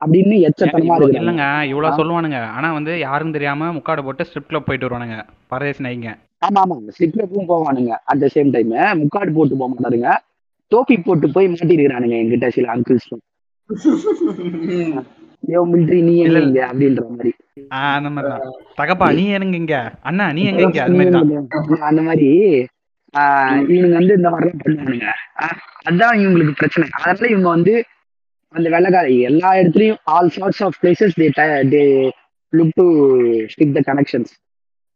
அப்படின்னு எச்சத்தனமா இருக்கிறாங்க. இல்லங்க இவ்வளவு. சொல்லுவானுங்க. ஆனா வந்து யாரும் தெரியாம முக்காடு போட்டு ஸ்ட்ரிப் கிளப் போயிட்டு வருவானுங்க. பரதேசி நாய்ங்க ஆமா ஆமா. ஸ்லிப்லப்பும் போவானுங்க அட் த சேம் டைம் முக்காடு போட்டு போக மாட்டாருங்க டோப்பி போட்டு போய் மாட்டிருக்கிறானுங்க என்கிட்ட சில அங்கிள்ஸ். யோ மிலிட்ரி நீ இங்க? அப்படின்ற மாதிரி. அந்த மாதிரி தான். தகப்பா நீ எங்க இங்க? அண்ணா நீ எங்க இங்க? அது மாதிரி தான். அந்த மாதிரி. இவனுங்க வந்து இந்த மாதிரிலாம் பண்ணுவானுங்க. அதான் இவங்களுக்கு பிரச்சனை. அதனால இவங்க வந்து அந்த வெள்ளக்கார எல்லா இடத்துலயும் all sorts of places they they look to stick the connections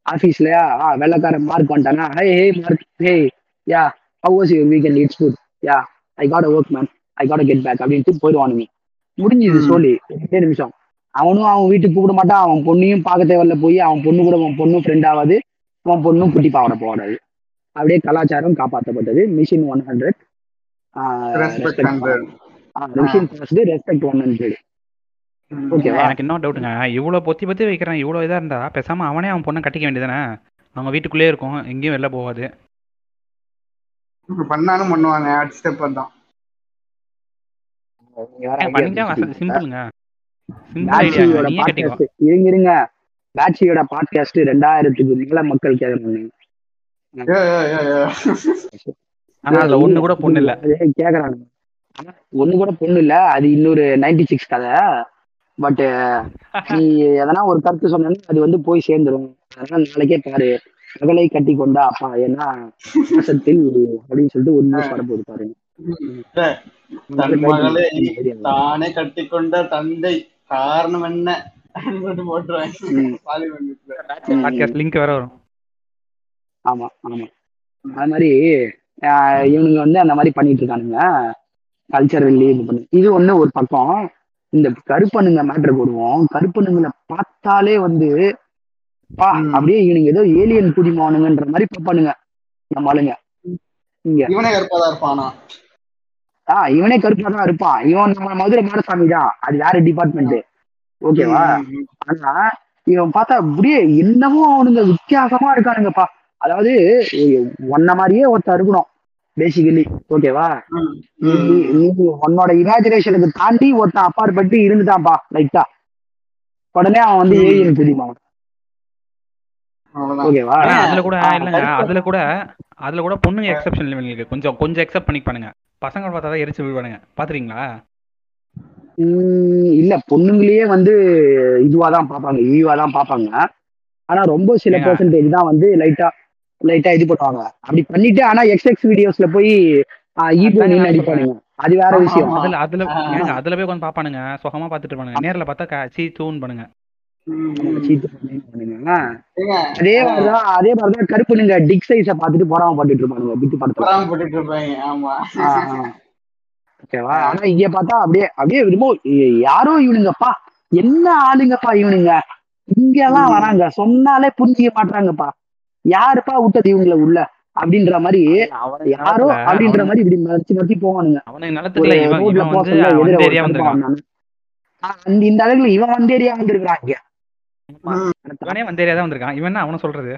ஆஃபீஸ்லயா ஆ வெள்ளக்காரன் மார்க் பண்ணிட்டானா hey hey Mark hey yeah how was your weekend it's good yeah I got work man I got get back அப்படின்ட்டு போயிடுவானுங்க. முடிஞ்சுது. சொல்லி ரெண்டே நிமிஷம். அவனும் அவன் வீட்டுக்கு கூப்பிட மாட்டான். அவன் பொண்ணையும் பார்க்க தேவையில்ல போய் அவன் பொண்ணு கூட அவன் பொண்ணும் ஃப்ரெண்ட் ஆகாது அவன் பொண்ணும் குட்டி பாவட போடாது அப்படியே கலாச்சாரம் காப்பாற்றப்பட்டது. Mission one hundred mission respect one hundred ஓகேவா எனக்கு இன்னும் டவுட்டுங்க இவ்வளோ பொத்தி பொத்தி வைக்கிறான் இவ்வளோ இதாக இருந்தா பேசாம அவனே அவன் பொண்ணை கட்டிக்க வேண்டியதானே அவங்க வீட்டுக்குள்ளேயே இருக்கும் எங்கேயும் வெளில போகாது. பண்ணாலும் பண்ணுவாங்க. அடுத்த ஸ்டெப் தான் இருங்க இருங்க. பேட்சியோட பாட்காஸ்ட் ரெண்டாயிரத்துக்கு மேல மக்கள் கேட்கறாங்க ஒண்ணு கூட பொண்ணு இல்ல. கேக்குறாங்க. ஒண்ணு கூட பொண்ணு இல்ல. அது இன்னொரு நைன்டி சிக்ஸ் கதை பட் நீ எதனா ஒரு கருத்து சொன்னா அது வந்து போய் சேர்ந்துரும். அதனால நாளைக்கே பாரு. மகளை கட்டி கொண்டா அப்பா. ஏன்னா அப்படின்னு சொல்லிட்டு ஒரு நியூஸ் வரப்போகுது பாருங்க தன் மகளை தானே கட்டிக்கொண்ட தந்தை. காரணம் என்ன? லிங்க் வேற வரும். ஆமா ஆமா. அது மாதிரி இவனுங்க வந்து அந்த மாதிரி பண்ணிட்டு இருக்கானுங்க. கல்ச்சரல்லி இது பண்ணி. இது ஒண்ணு ஒரு பக்கம். இந்த கருப்பனுங்க மேட்ரு போடுவோம். கருப்பனுங்களை பார்த்தாலே வந்து பா. அப்படியே இவனுங்க ஏதோ ஏலியன் குடிமானுங்கன்ற மாதிரி பார்ப்பானுங்க. நம்ம ஆளுங்க. இங்க. இவனே கருப்பாதான் இருப்பானா? ஆஹ் இவனே கருப்பா தான் இருப்பான். இவன் நம்ம மதுரை மாடசாமி தான். அது வேற டிபார்ட்மெண்ட் ஓகேவா? ஆனா இவன் பார்த்தா அப்படியே என்னமோ அவனுங்க வித்தியாசமா இருக்கானுங்கப்பா. அதாவது ஒன்ன மாதிரியே ஒருத்தன் இருக்கணும் பேசிக்கலி ஓகேவா? நீ உன்னோட இமேஜினேஷனுக்கு தாண்டி ஒருத்தன் அப்பாற்பட்டு இருந்துட்டான்ப்பா லைட்டா உடனே அவன் வந்து. ஏலியன் தெரியுமா ஓகேவா? அதுல கூட இல்லங்க அதுல கூட அதுல கூட பொண்ணுங்க எக்ஸெப்ஷன் கொஞ்சம் கொஞ்சம் எக்ஸெப்ட் பண்ணிப்பானுங்க. பசங்க பார்த்தா தான் எரிச்சு விடுவானுங்க. பாத்துறீங்களா இல்ல. பொண்ணுங்களையே வந்து இதுவாதான் பார்ப்பாங்க. இழிவாதான் பார்ப்பாங்க. ஆனா ரொம்ப சில. பெர்சன்டேஜ் தான் வந்து லைட்டா லைட்டா இது பண்ணுவாங்க. அப்படி பண்ணிட்டு ஆனா எக்ஸ் எக்ஸ் வீடியோஸ்ல போய் ஈபோ அதாங்க நீ நான் நடிப்பானுங்க அது வேற விஷயம். அதுல அதுல அதுல போய் கொஞ்சம் பாப்பானுங்க சுகமா பாத்துட்டு இருப்பானுங்க. நேர்ல பார்த்தா சீ தூண் பண்ணுங்க அதே மாதிரிதான் அதே மாதிரிதான் கருப்புனுங்க டிக் சைஸ பார்த்துட்டு பொறாம பட்டுட்டு இருப்பானுங்க படத்துல. போட்டுட்டு இருப்பாங்க ஆமா. ஓகேவா? ஆனா இங்க பார்த்தா அப்படியே அப்படியே விரும்ப யாரோ இவனுங்கப்பா? என்ன ஆளுங்கப்பா இவனுங்க? இங்க எல்லாம். வராங்க சொன்னாலே புரிஞ்சிக்க மாட்டாங்கப்பா யாருப்பா விட்டது இவங்கள உள்ள? அப்படின்ற மாதிரி யாரோ அப்படின்ற மாதிரி இப்படி மறைச்சு மறைச்சு போவானுங்க. இந்த அளவுக்கு இவன் வந்த ஏரியா வந்திருக்காங்க ம். இவனே வந்த ஏரியா தான் வந்திருக்கான். இவன் என்ன அவனை சொல்றது?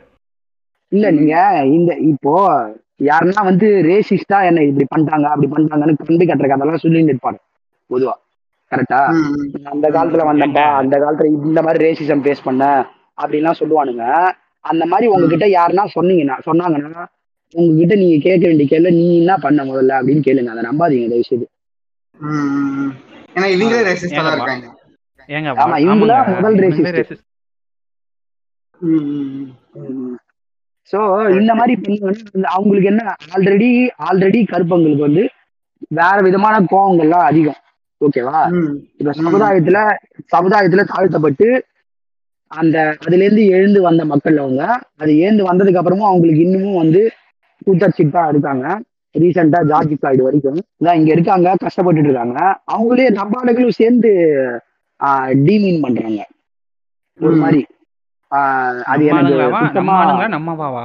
இல்ல நீங்க இந்த இப்போ யாருன்னா வந்து ரேசிஸ்டா என்ன இப்படி பண்ணிட்டாங்க அப்படி பண்ணிட்டாங்கன்னு கண்டு கட்டுற அதெல்லாம் சொல்லிட்டு இருப்பாங்க பொதுவா. கரெக்டா. அந்த காலத்துல வந்தப்பா? அந்த காலத்துல இந்த மாதிரி ரேசிசம் ஃபேஸ் பண்ண அப்படின்லாம் சொல்லுவானுங்க. அந்த மாதிரி உங்ககிட்ட யாருன்னா சொன்னீங்கன்னா சொன்னாங்கன்னா உங்ககிட்ட நீங்க கேட்க வேண்டிய கேள்வி நீ என்ன பண்ண முதல்ல அப்படின்னு கேளுங்க. அதை நம்பாதீங்க தயவு செய்து. ஏன்னா இவங்களே ரேசிஸ்டா இருக்காங்க. ஏங்க ஆமா, இவங்களா முதல் இவங்களே சோ இந்த மாதிரி அவங்களுக்கு என்ன ஆல்ரெடி ஆல்ரெடி கருப்பங்களுக்கு வந்து வேற விதமான கோவங்கள்லாம் அதிகம். ஓகேவா. இப்ப. சமுதாயத்துல சமுதாயத்துல தாழ்த்தப்பட்டு அந்த அதுல இருந்து எழுந்து வந்த மக்கள் அவங்க அது எழுந்து வந்ததுக்கு அப்புறமும் அவங்களுக்கு இன்னமும் வந்து கூட்டச்சிட்டா இருக்காங்க ரீசெண்டா ஜார்ஜ் ஃபிளாய்டு வரைக்கும். இதான் இங்க இருக்காங்க கஷ்டப்பட்டுட்டு இருக்காங்க. அவங்களே நம்ம ஆளுகளும் சேர்ந்து டீமீன் பண்றாங்க. ஒரு. மாதிரி. அது நம்மவாவா?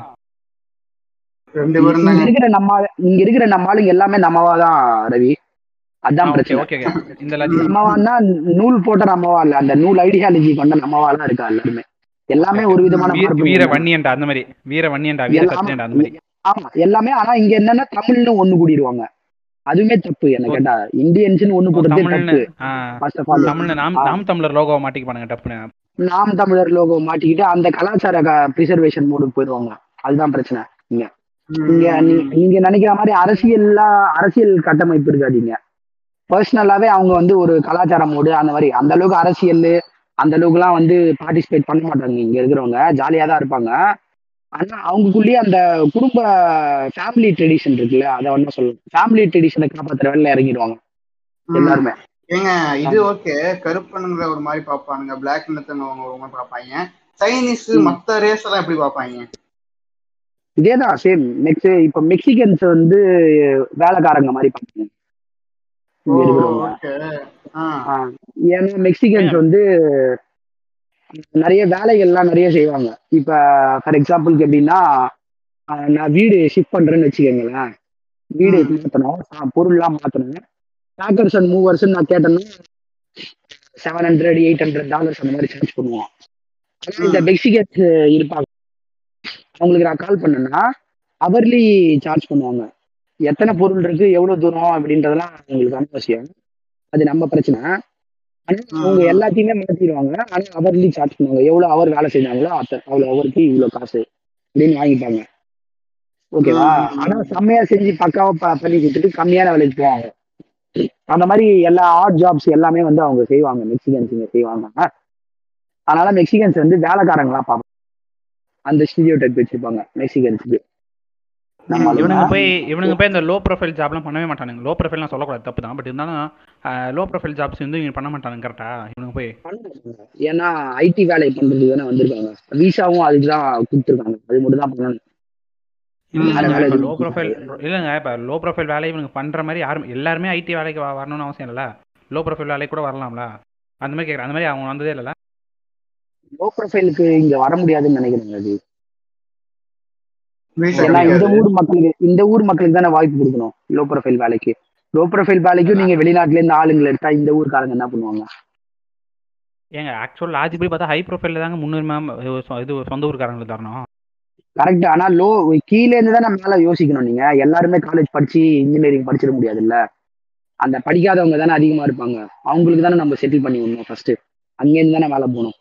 ரெண்டு பேரும் இங்க இருக்கிற நம்ம இங்க இருக்கிற நம்ம ஆளுங்க எல்லாமே நம்மவாதான் ரவி. அதான் ஓகே பிரச்சனை. ஓகே இந்த லாஜிக் நம்மவான்னா நூல் போட்ட நம்மவா இல்ல அந்த நூல் ஐடியாலஜி கொண்ட நம்மவா தான் இருக்கா எல்லாருமே. எல்லாமே ஒரு விதமான வீர. வன்னியன்டா அந்த மாதிரி. வீர வன்னியன்டா வீர சத்தியன்டா அந்த மாதிரி. ஆமா எல்லாமே ஆனா இங்க என்னன்னா தமிழ்னு ஒண்ணு கூடிடுவாங்க அதுவுமே தப்பு என்ன கேட்டா. இந்தியன்ஸ்னு ஒண்ணு கூடுறதே தமிழ்னு தப்பு ஃபர்ஸ்ட் ஆஃப் ஆல் தமிழ்னு நாம். நாம் தமிழர் லோகோ மாட்டிக்குப்பானுங்க டப்புன்னு நாம் தமிழர் லோகோ மாட்டிக்கிட்டு அந்த கலாச்சார பிரிசர்வேஷன் மோடுக்கு போயிடுவாங்க. அதுதான் பிரச்சனை. இங்க. இங்க நீ- நீங்க நினைக்கிற மாதிரி அரசியல்லா அரசியல் கட்டமைப்பு இருக்காதீங்க. பர்சனலாவே அவங்க வந்து ஒரு கலாச்சார மோடு அந்த மாதிரி. அந்த அளவுக்கு அரசியல் அந்த அளவுக்குலாம் வந்து பார்ட்டிசிபேட் பண்ண மாட்டாங்க இங்க இருக்கிறவங்க. ஜாலியா தான் இருப்பாங்க. ஆனா அவங்களுக்குள்ளேயே அந்த குடும்ப ஃபேமிலி ட்ரெடிஷன் இருக்குல்ல அதை ஒன்றும் சொல்லலாம் ஃபேமிலி ட்ரெடிஷனை காப்பாத்துற வேலை இறங்கிடுவாங்க. எல்லாருமே. ஏங்க இது ஓகே கருப்பனுங்கிற ஒரு மாதிரி பாப்பானுங்க பிளாக் மாதிரி பாப்பாங்க சைனீஸ். மத்த ரேஸ் எல்லாம் எப்படி பாப்பாங்க இதேதான் சேம் நெக்ஸ்ட் இப்ப மெக்சிகன்ஸ் வந்து வேலைக்காரங்க மாதிரி ஆ, ஏன்னா மெக்சிகன்ஸ் வந்து நிறைய வேலைகள்லாம் நிறைய செய்வாங்க. இப்ப ஃபார் எக்ஸாம்பிளுக்கு எப்படின்னா நான் வீடு ஷிஃப்ட் பண்றேன்னு வச்சுக்கோங்களேன். வீடு. மாத்தணும்? பொருள்லாம் மாத்தணும். பேக்கர்ஸ் அண்ட் மூவர்ஸ் நான் கேட்டேன்னா seven hundred eight hundred dollars அந்த மாதிரி சார்ஜ் பண்ணுவோம் இந்த. மெக்சிகன்ஸ் இருப்பாங்க. அவங்களுக்கு நான் கால் பண்ணேன்னா அவர்லி சார்ஜ் பண்ணுவாங்க. எத்தனை பொருள் இருக்கு எவ்வளவு தூரம் அப்படின்றதெல்லாம் அவங்களுக்கு அவசியம் அது நம்ம பிரச்சனை. ஆனா அவங்க. எல்லாத்தையுமே மாத்திடுவாங்க. ஆனா அவர்லி சார்ஜ் பண்ணுவாங்க. எவ்வளவு அவர் வேலை செஞ்சாங்களோ அத்த அவ்வளவு அவருக்கு இவ்வளவு காசு அப்படின்னு வாங்கிப்பாங்க. ஓகேவா ஆனா. செம்மையா செஞ்சு பக்காவா ப- பண்ணி கொடுத்துட்டு கம்மியான விலைக்கு போவாங்க. அந்த மாதிரி எல்லா ஆர்ட் ஜாப்ஸ் எல்லாமே வந்து அவங்க செய்வாங்க. மெக்சிகன்ஸ் இங்க செய்வாங்க. அதனால மெக்சிகன்ஸ் வந்து வேலைக்காரங்களா பார்ப்பாங்க. அந்த ஸ்டீரியோ டைப் வச்சிருப்பாங்க. மெக்சிகன்ஸுக்கு. இவனுங்க போய் இவனுங்க போய் இந்த லோ ப்ரொஃபைல் ஜாப்லாம் பண்ணவே மாட்டானுங்க. லோ ப்ரொஃபைல்லாம் சொல்லக்கூடாது. தப்பு தான். பட் இருந்தாலும் லோ ப்ரொஃபைல் ஜாப்ஸ் வந்து இவங்க பண்ண மாட்டானுங்க. கரெக்டா இவனுங்க போய். ஏன்னா ஐடி வேலை பண்றதுக்கு தானே வந்திருக்காங்க. விசாவும் அதுக்கு தான் கொடுத்துருக்காங்க. அது மட்டும் தான் பண்ணணும் ம். வேற வேலை இப்போ எதுவும் லோ ப்ரொஃபைல் இல்லைங்க இப்போ லோ ப்ரொஃபைல் வேலையை இவங்க பண்ணுற மாதிரி யாரும் எல்லாருமே ஐடி வேலைக்கு வரணும்னு அவசியம் இல்லைல்ல லோ ப்ரொஃபைல் வேலைக்கு கூட வரலாம்ல. அந்த மாதிரி கேட்குறேன் அந்த மாதிரி அவங்க வந்ததே இல்லைல்ல? லோ ப்ரொஃபைலுக்கு இங்க வர முடியாதுன்னு நினைக்கிறேங்க அது. இந்த. ஊர் மக்களுக்கு இந்த ஊர் மக்களுக்கு தானே வாய்ப்பு கொடுக்கணும் லோ ப்ரொஃபைல் வேலைக்கு. லோ ப்ரொஃபைல் வேலைக்கும் நீங்க வெளிநாட்டுல இருந்து ஆளுங்களை எடுத்தா இந்த ஊர்க்காரங்க என்ன பண்ணுவாங்க? ஏங்க ஆக்சுவல் லாஜிக் படி பார்த்தா ஹை ப்ரொஃபைலில் தாங்க முன்னுரிமை இது சொந்த ஊருக்காரங்களுக்கு தரணும். கரெக்ட் ஆனா லோ கீழே இருந்து தானே மேல யோசிக்கணும் நீங்க. எல்லாருமே காலேஜ் படிச்சு இன்ஜினியரிங் படிச்சிட முடியாதுல்ல. அந்த படிக்காதவங்க தானே அதிகமா இருப்பாங்க. அவங்களுக்கு தானே நம்ம செட்டில் பண்ணி விடணும் ஃபர்ஸ்ட் அங்கேருந்து தானே மேல போகணும்.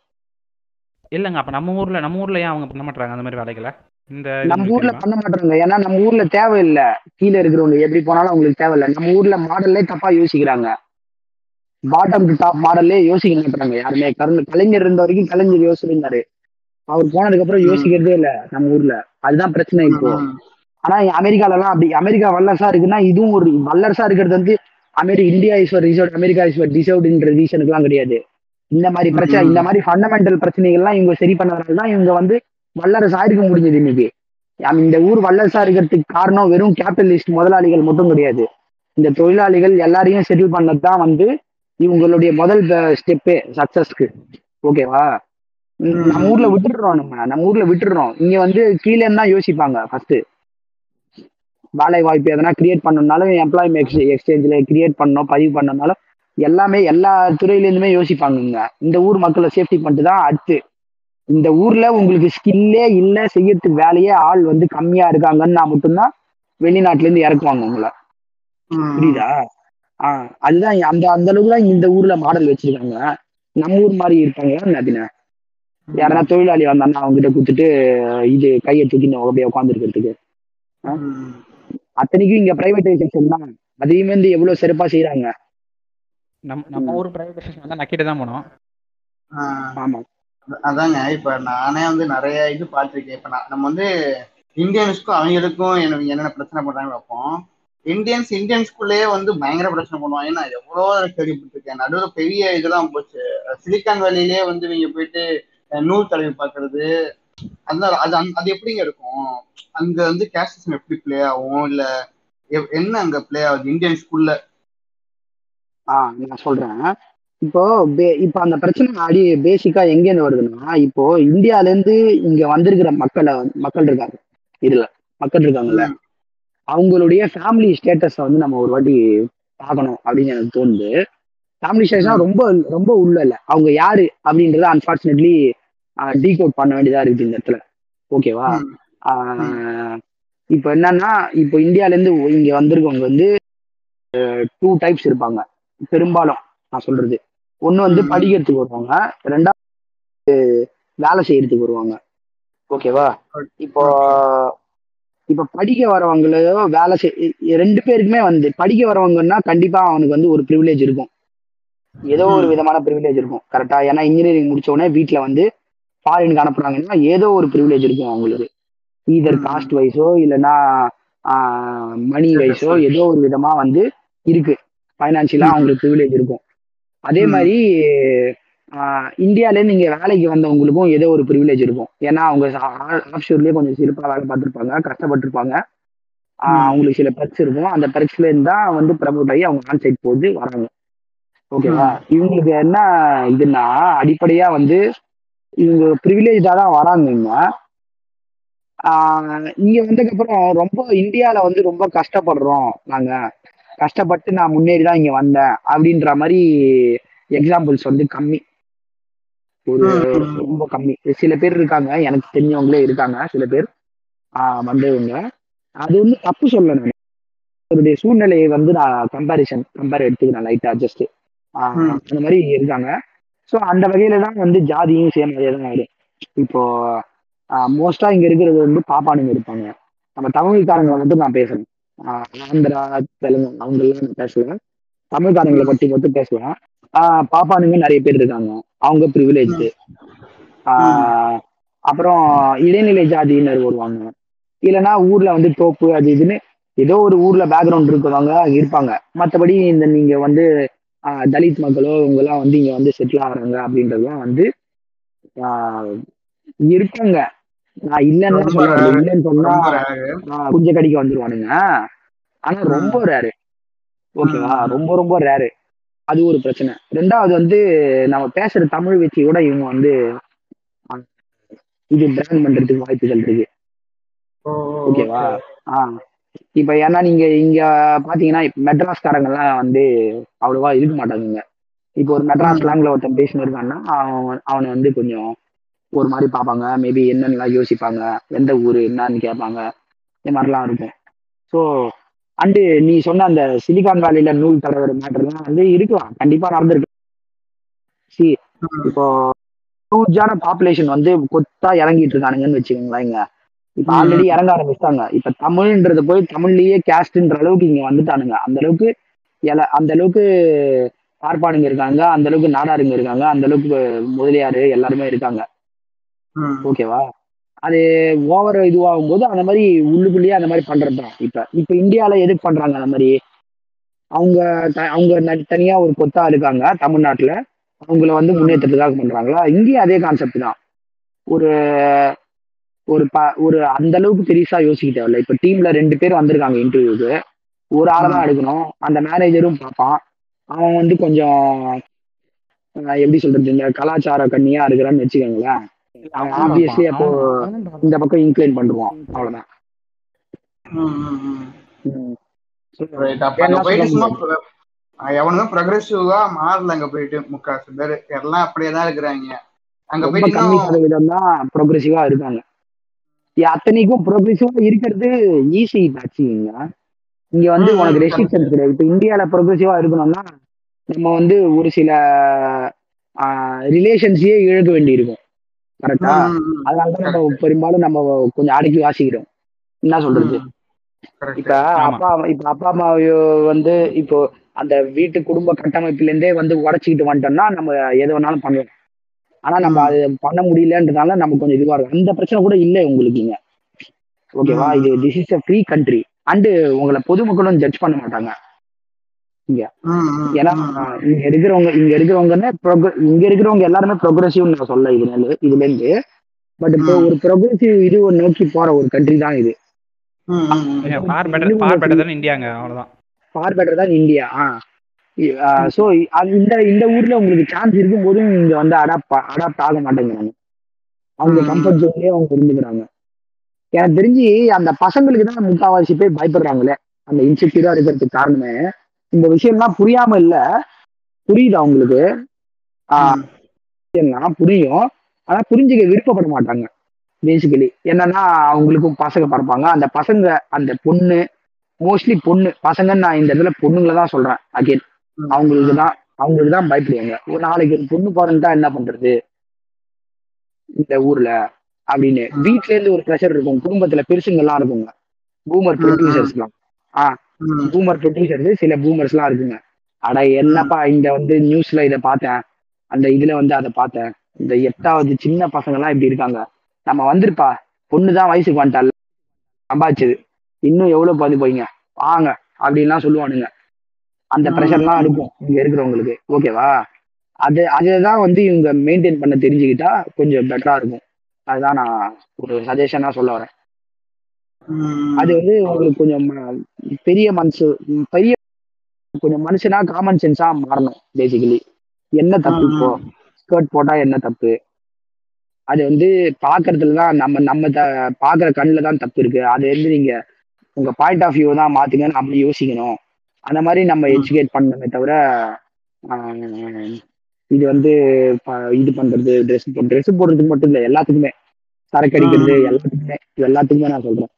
இல்லைங்க அப்போ நம்ம ஊரில் நம்ம ஊரில் ஏன் அவங்க பண்ண மாட்டாங்க அந்த மாதிரி வேலைகளை? இந்த நம்ம ஊர்ல? பண்ண மாட்டாங்க ஏன்னா நம்ம ஊர்ல தேவையில்லை. கீழே இருக்கிறவங்க எப்படி போனாலும் அவங்களுக்கு தேவையில்லை. நம்ம ஊர்ல மாடல்லே தப்பா யோசிக்கிறாங்க. பாட்டம் டு டாப் மாடல்லே யோசிக்க மாட்டாங்க யாருமே. கலைஞர் இருந்த வரைக்கும் கலைஞர் யோசிச்சிருந்தாரு அவர் போனதுக்கு அப்புறம். யோசிக்கிறதே இல்ல நம்ம ஊர்ல அதுதான் பிரச்சனை இப்போ. ஆனா அமெரிக்கால எல்லாம் அப்படி அமெரிக்கா வல்லரசா இருக்குன்னா இதுவும் ஒரு வல்லரசா இருக்கிறது வந்து America India is reserve America is டிசர்வ்டுன்ற ரீசனுக்கு எல்லாம் கிடையாது இந்த மாதிரி பிரச்சனை. இந்த மாதிரி ஃபண்டமெண்டல் பிரச்சனைகள்லாம் இவங்க சரி பண்ணதுனால தான் இவங்க வந்து வல்லரசா இருக்க முடிஞ்சது இன்னைக்கு இந்த ஊர் வல்லரசா இருக்கிறதுக்கு காரணம் வெறும் கேபிட்டலிஸ்ட் முதலாளிகள் மட்டும் கிடையாது இந்த தொழிலாளிகள் எல்லாரையும் செட்டில் பண்ணது தான் வந்து இவங்களுடைய முதல் ஸ்டெப்பு சக்சஸ்க்கு ஓகேவா. நம்ம ஊர்ல விட்டுடுறோம் நம்ம நம்ம ஊர்ல விட்டுடுறோம். இங்க வந்து கீழே தான் யோசிப்பாங்க ஃபர்ஸ்ட் வேலை வாய்ப்பு எதனா கிரியேட் பண்ணணும்னாலும் எம்ப்ளாய்மெண்ட் எக்ஸ்சேஞ்சில் கிரியேட் பண்ணணும் பதிவு பண்ணனாலும் எல்லாமே எல்லா துறையிலேருந்துமே யோசிப்பாங்க இங்க. இந்த ஊர் மக்களை சேஃப்டி பண்ணிட்டு தான் அடுத்து. இந்த ஊர்ல உங்களுக்கு ஸ்கில்லே இல்லை செய்யறதுக்கு வேலையே ஆள் வந்து கம்மியா இருக்காங்கன்னா மட்டும்தான் வெளிநாட்டுல இருந்து இறக்குவாங்க உங்களை. புரியுதா? ஆ அதுதான் அந்த அந்த அளவுக்கு தான் இந்த ஊர்ல மாடல் வச்சிருக்காங்க. நம்ம ஊர் மாதிரி இருப்பாங்க நதின யாரா தொழிலாளி வந்தாங்கன்னா அவங்க கிட்ட கொடுத்துட்டு இது கையை தூக்கி அப்படியே உட்காந்துருக்கிறதுக்கு. அத்தனைக்கும் இங்க பிரைவேடைசேஷன் தான். அதையுமே வந்து எவ்வளவு சிறப்பா செய்யறாங்க நம்ம நம்ம ஊர் பிரைவேடைசேஷன் வந்து நக்கிட்டு தான் போனோம். ஆமா. அதாங்க இப்ப நானே வந்து நிறைய இது பார்த்திருக்கேன். இப்ப நான் நம்ம வந்து இந்தியன்ஸ்க்கும் அவங்களுக்கும் எனக்கு என்னென்ன பிரச்சனை பண்றாங்க பார்ப்போம். இந்தியன்ஸ் இந்தியன்ஸ்குள்ளேயே வந்து பயங்கர பிரச்சனை பண்ணுவாங்க. நான் எவ்வளோ கேள்விப்பட்டிருக்கேன். நடுவில் பெரிய இதெல்லாம் போச்சு. சிலிக்கான் வேலியிலே வந்து இவங்க போயிட்டு நூல் தடவி பார்க்கறது அந்த அது அது எப்படிங்க இருக்கும்? அங்க வந்து கேஸ்டிசம் எப்படி ப்ளே ஆகும்? இல்ல என்ன அங்க ப்ளே ஆகுது? இந்தியன்ஸ்குள்ள ஆ நான் சொல்றேன். இப்போ இப்போ அந்த பிரச்சனை அடி பேசிக்கா எங்கேருந்து வருதுன்னா இப்போ இந்தியால இருந்து இங்க வந்திருக்கிற மக்களை மக்கள் இருக்காங்க. இதுல மக்கள் இருக்காங்கல்ல. அவங்களுடைய ஃபேமிலி ஸ்டேட்டஸை வந்து நம்ம ஒரு வாட்டி பார்க்கணும் அப்படின்னு எனக்கு தோணுது. ஃபேமிலி ஸ்டேட்டஸ் ரொம்ப ரொம்ப உள்ள இல்ல. அவங்க யாரு அப்படின்றத அன்பார்ச்சுனேட்லி டீகோட் பண்ண வேண்டியதா இருக்குது இந்த இடத்துல. ஓகேவா இப்போ என்னன்னா இப்போ இந்தியால இருந்து இங்க வந்திருக்கவங்க வந்து டூ டைப்ஸ் இருப்பாங்க. பெரும்பாலும் நான் சொல்றது. ஒண்ணு வந்து. படிக்கிறதுக்கு வருவாங்க. ரெண்டாவது வேலை செய்யறதுக்கு வருவாங்க. ஓகேவா இப்போ இப்போ படிக்க வரவங்களோ வேலை செய் ரெண்டு பேருக்குமே வந்து படிக்க வரவங்கன்னா கண்டிப்பா அவனுக்கு வந்து ஒரு ப்ரிவிலேஜ் இருக்கும். ஏதோ ஒரு. விதமான ப்ரிவிலேஜ் இருக்கும் கரெக்டா ஏன்னா இன்ஜினியரிங் முடிச்ச உடனே வீட்ல வந்து ஃபாரினுக்கு அனுப்புறாங்கன்னா ஏதோ ஒரு ப்ரிவிலேஜ் இருக்கும் அவங்களுக்கு ஈதர். காஸ்ட் வைஸோ இல்லைன்னா மணி வைஸோ. ஏதோ ஒரு விதமா வந்து இருக்கு ஃபைனான்சியலா. அவங்களுக்கு ப்ரிவிலேஜ் இருக்கும் அதே. மாதிரி ஆஹ் இந்தியால நீங்க வேலைக்கு வந்தவங்களுக்கும் ஏதோ ஒரு ப்ரிவிலேஜ் இருக்கும் ஏன்னா அவங்க ஆப்ஷூர்லயே கொஞ்சம் சிறப்பா வேலை பார்த்துருப்பாங்க கஷ்டப்பட்டிருப்பாங்க. அவங்களுக்கு சில பெர்க்ஸ் இருக்கும் அந்த பெர்க்ஸ்ல இருந்தா வந்து ப்ரமோட் ஆகி அவங்க ஆன் சைட் போட்டு வராங்க ஓகேவா. இவங்களுக்கு என்ன இதுன்னா அடிப்படையா வந்து இவங்க ப்ரிவிலேஜா தான் வராங்க இங்க வந்ததுக்கு அப்புறம் ரொம்ப இந்தியால வந்து ரொம்ப கஷ்டப்படுறோம் நாங்க. கஷ்டப்பட்டு நான் முன்னேறி தான் இங்க வந்தேன். அப்படின்ற மாதிரி எக்ஸாம்பிள்ஸ் வந்து கம்மி. ஒரு. ரொம்ப கம்மி. சில பேர் இருக்காங்க எனக்கு தெரிஞ்சவங்களே இருக்காங்க சில பேர் வந்தவங்க. அது வந்து தப்பு சொல்ல நான் அவருடைய சூழ்நிலையை வந்து நான் கம்பாரிசன் கம்பேர் எடுத்துக்கிறேன் லைட்டா ஜஸ்ட். அந்த மாதிரி இருக்காங்க. ஸோ அந்த வகையில தான் வந்து ஜாதியும் சேம் அதே தான் வரும் இப்போ மோஸ்டா இங்க இருக்கிறது வந்து பாப்பானுங்க இருப்பாங்க. நம்ம தமிழ்காரங்களை மட்டும் நான் பேசுறேன் ஆந்திரா தெலுங்கு அவங்க எல்லாம் பேசுவேன். தமிழ்காரங்களை. பற்றி மட்டும் பேசுவேன். பாப்பானுங்க நிறைய பேர் இருக்காங்க. அவங்க ப்ரிவிலேஜ் ஆஹ் அப்புறம் இடைநிலை ஜாதியினர் வருவாங்க. இல்லைன்னா ஊர்ல வந்து தோப்பு அது இதுன்னு ஏதோ ஒரு ஊர்ல பேக்ரவுண்ட் இருக்கிறவங்க இருப்பாங்க. மற்றபடி இந்த நீங்க வந்து தலித் மக்களோ இவங்கெல்லாம் வந்து இங்க வந்து செட்டில் ஆகுறாங்க அப்படின்றதுலாம் வந்து ஆஹ் இருக்காங்க நான் இல்லைன்னு சொல்ல. இல்லைன்னு சொன்னா. ஆஹ் குஞ்ச கடிக்க வந்துருவானுங்க ஆனா. ரொம்ப ரேரு ஓகேவா. ரொம்ப ரொம்ப ரேரு அது ஒரு பிரச்சனை ரெண்டாவது வந்து நம்ம பேசுற தமிழ் வச்சு கூட இவங்க வந்து ஆஹ் இது பிராண்ட் பண்றதுக்கு வாய்ப்புகள் இருக்கு ஓகேவா okay. இப்ப ஏன்னா நீங்க இங்க பாத்தீங்கன்னா மெட்ராஸ்காரங்க எல்லாம் வந்து அவ்வளவா இருக்க மாட்டாங்க இப்போ ஒரு மெட்ராஸ். ஸ்லாங்ல ஒருத்தன் பேசினு இருக்கான்னா அவன் அவனை வந்து கொஞ்சம் ஒரு மாதிரி பார்ப்பாங்க மேபி என்னென்னலாம் யோசிப்பாங்க. எந்த ஊரு என்னன்னு கேட்பாங்க இந்த மாதிரிலாம் இருக்கும். ஸோ அண்டு நீ சொன்ன அந்த சிலிகான் வேலியில நூல் தலைவர் மேட்டர்லாம் வந்து இருக்கலாம். கண்டிப்பா நடந்திருக்கு. சி. இப்போ ஹியூஜான பாப்புலேஷன் வந்து கொத்தா இறங்கிட்டு இருக்கானுங்கன்னு வச்சுக்கோங்களேன் இங்க இப்ப. ஆல்ரெடி இறங்க ஆரம்பிச்சிட்டாங்க. இப்ப தமிழ்ன்றது போய் தமிழ்லயே கேஸ்ட்ன்ற அளவுக்கு இங்க வந்துட்டானுங்க. அந்த அளவுக்கு எல- அந்த அளவுக்கு பார்ப்பானுங்க இருக்காங்க. அந்த அளவுக்கு நாடாருங்க இருக்காங்க. அந்த அளவுக்கு முதலியாரு எல்லாருமே இருக்காங்க. ஓகேவா? அது ஓவர் இதுவாகும் போது அந்த மாதிரி உள்ளுக்குள்ளேயே அந்த மாதிரி பண்றதுதான். இப்ப இப்ப இந்தியால எதுக்கு பண்றாங்க அந்த மாதிரி? அவங்க அவங்க தனியா ஒரு கொத்தா இருக்காங்க தமிழ்நாட்டுல. அவங்கள வந்து முன்னேற்றத்துக்காக பண்றாங்களா? இங்கேயும் அதே கான்செப்ட் தான். ஒரு ஒரு ப ஒரு அந்த அளவுக்கு பெருசா யோசிக்க தேவையில்ல. இப்ப டீம்ல ரெண்டு பேர் வந்திருக்காங்க இன்டர்வியூக்கு ஒரு ஆளை தான் எடுக்கணும். அந்த மேனேஜரும் பார்ப்பான். அவன் வந்து கொஞ்சம் எப்படி சொல்றது? இந்த கலாச்சார கண்ணியா இருக்கிறான்னு வச்சுக்கோங்களேன். அவன் ஆப்வியஸ்லி அப்போ இந்த பக்கம் இன்க்ளைன் பண்ணுவான் அவ்வளவுதான். எவனுமே ப்ரொக்ரெசிவா மாறல அங்க போயிட்டு முக்காசு பேரு எல்லாம் அப்படியே தான் இருக்கிறாங்க. அங்க போயிட்டு ப்ரோக்ரெசிவா இருக்காங்க. அத்தனைக்கும் ப்ரோக்ரெசிவா இருக்கிறது ஈஸி பேட்சிங்க இங்க வந்து உனக்கு ரெஸ்ட்ரிக்ஷன்ஸ் கிடையாது இப்ப இந்தியால ப்ரோக்ரெசிவா இருக்கணும்னா நம்ம வந்து ஒரு சில ரிலேஷன்ஸையே இழக்க வேண்டி இருக்கும் கரெக்டா. அதனாலதான் நம்ம. பெரும்பாலும் நம்ம கொஞ்சம் அடக்கி வாசிக்கிறோம் என்ன சொல்றது. இப்ப. அப்பா இப்ப அப்பா அம்மா வந்து இப்போ அந்த வீட்டு குடும்ப கட்டமைப்புல இருந்தே வந்து உடச்சிக்கிட்டு வந்துட்டோம்னா நம்ம எது வேணாலும் பண்ணலாம் ஆனா நம்ம. அது பண்ண முடியலன்றதுனால நமக்கு கொஞ்சம் இதுவா இருக்கும் அந்த பிரச்சனை கூட இல்லை உங்களுக்கு இங்க ஓகேவா. இது this is a free country and உங்களை பொதுமக்களும் ஜட்ஜ் பண்ண மாட்டாங்க ம், ம், ஏன்னா. இங்க இருக்கிறவங்க இங்க இருக்கிறவங்க இங்க இருக்கிறவங்க எல்லாருமே ப்ரோக்ரஸிவ் நான் சொல்ல இதுல இதுல இருந்து பட் இப்போ. ஒரு ப்ரோக்ரஸிவ் இது நோக்கி போற ஒரு கண்ட்ரி தான் இது. ஃபார் பெட்டர் ஃபார் பெட்டர் தான் இந்தியாங்க அவ்வளவுதான் ஃபார் பெட்டர் தான் இந்தியா ஆ ஸோ இந்த இந்த ஊர்ல உங்களுக்கு சான்ஸ் இருக்கும் போதும் இங்க வந்து அடாப்ட் அடாப்ட் ஆக மாட்டேங்கிறாங்க. அவங்க. கம்ஃபர்ட் ஜோன்லயே அவங்க இருந்துக்கிறாங்க. எனக்கு தெரிஞ்சு அந்த பசங்களுக்கு தான் முக்காவாசி பேர் பயப்படுறாங்களே. அந்த இன்செக்யூரா இருக்கிறதுக்கு காரணமே. இந்த விஷயம்லாம் புரியாம இல்ல. புரியுது அவங்களுக்கு. விஷயம்லாம் புரியும். ஆனா புரிஞ்சுக்க விருப்பப்பட மாட்டாங்க. பேசிக்கலி என்னன்னா அவங்களுக்கும் பசங்க பறப்பாங்க. அந்த பசங்க அந்த பொண்ணு மோஸ்ட்லி பொண்ணு. பசங்கன்னு நான் இந்த இடத்துல பொண்ணுங்களை தான் சொல்றேன். அகைன் ம். அவங்களுக்கு தான் அவங்களுக்கு தான் பயப்படுவாங்க. ஒரு நாளைக்கு ஒரு பொண்ணு பிறந்துட்டா என்ன பண்றது? இந்த ஊர்ல அப்படின்னு. வீட்ல இருந்து ஒரு ப்ரெஷர் இருக்கும். குடும்பத்துல பெருசுங்கெல்லாம் இருக்குங்க. பூமர் ப்ரொடியூசர்ஸ்லாம் ஆஹ். பூமர் ப்ரொடியூசர்ஸ் சில பூமர்ஸ்லாம் இருக்குங்க. அட என்னப்பா இந்த வந்து நியூஸ்ல இதை பார்த்தேன். அந்த இதுல வந்து அதை பார்த்தேன். இந்த எட்டாவது சின்ன பசங்க எல்லாம் இப்படி இருக்காங்க. நம்ம வந்திருப்பா. பொண்ணுதான் வயசுக்கு வந்துட்டால சம்பாதிச்சது. இன்னும் எவ்வளவு பாதி போய்ங்க. வாங்க அப்படின்லாம் சொல்லுவானுங்க. அந்த ப்ரெஷர்லாம் இருக்கும் இங்க இருக்கிறவங்களுக்கு. ஓகேவா அது அதுதான் வந்து இவங்க மெயின்டைன் பண்ண தெரிஞ்சுக்கிட்டா கொஞ்சம் பெட்டரா இருக்கும். அதுதான் நான் ஒரு சஜஷனா சொல்ல வரேன். அது வந்து உங்களுக்கு கொஞ்சம் பெரிய மனசு பெரிய கொஞ்சம் மனுஷனா காமன் சென்ஸா மாறணும் பேசிக்கலி என்ன தப்பு இப்போ? ஸ்கர்ட் போட்டா என்ன தப்பு? அது வந்து பாக்குறதுல தான் நம்ம நம்ம த பாக்குற கண்ணுல தான் தப்பு இருக்கு. அது வந்து நீங்க உங்க பாயிண்ட் ஆஃப் வியூ தான் மாத்துங்கன்னு அப்படி யோசிக்கணும். அந்த மாதிரி நம்ம. எஜுகேட் பண்ணணுமே தவிர இது வந்து இது பண்றது ட்ரெஸ் ட்ரெஸ் போடுறதுக்கு மட்டும் இல்லை எல்லாத்துக்குமே சரக்கு அடிக்கிறது. எல்லாத்துக்குமே இது எல்லாத்துக்குமே நான் சொல்றேன்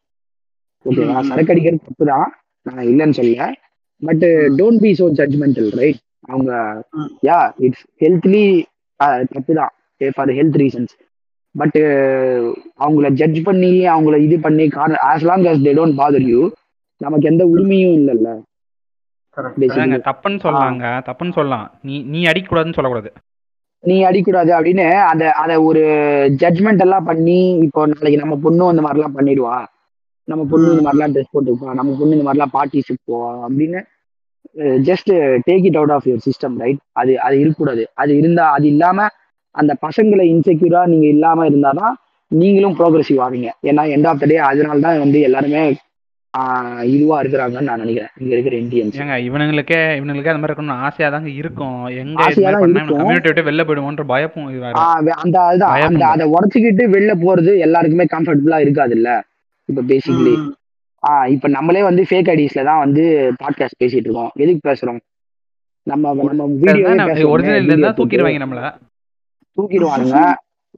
ஓகேவா ம். சரக்கு அடிக்கிறது தப்பு தான் நான் இல்லைன்னு சொல்லல but. Don't be so judgmental right அவங்க. யா இட்ஸ் ஹெல்த்லி தப்பு தான் ஃபார் ஹெல்த் ரீசன்ஸ் பட் அவங்கள ஜட்ஜ் பண்ணி அவங்கள இது பண்ணி as long as they don't bother you நமக்கு எந்த உரிமையும் இல்லைல்ல தப்புன்னு சொல்லலாங்க தப்புன்னு சொல்லலாம். நீ நீ அடிக்கக்கூடாதுன்னு சொல்லக்கூடாது. நீ அடிக்கூடாது அப்படின்னு அத அத ஒரு ஜட்ஜ்மெண்ட் எல்லாம் பண்ணி இப்போ நாளைக்கு நம்ம பொண்ணு இந்த மாதிரிலாம் பண்ணிடுவா. நம்ம பொண்ணு இந்த மாதிரிலாம் ட்ரெஸ் போட்டுப்பா நம்ம பொண்ணு இந்த மாதிரிலாம் பார்ட்டிஸுக்கு போவா அப்படின்னு just take it out of your system right அது அது இருக்கக்கூடாது. அது இருந்தா அது இல்லாம அந்த பசங்களை இன்செக்யூரா நீங்க இல்லாம இருந்தாதான் நீங்களும் ப்ரோக்ரஸிவ் ஆவீங்க. ஏன்னா எண்ட் ஆஃப் த டே அதனால தான் வந்து எல்லாருமே இதுவா இருக்கிறாங்கன்னு நான் நினைக்கிறேன். இங்க இருக்கிற இந்தியன்ஸ் ஏங்க இவனுங்களுக்கே இவனுங்களுக்கே அந்த மாதிரி இருக்கணும்னு ஆசையா தாங்க இருக்கும். எங்க. கம்யூனிட்டி விட்டு வெளில போயிடுவோன்ற பயப்பும் அந்த அதுதான் அந்த இல்ல. அதை உடச்சிக்கிட்டு வெளில போறது எல்லாருக்குமே கம்ஃபர்டபுளா இருக்காது இல்ல இப்ப பேசிக்கலி. ஆஹ் இப்ப நம்மளே வந்து ஃபேக் ஐடிஸ்ல தான் வந்து பாட்காஸ்ட் பேசிட்டு இருக்கோம். எதுக்கு பேசுறோம்? நம்ம நம்ம வீடியோ ஒரிஜினல் இருந்தா தூக்கிடுவாங்க நம்மள. தூக்கிடுவானுங்க.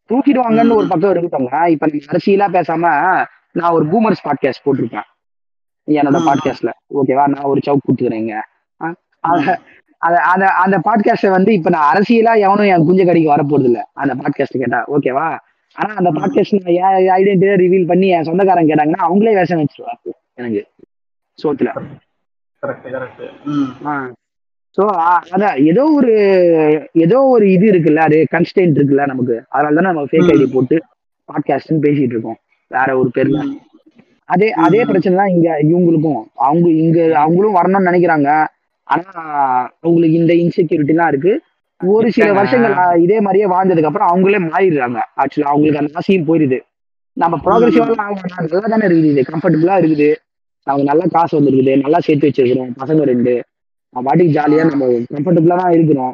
தூக்கிடுவாங்கன்னு ஒரு பக்கம் இருக்கட்டும் இப்ப நம்ம அரசியலா பேசாம நான் ஒரு பூமர்ஸ் பாட்காஸ்ட் போட்டிருப்பேன். என்னோட. பாட்காஸ்ட்ல ஓகேவா நான் ஒரு சவுக் கொடுத்துக்கிறேங்க அத அத- அந்த அந்த பாட்காஸ்ட வந்து இப்ப நான் அரசியலா எவனும் என் குஞ்ச கடிக்கு வரப்போறது இல்ல அந்த பாட்காஸ்ட் கேட்டா. ஓகேவா ஆனா அந்த. பாட்காஸ்ட் நான் என் ஐடென்டிட்டியை ரிவீல் பண்ணி என் சொந்தக்காரங்க கேட்டாங்கன்னா அவங்களே விஷம் வச்சிருவாங்க எனக்கு. சோத்துல. ஸோ அதான் ஏதோ ஒரு ஏதோ ஒரு இது இருக்குல்ல அது கன்ஸ்டன்ட் இருக்குல்ல நமக்கு. அதனால தானே நம்ம ஃபேக். ஐடி போட்டு பாட்காஸ்ட்னு பேசிட்டு இருக்கோம். வேற ஒரு பேர்ல. அதே அதே. பிரச்சனை தான் இங்க இவங்களுக்கும். அவங்க இங்க அவங்களும் வரணும்னு நினைக்கிறாங்க. ஆனா அவங்களுக்கு இந்த இன்செக்யூரிட்டி எல்லாம் இருக்கு. ஒரு சில. வருஷங்கள் இதே மாதிரியே வாழ்ந்ததுக்கு அப்புறம் அவங்களே மாறிடுறாங்க. ஆக்சுவலா அவங்களுக்கு அந்த ஆசையும் போயிருது நம்ம ப்ரோக்ரஸிவா நல்லா தானே இருக்குது. இது கம்ஃபர்டபுளா இருக்குது. நமக்கு நல்லா காசு வந்துருக்குது. நல்லா சேர்த்து வச்சிருக்கிறோம். பசங்க ரெண்டு. நம்ம பாட்டுக்கு ஜாலியா நம்ம கம்ஃபர்டபுளா தான் இருக்கிறோம்.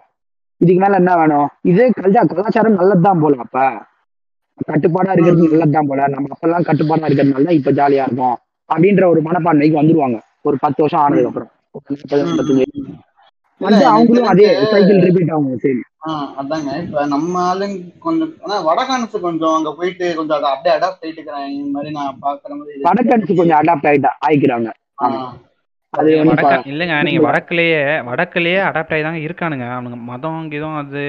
இதுக்கு மேல என்ன வேணும்? இதே கல்ச்சா கலாச்சாரம் நல்லதுதான் போல அப்ப. கட்டுப்பாடா இருக்கிறது நல்லதுதான் போல. நம்ம அப்பெல்லாம் கட்டுப்பாடா இருக்கிறதுனால தான் இப்ப ஜாலியா இருக்கும். அப்படின்ற ஒரு மனப்பான்மைக்கு வந்துருவாங்க. ஒரு பத்து வருஷம் ஆனதுக்கு அப்புறம் வந்து அவங்களும் அதே சைக்கிள் ரிப்பீட் ஆகும் சரி. ஆ, அதாங்க. இப்ப நம்ம ஆளுங்க கொஞ்சம் ஆனா வடகானசு கொஞ்சம் அங்க போயிட்டு கொஞ்சம் அதை அப்படியே அடாப்ட் ஆயிட்டு இருக்கிறாங்க இந்த மாதிரி நான் பாக்குற மாதிரி இருக்கு. வடக்கன்ஸ் கொஞ்சம் அடாப்ட் ஆயிட்டா ஆயிக்கிறாங்க. அது இல்லைங்க நீங்க வடக்குலயே வடக்குலயே அடாப்ட் ஆகி தாங்க இருக்கானுங்க. அவனுங்க மதம் கிதம் அது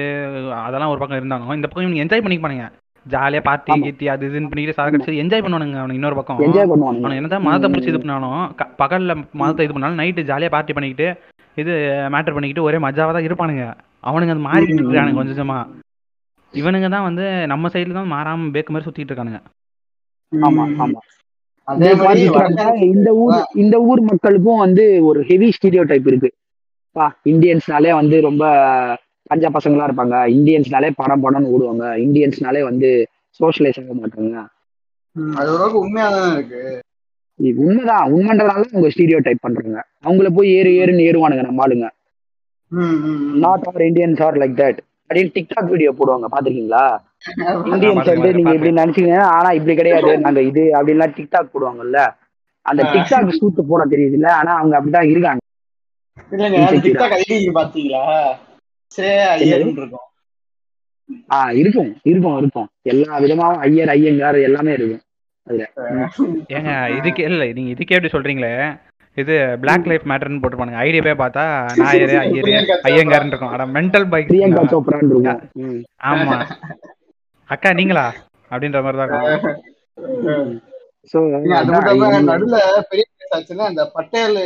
அதெல்லாம் ஒரு பக்கம் இருந்தாலும் இந்த பக்கம் இவனுங்க என்ஜாய் பண்ணிப்பானுங்க ஜாலியா பார்ட்டி. கீத்தி அது இதுன்னு பண்ணிட்டு சாகடிச்சு என்ஜாய் பண்ணுவானுங்க அவனுங்க இன்னொரு பக்கம். என்ஜாய் பண்ணுவானுங்க. அவனுங்க என்னதான் மதத்தை பிடிச்சி இது பண்ணாலும் பகல்ல மதத்தை இது பண்ணாலும் நைட்டு ஜாலியா பார்ட்டி பண்ணிக்கிட்டு இது மேட்டர் பண்ணிக்கிட்டு ஒரே மஜாவா தான் இருப்பானுங்க. அவனுங்க அது மாறிக்கிட்டு இருக்கானுங்க கொஞ்சம் கொஞ்சமா. இவனுங்க தான் வந்து நம்ம சைடுல தான் மாறாம பேக்கு மாதிரி சுத்திட்டு இருக்கானுங்க. ஆமா. ஆமா. அதே மாதிரி இந்த ஊர் இந்த ஊர் மக்களுக்கும் வந்து ஒரு ஹெவி ஸ்டீரியோ டைப் இருக்கு. பா இந்தியன்ஸ்னாலே வந்து ரொம்ப பஞ்சா பசங்களா இருப்பாங்க. இந்தியன்ஸ்னாலே பணம் பணம்னு ஓடுவாங்க. இந்தியன்ஸ்னாலே வந்து சோஷியலைஸ் ஆக மாட்டாங்க. அது ஓரளவுக்கு உண்மையா தானே இருக்கு? இது உண்மைதான். உண்மைன்றதால அவங்க ஸ்டீரியோ டைப் பண்றாங்க. அவங்கள போய் ஏறு ஏறுன்னு ஏறுவானுங்க நம்ம ஆளுங்க. Not are Indians are like that அப்படின்னு டிக்டாக் வீடியோ போடுவாங்க. பாத்திருக்கீங்களா இந்தியன்ஸ் வந்து நீங்க. இப்படி நினைச்சீங்க ஆனா இப்படி கிடையாது. நாங்க இது அப்படின்லாம் டிக்டாக் போடுவாங்கல்ல. அந்த. டிக்டாக் சூத்து போட தெரியுது இல்ல ஆனா அவங்க அப்படிதான் இருக்காங்க. பாத்தீங்களா? இருக்கும் ஆஹ் இருக்கும் இருக்கும் இருக்கும். எல்லா விதமாவும் ஐயர் ஐயங்கார் எல்லாமே இருக்கும். அதுல. ஏங்க இதுக்கே இல்ல நீங்க இதுக்கே எப்படி சொல்றீங்களே? இது பிளாக் லைஃப் மேட்டர்னு போட்டுருப்பானுங்க. ஐடியா போய் பார்த்தா நாயரு ஐயரு. ஐயங்காரன் இருக்கும் அட மென்டல் பைக் பிரியங்கா இருக்கும். ஆமா. அக்கா நீங்களா? அப்படின்ற மாதிரி தான் இருக்கும் பெரிய ஆச்சுன்னா அந்த பட்டேல்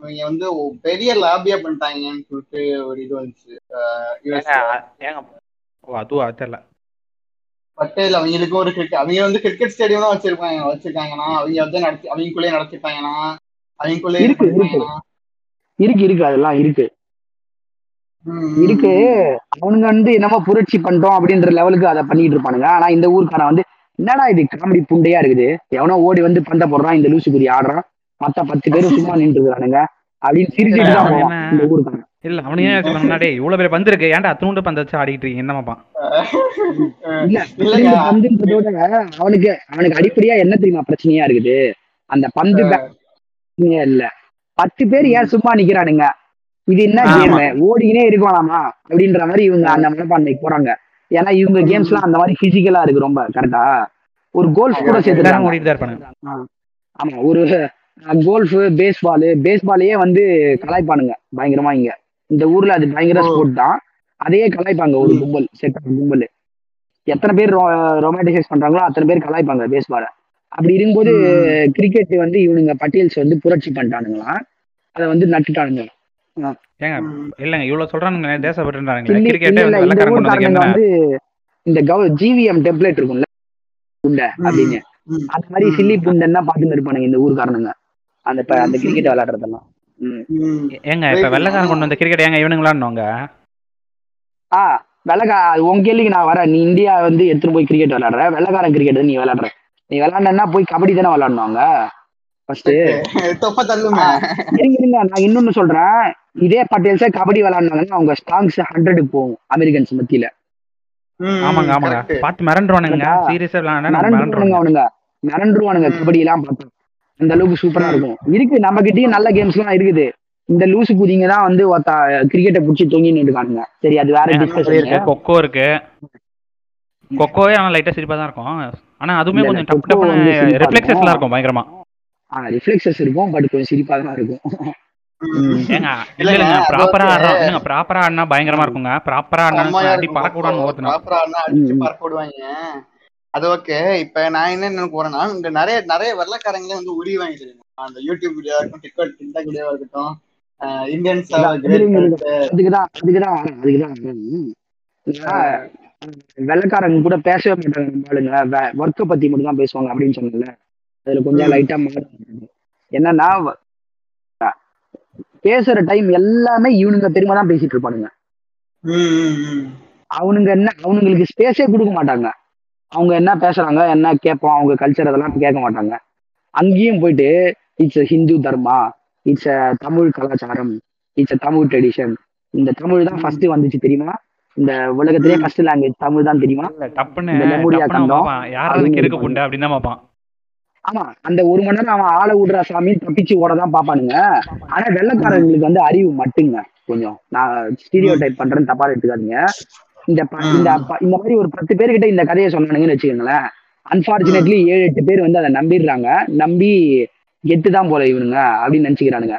இவங்க வந்து பெரிய லாபியா பண்ணிட்டாங்கன்னு சொல்லிட்டு ஒரு இது வந்துச்சு. அஹ் US ல. ஏங்க ஓ அதுவா தெரியல. பட்டேல் அவங்களுக்கு ஒரு கிரிக்கெட் அவங்க வந்து கிரிக்கெட் ஸ்டேடியம் வச்சிருப்பாங்க வச்சிருக்காங்கன்னா அவங்க வந்து நடத்தி அவங்களுக்குள்ளே நடத்திட்டாங்கன்னா அவங்களுக்குள்ளே இருக்கு, இருக்கு. இருக்கு இருக்கு அதெல்லாம் இருக்கு. இருக்கு. அவனுங்க வந்து என்னமோ புரட்சி பண்றோம் அப்படின்ற லெவலுக்கு அதை பண்ணிட்டு இருப்பானுங்க. ஆனா இந்த ஊருக்காரன் வந்து என்னடா இது காமெடி புண்டையா இருக்குது. எவனோ ஓடி வந்து பந்த போடுறான் இந்த லூசுக்குடி ஆடுறான். மத்த பத்து பேரும் சும்மா நின்று இருக்கானுங்க அப்படின்னு சிரிச்சுட்டு தான் அவன் போவான். என்ன- இந்த இல்ல அவனு ஏன் டேய் இவ்வளவு பேர் பந்து இருக்கு ஏன்டா அத்தனூண்டு பந்து வச்சு ஆடிட்டு இருக்கீங்க? என்னமாப்பா இல்ல பந்துன்றதோட அவனுக்கு அவனுக்கு அடிப்படையா என்ன தெரியுமா பிரச்சனையா இருக்குது? அந்த பந்து இல்ல. பத்து பேர் ஏன் சும்மா நிக்கிறானுங்க? இது என்ன. கேம் ஓடிக்கினே இருக்கலாமா? அப்படின்ற மாதிரி இவங்க அந்த மனப்பான்மைக்கு போறாங்க. ஏன்னா இவங்க கேம்ஸ் எல்லாம் அந்த மாதிரி பிசிக்கலா இருக்கு ரொம்ப கரெக்டா ஒரு கோல்ஃப் கூட சேர்த்துட்டாங்க ஆமா ஒரு கோல்ஃப் பேஸ்பால் பேஸ்பாலையே வந்து கலாய்ப்பானுங்க பயங்கரமா இங்க. இந்த ஊர்ல அது பயங்கர. ஸ்போர்ட் தான். அதையே கலாய்ப்பாங்க ஒரு. கும்பல் செட் கும்பல். எத்தனை பேர் ரொமான்டிசைஸ் பண்றாங்களோ அத்தனை பேர் கலாய்ப்பாங்க பேஸ்பால அப்படி இருக்கும்போது. கிரிக்கெட் வந்து இவனுங்க பட்டியல்ஸ் வந்து புரட்சி பண்ணிட்டானுங்களாம். அதை வந்து நட்டுட்டானுங்க. ஏங்க. இல்லங்க இவ்வளவு சொல்றானுங்க வந்து இந்த கவ ஜிவிஎம் டெம்ப்ளேட் இருக்கும்ல புண்டை அப்படின்னு. அந்த மாதிரி. சில்லி புண்டைன்னா பாத்துன்னு இருப்பானுங்க இந்த ஊர்க்காரனுங்க. அந்த இப்ப அந்த. கிரிக்கெட் விளையாடுறதெல்லாம். ம். ம். ஏங்க இப்ப வெள்ளக்காரன் கொண்டு வந்த கிரிக்கெட் ஏங்க இவனுங்க விளையாடணுங்க ஆ வெள்ளக்கா உன் கேள்விக்கு நான் வரேன். நீ இந்தியா வந்து எடுத்துட்டு போய் கிரிக்கெட் விளையாடுற? வெள்ளக்காரன் கிரிக்கெட் நீ விளையாடுற? நீ விளையாடனா போய் கபடி தானே விளையாடணுங்க? ஃபர்ஸ்ட் இருங்க இருங்க. நான் இன்னொன்னு சொல்றேன். இதே பட்டேல்ஸே கபடி விளையாடினாங்கன்னா அவங்க ஸ்ட்ராங்ஸ் ஹண்ட்ரடுக்கு போகும் அமெரிக்கன்ஸ் மத்தியில. ம், ஆமாங்க ஆமாங்க. பார்த்து மிரண்டுவானுங்க? சீரியஸா மிரண்டுருவானுங்க மிரண்டுவானுங்க அவனுங்க. மிரண்டுருவானுங்க ம். கபடி எல்லாம் பார்த்தா. அந்த அளவுக்கு சூப்பரா இருக்கும். இருக்கு நம்ம கிட்டயும் நல்ல கேம்ஸ் எல்லாம் இருக்குது. இந்த லூசு குதிங்க தான் வந்து ஒருத்த கிரிக்கெட்டை பிடிச்சி தொங்கின்னு இருக்கானுங்க சரி அது வேற டிஸ்கஷன் இருக்கு கொக்கோ இருக்கு. கொக்கோவே ஆனா லைட்டா சிரிப்பா தான் இருக்கும். ஆனா அதுவுமே இல்ல, கொஞ்சம் இல்ல, வந்து சிரிப்பா ரிஃப்ளெக்ஸஸ்லாம் இருக்கும். பயங்கரமா. ரிஃப்ளெக்சஸ் இருக்கும் பட் கொஞ்சம் சிரிப்பா தான் இருக்கும். ம். ஏங்க இல்ல அது ப்ராப்பரா ஆடினா பயங்கரமா இருக்குங்க. ப்ராப்பரா ஆடினா அடி பறக்க ப்ராப்பரா ம். பறக்க விடுவாங்க. அது ஓகே இப்ப நான் என்ன நினைக்க போறேன்னா இங்க நிறைய நிறைய வெள்ளக்காரங்களே வந்து உரி வாங்கிட்டு இருக்காங்க. அந்த யூடியூப் வீடியோவா இருக்கட்டும் டிக்டாக் டிக்டாக் வீடியோவா இருக்கட்டும் இந்தியன்ஸ். அதுக்குதான் அதுக்குதான் அதுக்குதான். வெள்ளைக்காரங்க கூட பேசவே மாட்டாங்க ஆளுங்க ஒர்க்கை பத்தி மட்டும் தான் பேசுவாங்க அப்படின்னு சொன்னல அதுல கொஞ்சம். லைட்டா மாறும் என்னன்னா பேசுற டைம் எல்லாமே இவனுங்க பெருமை தான் பேசிட்டு இருப்பானுங்க. அவனுங்க என்ன அவனுங்களுக்கு ஸ்பேஸே கொடுக்க மாட்டாங்க. அவங்க என்ன பேசுறாங்க என்ன கேட்போம் அவங்க கல்ச்சர் அதெல்லாம் கேட்க மாட்டாங்க. அங்கேயும் போயிட்டு இட்ஸ் ஹிந்து தர்மா இட்ஸ் தமிழ் கலாச்சாரம் இட்ஸ் தமிழ் ட்ரெடிஷன் இந்த தமிழ் தான் ஃபர்ஸ்ட் வந்துச்சு தெரியுமா? இந்த உலகத்திலே. ஃபர்ஸ்ட் லாங்குவேஜ் தமிழ் தான் தெரியுமா? டப்புன்னு கண்டம் யாராவது அப்படின்னு கிறுக்கு இருப்பாங்க. புண்டை அப்படின்னு தான் பார்ப்பான் ஆமா அந்த ஒரு மணி நேரம் அவன் ஆளை விடுற சாமி தப்பிச்சு ஓட தான் பாப்பானுங்க ஆனா வெள்ளைக்காரங்களுக்கு வந்து அறிவு மட்டுங்க கொஞ்சம். நான் ஸ்டீரியோ டைப் பண்றேன்னு தப்பா எடுத்துக்காதீங்க. இந்த. இந்த இந்த மாதிரி ஒரு பத்து பேர்கிட்ட இந்த கதையை சொன்னானுங்கன்னு வச்சுக்கோங்களேன். அன்பார்ச்சுனேட்லி ஏழு எட்டு பேர் வந்து அதை நம்பிடுறாங்க. நம்பி கெத்து தான் போல இவனுங்க அப்படின்னு நினைச்சுக்கிறானுங்க.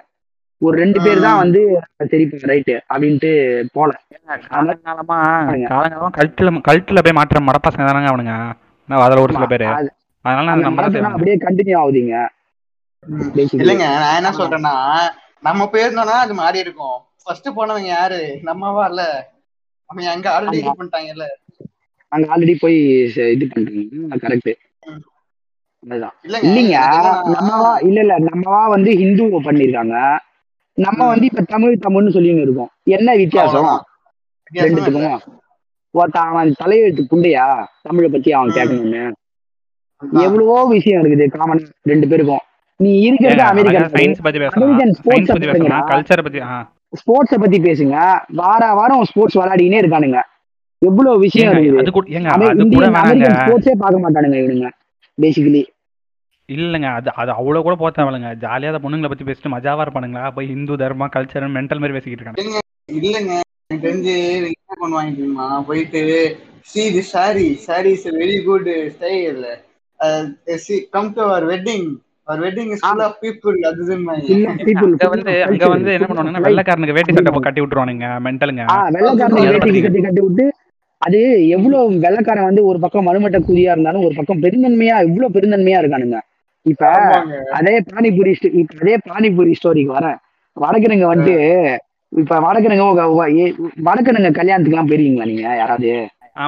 ஒரு ரெண்டு பேர் தான் வந்து சரி ரைட்டு அப்படின்ட்டு போல. காலங்காலமா காலங்காலமா கல்ட்டுல கல்ட்டுல போய் மாற்ற மடப்பாசங்க தானங்க அவனுங்க? நான் அதுல ஒரு சில பேரு. அது- அதனால அப்படியே கண்டினியூ ஆகுதுங்க. இல்லைங்க நான் என்ன சொல்றேன்னா நம்ம போயிருந்தோம்னா அது மாறி இருக்கும் ஃபர்ஸ்ட் போனவங்க யாரு? நம்மவா இல்ல? அவங்க அங்க ஆல்ரெடி இது பண்ணிட்டாங்கல்ல. அங்க ஆல்ரெடி போய் இது பண்றீங்க கரெக்ட் இல்லைங்க நம்மவா இல்ல இல்ல நம்மவா வந்து ஹிந்து பண்ணிருக்காங்க நம்ம. வந்து இப்ப தமிழ் தமிழ்னு சொல்லின்னு இருக்கோம். என்ன வித்தியாசம். ரெண்டுத்துக்கும்? ஒருத்தன் அவன் தலையெழுத்து புண்டையா தமிழை பத்தி அவன். கேட்கணும்னு. எவ்வளவோ விஷயம் இருக்குது காமன் ரெண்டு பேருக்கும். நீ இருக்கிறது அமெரிக்கன் சயின்ஸ் பத்தி பேசலாம் அமெரிக்கன் ஸ்போர்ட்ஸ் பத்தி. கல்ச்சர் பத்தி ஆ. ஸ்போர்ட்ஸ பத்தி பேசுங்க. வார வாரம் ஸ்போர்ட்ஸ் விளையாடினே இருக்கானுங்க. எவ்வளவு விஷயம் ஏங்க, இருக்குது? ஸ்போர்ட்ஸே பார்க்க மாட்டானுங்க இவனுங்க பேசிக்கலி இல்லங்க அது அது அவ்வளவு கூட போக தேவையில்லைங்க ஜாலியா அந்த பொண்ணுங்களை பத்தி பேசிட்டு மஜாவா இருப்பானுங்களா? போய் ஹிந்து தர்மா கல்ச்சர் மென்டல் மாதிரி பேசிக்கிட்டு இருக்காங்க இல்லைங்க. எனக்கு தெரிஞ்சு என்ன பண்ணுவாங்க தெரியுமா? போயிட்டு see the sari sari is very good style come to our wedding our wedding is full of people அது இதுன்னு அங்க வந்து அங்க வந்து என்ன பண்ணுவாங்கன்னா வெள்ளைக்காரனுக்கு வேட்டி சட்டை போ- கட்டி விட்டுருவானுங்க மென்டலுங்க. ஆ வெள்ளக்காரனுக்கு அது வேட்டி பத்தி- கட்டி கட்டி விட்டு அது எவ்வளவு வெள்ளக்காரன் வந்து ஒரு பக்கம் மனுமட்ட கூதியா இருந்தாலும் ஒரு பக்கம் பெருந்தன்மையா இவ்வளவு பெருந்தன்மையா இருக்கானுங்க. இப்ப. அதே பானிபூரி இப்ப அதே பானிபூரி ஸ்டோரிக்கு வரேன். வடக்கனுங்க வந்து இப்ப வடக்கனுங்க வடக்கனுங்க கல்யாணத்துக்கு எல்லாம் போயிருக்கீங்களா நீங்க யாராவது?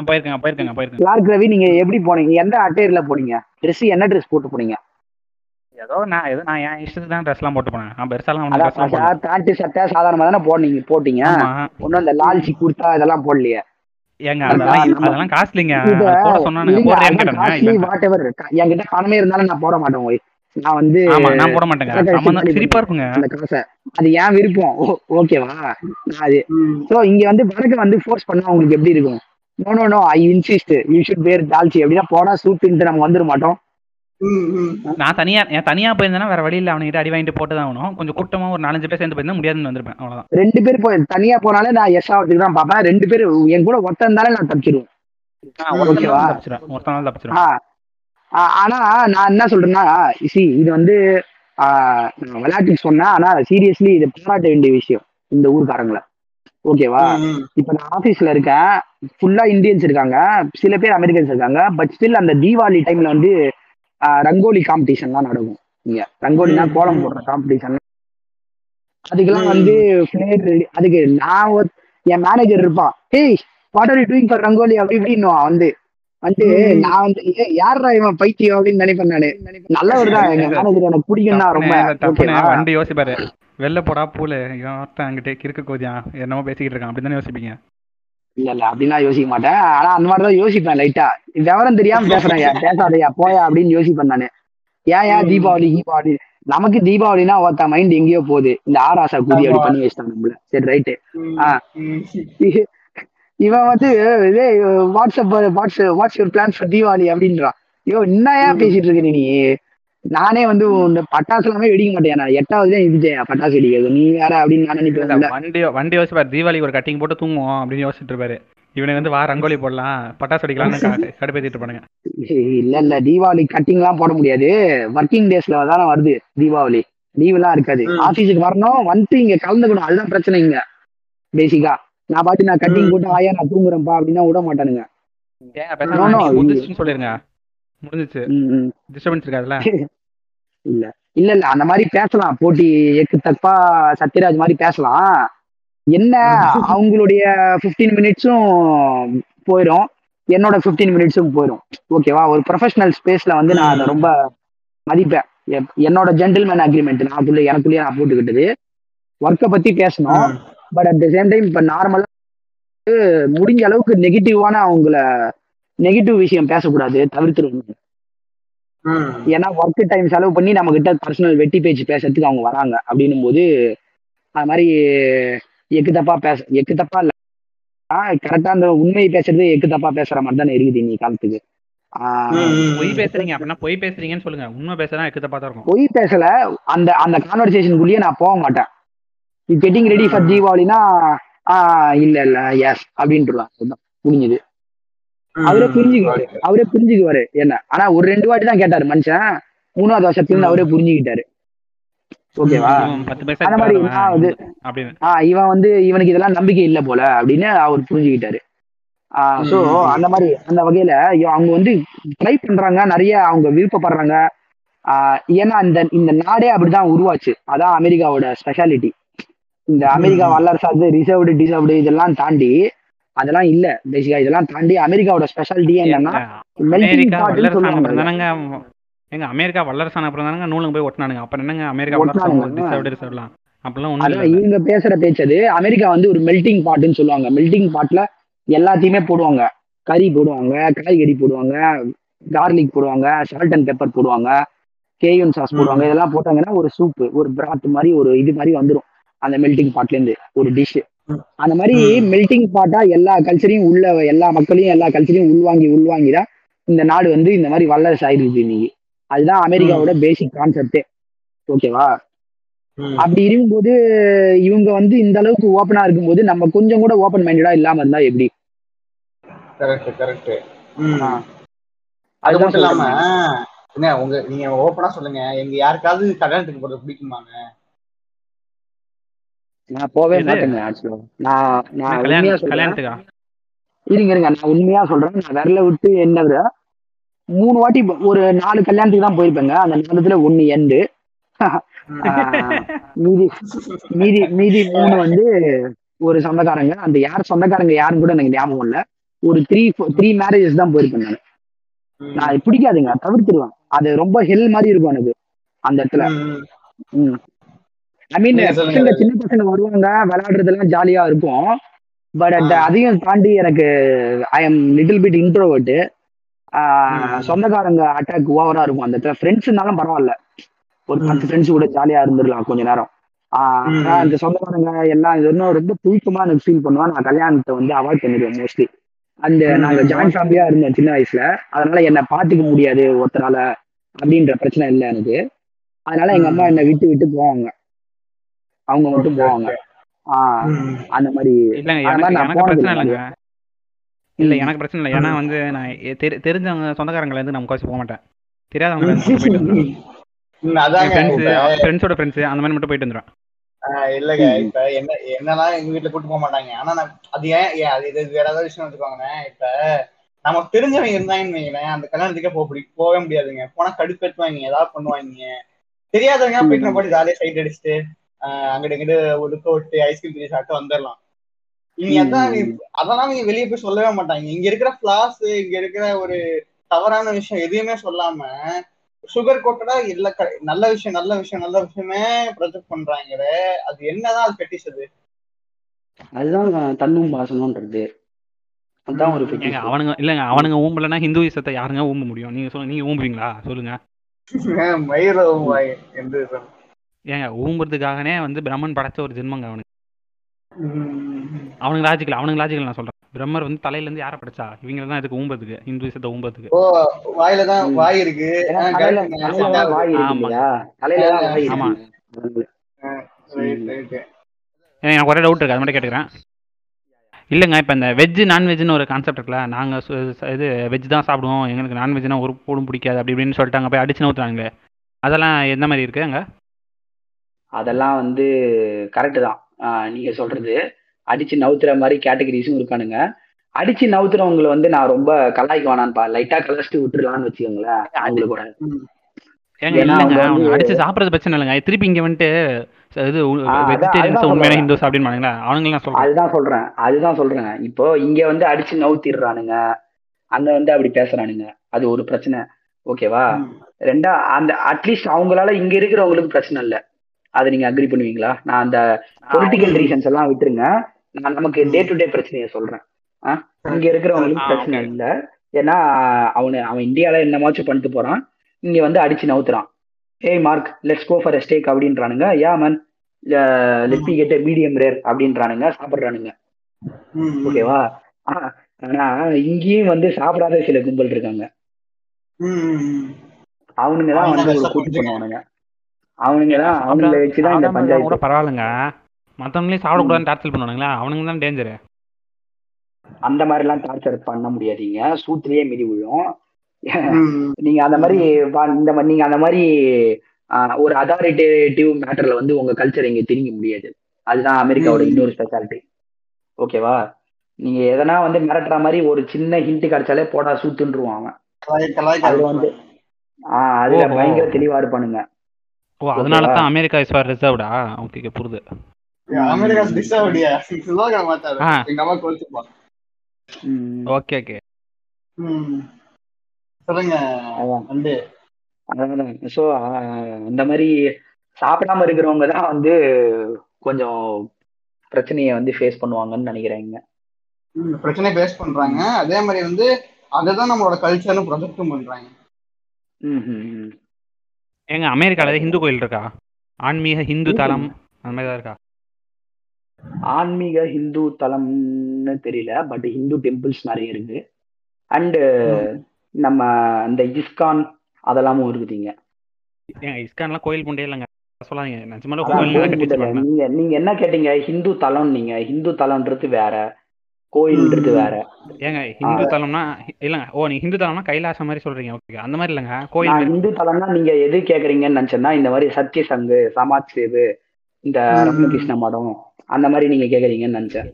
போயிருக்கேங்க போயிருக்கேங்க போயிருக்கேங்க. கிளார்க் ரவி நீங்க எப்படி போனீங்க? எந்த அட்டையர்ல போனீங்க? ட்ரெஸ் என்ன ட்ரெஸ் போட்டு போனீங்க? ஏதோ நான் ஏதோ நான் என் இஷ்டத்துக்கு தான் ட்ரெஸ்லாம் போட்டு போனேன். நான் பெருசாலாம் ஒன்றும் பேண்ட் சட்டை தானே போனீங்க போட்டீங்க. ஆமா. ஒன்னும் அந்த லால்ச்சி குர்த்தா இதெல்லாம் போடலையே. ஏங்க அதெல்லாம் காஸ்ட்லிங்க. போட சொன்னானுங்க. என்கிட்ட பணமே இருந்தாலும் நான் போட மாட்டேன் ஓய். நான் வந்து ஆமா நான் போட மாட்டேங்க. சிரிப்பா இருக்குங்க. அந்த காசை. அது ஏன் விருப்பம்? ஓ- ஓகேவா? நான் அது. சோ இங்க வந்து வடக்கு வந்து ஃபோர்ஸ் பண்ணா உங்களுக்கு எப்படி இருக்கும்? No no no I insist you should wear டால்ச்சி. அப்படின்னா போனா சூட்டுன்ட்டு நம்ம வந்துட மாட்டோம். நான் தனியா என் தனியா போயிருந்தேன்னா வேற வழி இல்ல. அவன்கிட்ட அடி வாங்கிட்டு போட்டு தான் ஆகணும். கொஞ்சம் கூட்டமா ஒரு நாலஞ்சு பேர் சேர்ந்து போயிருந்தா முடியாதுன்னு வந்திருப்பேன். அவ்வளவுதான். ரெண்டு பேர் போய் தனியா போனாலே நான் எஸ் ஆகிறதுக்கு தான் பார்ப்பேன். ரெண்டு பேர் என் கூட ஒருத்தன் இருந்தாலே நான் தப்பிச்சிருவேன். ஆ, ஒருத்தன் ஓகேவா? நாள் தப்பிச்சிடும் ஒருத்தன் நாள் தப்பிச்சிடும் ஆ ஆ, ஆனா நான் என்ன சொல்றேன்னா சி இது வந்து விளையாட்டுக்கு சொன்னேன். ஆனா சீரியஸ்லி இது பாராட்ட வேண்டிய விஷயம் இந்த ஊர்க்காரங்களை. ஓகேவா? இப்ப நான் ஆபீஸ்ல இருக்கேன். ஃபுல்லா இந்தியன்ஸ் இருக்காங்க. சில பேர் அமெரிக்கன்ஸ் இருக்காங்க. பட் ஸ்டில் அந்த தீபாவளி டைம்ல வந்து ரங்கோலி காம்படிஷன்லாம் நடக்கும். இங்க. ரங்கோலினா கோலம். போடுற காம்படிஷன் அதுக்கெல்லாம். வந்து அதுக்கு நான் என் மேனேஜர் இருப்பான் hey what are you doing for rangoli? அப்படி இப்படின்னு வந்து வந்து. நான் வந்து யாரா இவன் பைத்தியம்? அப்படின்னு நினைப்பேன் நானு. நல்லவர் தான் எங்க மேனேஜர் எனக்கு பிடிக்கும் தான் ரொம்ப வண்டி யோசிப்பாரு. வெளில போடா பூலு. இவன் ஒருத்தன் அங்கிட்டே கிறுக்கு கோதியா என்னமோ பேசிக்கிட்டு இருக்கான். அப்படின்னு யோசிப்பீங்க? இல்ல இல்ல அப்படிலாம் யோசிக்க மாட்டேன். ஆனா அந்த மாதிரி தான் யோசிப்பேன் லைட்டா விவரம் தெரியாம பேசுறேன் பேசாதையா போயா அப்படின்னு யோசிப்பேன் நானு. ஏன் ஏன் தீபாவளி தீபாவளி? நமக்கு தீபாவளினா ஒருத்த மைண்ட் எங்கேயோ போகுது. இந்த ஆராசா கூதி அப்படி பண்ணி வச்சிட்டாங்க நம்மள. சரி ரைட்டு ம், ஆ. ம். இவன் வந்து இதே WhatsApp what's what's your plan for Deepavali அப்படின்றான். ஐயோ என்ன ஏன் பேசிட்டு இருக்க நீ? நானே வந்து இந்த பட்டாசு எல்லாமே வெடிக்க மாட்டேன். நான் எட்டாவது தான் பட்டாசு வெடிக்கிறது. நீ வேற அப்படின்னு நான் நினைப்பேன். வண்டி வண்டி யோசிப்பாரு தீபாவளி ஒரு கட்டிங் போட்டு தூங்குவோம் அப்படின்னு யோசிச்சுட்டு இருப்பாரு. இவனுக்கு வந்து வா ரங்கோலி போடலாம். பட்டாசு அடிக்கலாம்னு கடுப்பேத்திட்டு இருப்பானுங்க. இல்ல இல்ல. தீபாவளி கட்டிங் எல்லாம் போட முடியாது. ஒர்க்கிங் டேஸ்ல தானே வருது தீபாவளி. லீவ் எல்லாம் இருக்காது. ஆபீஸுக்கு வரணும். வந்து இங்க கலந்துக்கணும். அதுதான் பிரச்சனை இங்க. பேசிக்கா நான் பாட்டு நான் கட்டிங். போட்டு ஆயா நான் தூங்குறேன்ப்பா அப்படின்னா விட மாட்டானுங்க. சொல்லிருங்க. முடிஞ்சிச்சு. டிஸ்டர்பன்ஸ் இருக்காதுல்ல? இல்ல. இல்ல இல்ல. அந்த மாதிரி பேசலாம். போட்டி எக்கு தப்பா சத்யராஜ் மாதிரி பேசலாம். என்ன அவங்களுடைய 15 மினிட்ஸும் போயிடும் என்னோட 15 மினிட்ஸும் போயிடும் ஓகேவா ஒரு ப்ரொஃபஷனல் ஸ்பேஸ்ல வந்து நான் அதை ரொம்ப மதிப்பேன். என்னோட ஜென்டில்மேன் அக்ரிமெண்ட் நான் அதுல எனக்குள்ளேயே நான் போட்டுக்கிட்டது. ஒர்க்கை பத்தி பேசணும். But at the same time இப்ப நார்மலா முடிஞ்ச அளவுக்கு நெகட்டிவான அவங்கள நெகட்டிவ் விஷயம் பேசக்கூடாது தவிர்த்துருவாங்க ம். ஏன்னா ஒர்க் டைம் செலவு பண்ணி நம்ம கிட்ட பர்சனல் வெட்டி பேச்சு பேசுறதுக்கு அவங்க வராங்க. அப்படின்னும் போது அது மாதிரி எக்கு தப்பா பேச எக்கு தப்பா இல்ல. கரெக்டா அந்த உண்மையை பேசுறது எக்கு தப்பா பேசுற மாதிரி தானே இருக்குது இன்னைக்கு காலத்துக்கு. பொய். பேசுறீங்க அப்படின்னா பொய் பேசுறீங்கன்னு சொல்லுங்க. உண்மை பேசுறா எக்கு தப்பா தான் இருக்கும். பொய் பேசல அந்த அந்த கான்வர்சேஷனுக்குள்ளேயே நான் போக மாட்டேன். கெட்டிங் ரெடி ஃபார் தீபாவளினா ஆஹ் இல்ல இல்ல எஸ் அப்படின்ட்டுருவான் அதுதான் முடிஞ்சது அவரே புரிஞ்சுக்குவாரு. அவரே புரிஞ்சுக்குவாரு. என்ன? ஆனா ஒரு ரெண்டு வாட்டி தான் கேட்டாரு மனுஷன். மூணாவது வருஷத்துல இருந்து அவரே புரிஞ்சுக்கிட்டாரு. ஓகேவா? அந்த மாதிரி வந்து- ஆஹ் இவன் வந்து இவனுக்கு இதெல்லாம் நம்பிக்கை இல்லை போல அப்படின்னு அவர் புரிஞ்சுக்கிட்டாரு. ஸோ ம். அந்த மாதிரி அந்த வகையில அவங்க வந்து ட்ரை பண்றாங்க நிறைய அவங்க விருப்பப்படுறாங்க. ஆஹ் ஏன்னா இந்த இந்த நாடே அப்படிதான் உருவாச்சு. அதான் அமெரிக்காவோட ஸ்பெஷாலிட்டி இந்த அமெரிக்கா ம். வல்லரசாது ரிசர்வ்டு டிசர்வ்டு இதெல்லாம் தாண்டி அதெல்லாம் இல்ல. பேசிக்கா இதெல்லாம் தாண்டி அமெரிக்காவோட ஸ்பெஷாலிட்டி என்னன்னா எங்க அமெரிக்கா வல்லரசான அப்புறம் தானங்க நூலுங்க போய் ஒட்டினானுங்க. அப்புறம் என்னங்க அமெரிக்கா அப்படிலாம் இவங்க பேசுற பேச்சது அமெரிக்கா வந்து ஒரு மெல்டிங் பாட்னு சொல்லுவாங்க. மெல்டிங் பாட்ல எல்லாத்தையுமே போடுவாங்க. கறி போடுவாங்க காய்கறி போடுவாங்க கார்லிக் போடுவாங்க சால்ட் அண்ட் பெப்பர் போடுவாங்க கேயூன் சாஸ் போடுவாங்க. இதெல்லாம் போட்டாங்கன்னா ஒரு சூப் ஒரு பிராத் மாதிரி ஒரு இது மாதிரி வந்துடும் அந்த மெல்டிங் பாட்ல இருந்து ஒரு டிஷ் ம். அந்த மாதிரி. மெல்டிங் பாட்டா எல்லா கல்ச்சரையும் உள்ள எல்லா மக்களையும் எல்லா கல்ச்சரையும் உள்வாங்கி உள்வாங்கி தான் இந்த நாடு வந்து இந்த மாதிரி வல்லரசு ஆயிருக்கு இன்னைக்கு. அதுதான் அமெரிக்காவோட பேசிக் கான்செப்டே ஓகேவா. அப்படி இருக்கும்போது இவங்க வந்து இந்த அளவுக்கு ஓப்பனா இருக்கும்போது நம்ம கொஞ்சம் கூட ஓப்பன் மைண்டடா இல்லாம இருந்தா எப்படி? Correct correct. அது மட்டும் இல்லாம. என்ன உங்க நீங்க ஓப்பனா சொல்லுங்க. எங்க யாருக்காவது கல்யாணத்துக்கு போறது பிடிக்குமாங்க? நான் போவே? மாட்டேங்க ஆக்சுவலா நான் நான் உண்மையா சொல்றேன். இருங்க இருங்க நான் உண்மையா சொல்றேன். நான் விரல விட்டு என்னது மூணு வாட்டி ஒரு நாலு கல்யாணத்துக்கு தான் போயிருப்பேங்க. அந்த நாலுத்துல ஒண்ணு எண்டு மீதி மீதி மீதி மூணு வந்து ஒரு சொந்தக்காரங்க. அந்த யார் சொந்தக்காரங்க யாருன்னு கூட எனக்கு ஞாபகம் இல்ல. ஒரு த்ரீ த்ரீ மேரேஜஸ் தான் போயிருப்பேன் நான். நான் பிடிக்காதுங்க தவிர்த்துருவேன். அது ரொம்ப ஹெல் மாதிரி இருக்கும் எனக்கு அந்த இடத்துல. ஐ மீன். பசங்க சின்ன பசங்க வருவாங்க விளையாடுறதெல்லாம் ஜாலியா இருக்கும். But ah. அதையும் தாண்டி எனக்கு I am little bit introvert ம். சொந்தக்காரங்க அட்டாக் ஓவரா இருக்கும். அந்த இடத்துல ஃப்ரெண்ட்ஸ்னாலும் பரவாயில்ல. ஒரு. பத்து ஃப்ரெண்ட்ஸ் கூட ஜாலியா இருந்துடலாம் கொஞ்ச நேரம். இந்த சொந்தக்காரங்க எல்லாம் இது இன்னும் ரொம்ப தூக்கமா எனக்கு ஃபீல் பண்ணுவேன் நான் கல்யாணத்தை வந்து அவாய்ட் பண்ணிடுவேன் மோஸ்ட்லி அந்த. நாங்க ஜாயிண்ட் ஃபேமிலியா இருந்தோம் சின்ன வயசுல. அதனால என்னை பாத்துக்க முடியாது ஒருத்தரால அப்படின்ற பிரச்சனை இல்லை எனக்கு. அதனால எங்க அம்மா என்னை விட்டு விட்டு போவாங்க. அவங்க மட்டும் போவாங்க. அந்த மாதிரி இல்லை இல்லைங்க. இல்லை ம். எனக்கு பிரச்சனை இல்லை. ஏன்னா. வந்து நான் தெரிஞ்சவங்க சொந்தக்காரங்கள இருந்து நான் முக்காசி போக மாட்டேன். தெரியாதவங்க ஃப்ரெண்ட்ஸோட ஃப்ரெண்ட்ஸு அந்த மாதிரி மட்டும் போயிட்டு வந்துடுவேன் இல்லங்க. இப்ப என்ன என்னதான் எங்க வீட்டுல கூட்டு போக மாட்டாங்க. ஆனா நான் அது ஏன் ஏன் அது இது வேற ஏதாவது விஷயம் வச்சுக்கோங்களேன். இப்ப நமக்கு தெரிஞ்சவங்க இருந்தாங்கன்னு வைங்களேன் அந்த கல்யாணத்துக்கே போக பிடி போகவே முடியாதுங்க. போனா கடுப்பேற்றுவாங்க ஏதாவது பண்ணுவாங்க. தெரியாதவங்க போயிட்டு நம்ம பாட்டு ஜாலியா சைட் அடிச்சுட்டு அங்கிட்டு இங்கிட்டு ஒடுக்க விட்டு ஐஸ்கிரீம் தண்ணி சாப்பிட்டு வந்துடலாம் இங்க அதான் நீ- அதெல்லாம் நீங்க வெளியே போய் சொல்லவே மாட்டாங்க. இங்க இருக்கிற ஃபிளாஸ் இங்க இருக்கிற ஒரு தவறான விஷயம் எதையுமே சொல்லாம சுகர் கோட்டடா இல்ல நல்ல விஷயம் நல்ல விஷயம் நல்ல விஷயமே ப்ரொஜெக்ட் பண்றாங்களே. அது என்னதான் அது பெட்டிஷ் அது? அதுதான் தன்னும் பாசனம்ன்றது அதான் ஒரு. அவனுங்க இல்லைங்க அவனுங்க ஊம்பலன்னா ஹிந்துவிசத்தை யாருங்க ஊம்ப முடியும்? நீங்க சொல்லுங்க நீங்க ஊம்புவீங்களா? சொல்லுங்க. மயிரம் என்று ஏங்க ஊம்புறதுக்காகனே வந்து பிரம்மன் படைச்ச ஒரு ஜென்மங்க அவனுக்கு. அவனுக்கு லாஜிக்கல் அவனுக்கு லாஜிக்கல் நான் சொல்றேன். பிரம்மர் வந்து தலையில இருந்து யாரை படைச்சா? இவங்க தான் இதுக்கு ஊம்புறதுக்கு ஹிந்துவிசத்தை ஊம்புறதுக்கு. ஓ வாயில தான். வாய் இருக்கு. ஆமா. எனக்கு ஒரே டவுட் இருக்கு அது மட்டும் கேட்டுக்கிறேன். இல்லைங்க இப்போ இந்த வெஜ் நான்வெஜ்னு ஒரு கான்செப்ட் இருக்குல்ல நாங்கள் இது வெஜ் தான் சாப்பிடுவோம். எங்களுக்கு நான்வெஜ்னா ஒரு போடும் பிடிக்காது அப்படி இப்படின்னு சொல்லிட்டாங்க போய் அடிச்சு நவுத்துறாங்களே. அதெல்லாம் எந்த மாதிரி இருக்கு அங்க? அதெல்லாம் வந்து கரெக்டு தான். நீங்க சொல்றது. அடிச்சு நவுத்துற மாதிரி கேட்டகரிஸும் இருக்கானுங்க. அடிச்சு நவுத்துறவங்களை வந்து நான் ரொம்ப கலாய்க்க வேணான்ப்பா லைட்டா கலாச்சிட்டு விட்டுறலாம்னு வச்சுக்கோங்களேன். அவங்களுக்கு கூட. அடிச்சு சாப்பிட்றது பிரச்சனை இல்லைங்க. திருப்பி இங்கே வந்துட்டு இது வெஜிடேரியன்ஸ் உண்மையான சொல்றேன். ஹிந்துஸ் அப்படின்னு அவனுங்க நான் சொல்றேன். அதுதான் சொல்றேன். அதுதான் சொல்றேன் இப்போ இங்க வந்து அடிச்சு நவுத்திடுறானுங்க. அங்க வந்து அப்படி பேசுறானுங்க. அது ஒரு பிரச்சனை. ஓகேவா? ரெண்டா அந்த அட்லீஸ்ட் அவங்களால இங்க இருக்கிறவங்களுக்கு பிரச்சனை இல்ல. அதை நீங்க அக்ரி பண்ணுவீங்களா? நான் அந்த பொலிட்டிக்கல் ரீசன்ஸ் எல்லாம் விட்டுருங்க. நான் நமக்கு டே டு டே பிரச்சனையை சொல்றேன்? இங்க இருக்கிறவங்களுக்கு பிரச்சனை. இல்ல. ஏன்னா அவனு அவன் இந்தியால என்னமாச்சும் பண்ணிட்டு போறான். இங்க வந்து அடிச்சு நவுத்துறான். Hey Mark let's go for steak அப்படின்றானுங்க. Yeah man let me get medium rare அப்படின்றானுங்க. சாப்பிடுறானுங்க. ஓகேவா? ஆனா இங்கேயும் வந்து சாப்பிடாத சில கும்பல் இருக்காங்க. அவனுங்க தான் வந்து கூட்டு பண்ணுவானுங்க அவனுங்க தான் அவனுங்களை வச்சுதான் இந்த கூட பரவாயில்லைங்க. மற்றவங்களையும் சாப்பிடக்கூடாதுன்னு டார்ச்சல் பண்ணுவானுங்களா? அவனுங்க தான் டேஞ்சரு அந்த மாதிரி எல்லாம் டார்ச்சர் பண்ண முடியாதீங்க. சூத்துலயே மிதி விழும். நீங்க அந்த மாதிரி இந்த மாதிரி நீங்க அந்த மாதிரி ஒரு அதாரிட்டேட்டிவ் மேட்டர்ல வந்து உங்க கல்ச்சர் இங்க திணிக்க முடியாது. அதுதான் அமெரிக்காவோட. இன்னொரு ஸ்பெஷாலிட்டி ஓகேவா நீங்க எதனா வந்து மிரட்டுற மாதிரி ஒரு சின்ன ஹிண்ட் கிடைச்சாலே போடா வந்து ஆஹ் அதுல. பயங்கர தெளிவா இருப்பானுங்க. ஓ அதனால தான் அமெரிக்கா இஸ் ஃபார் ரிசர்வ்டா ஓகே ஓகே புரியுது அமெரிக்கா டிஸ்டர்படியா சுதாகர் மாத்தாரு. எங்க அம்மா கோச்சுப்பா ஓகே ஓகே ம். சொல்லுங்க அதான். வந்து அதான். ஸோ அந்த மாதிரி சாப்பிடாம இருக்கிறவங்க தான் வந்து கொஞ்சம் பிரச்சனையை வந்து ஃபேஸ் பண்ணுவாங்கன்னு நினைக்கிறேங்க ம், பிரச்சனை பேஸ் பண்றாங்க. அதே மாதிரி வந்து அததான் நம்மளோட கல்ச்சர்னு ப்ரொஜெக்டும் பண்றாங்க. ஏங்க அமெரிக்கால ஹிந்து கோயில் இருக்கா? ஆன்மீக ஹிந்து தலம் அந்த மாதிரி தான் இருக்கா? ஆன்மீக ஹிந்து தலம்னு தெரியல பட் ஹிந்து டெம்பிள்ஸ் நிறைய இருக்கு. அண்டு நம்ம இந்த இஸ்கான் அதெல்லாமும் இருக்குதுங்க ஏங்க இஸ்கான்லாம் கோயில் கொண்டே இல்லைங்க. சொல்லாதீங்க. நிஜமால கோயில் நீங்க நீங்க என்ன கேட்டீங்க? ஹிந்து தலம் நீங்க. ஹிந்து தலம்ன்றது வேற. கோயில்ன்றது. வேற. ஏங்க ஹிந்து தலம்னா இல்லைங்க ஓ நீங்க ஹிந்து தலம்னா கைலாசம் மாதிரி சொல்றீங்க. ஓகே அந்த மாதிரி இல்லைங்க. கோயில். இந்து தலம்னா நீங்க எது கேக்குறீங்கன்னு நினைச்சேன்னா இந்த மாதிரி சத்திய சங்கு சமாஜ் சேவு இந்த ம். ரமணகிருஷ்ண மடம் அந்த மாதிரி நீங்க கேக்குறீங்கன்னு நினைச்சேன்.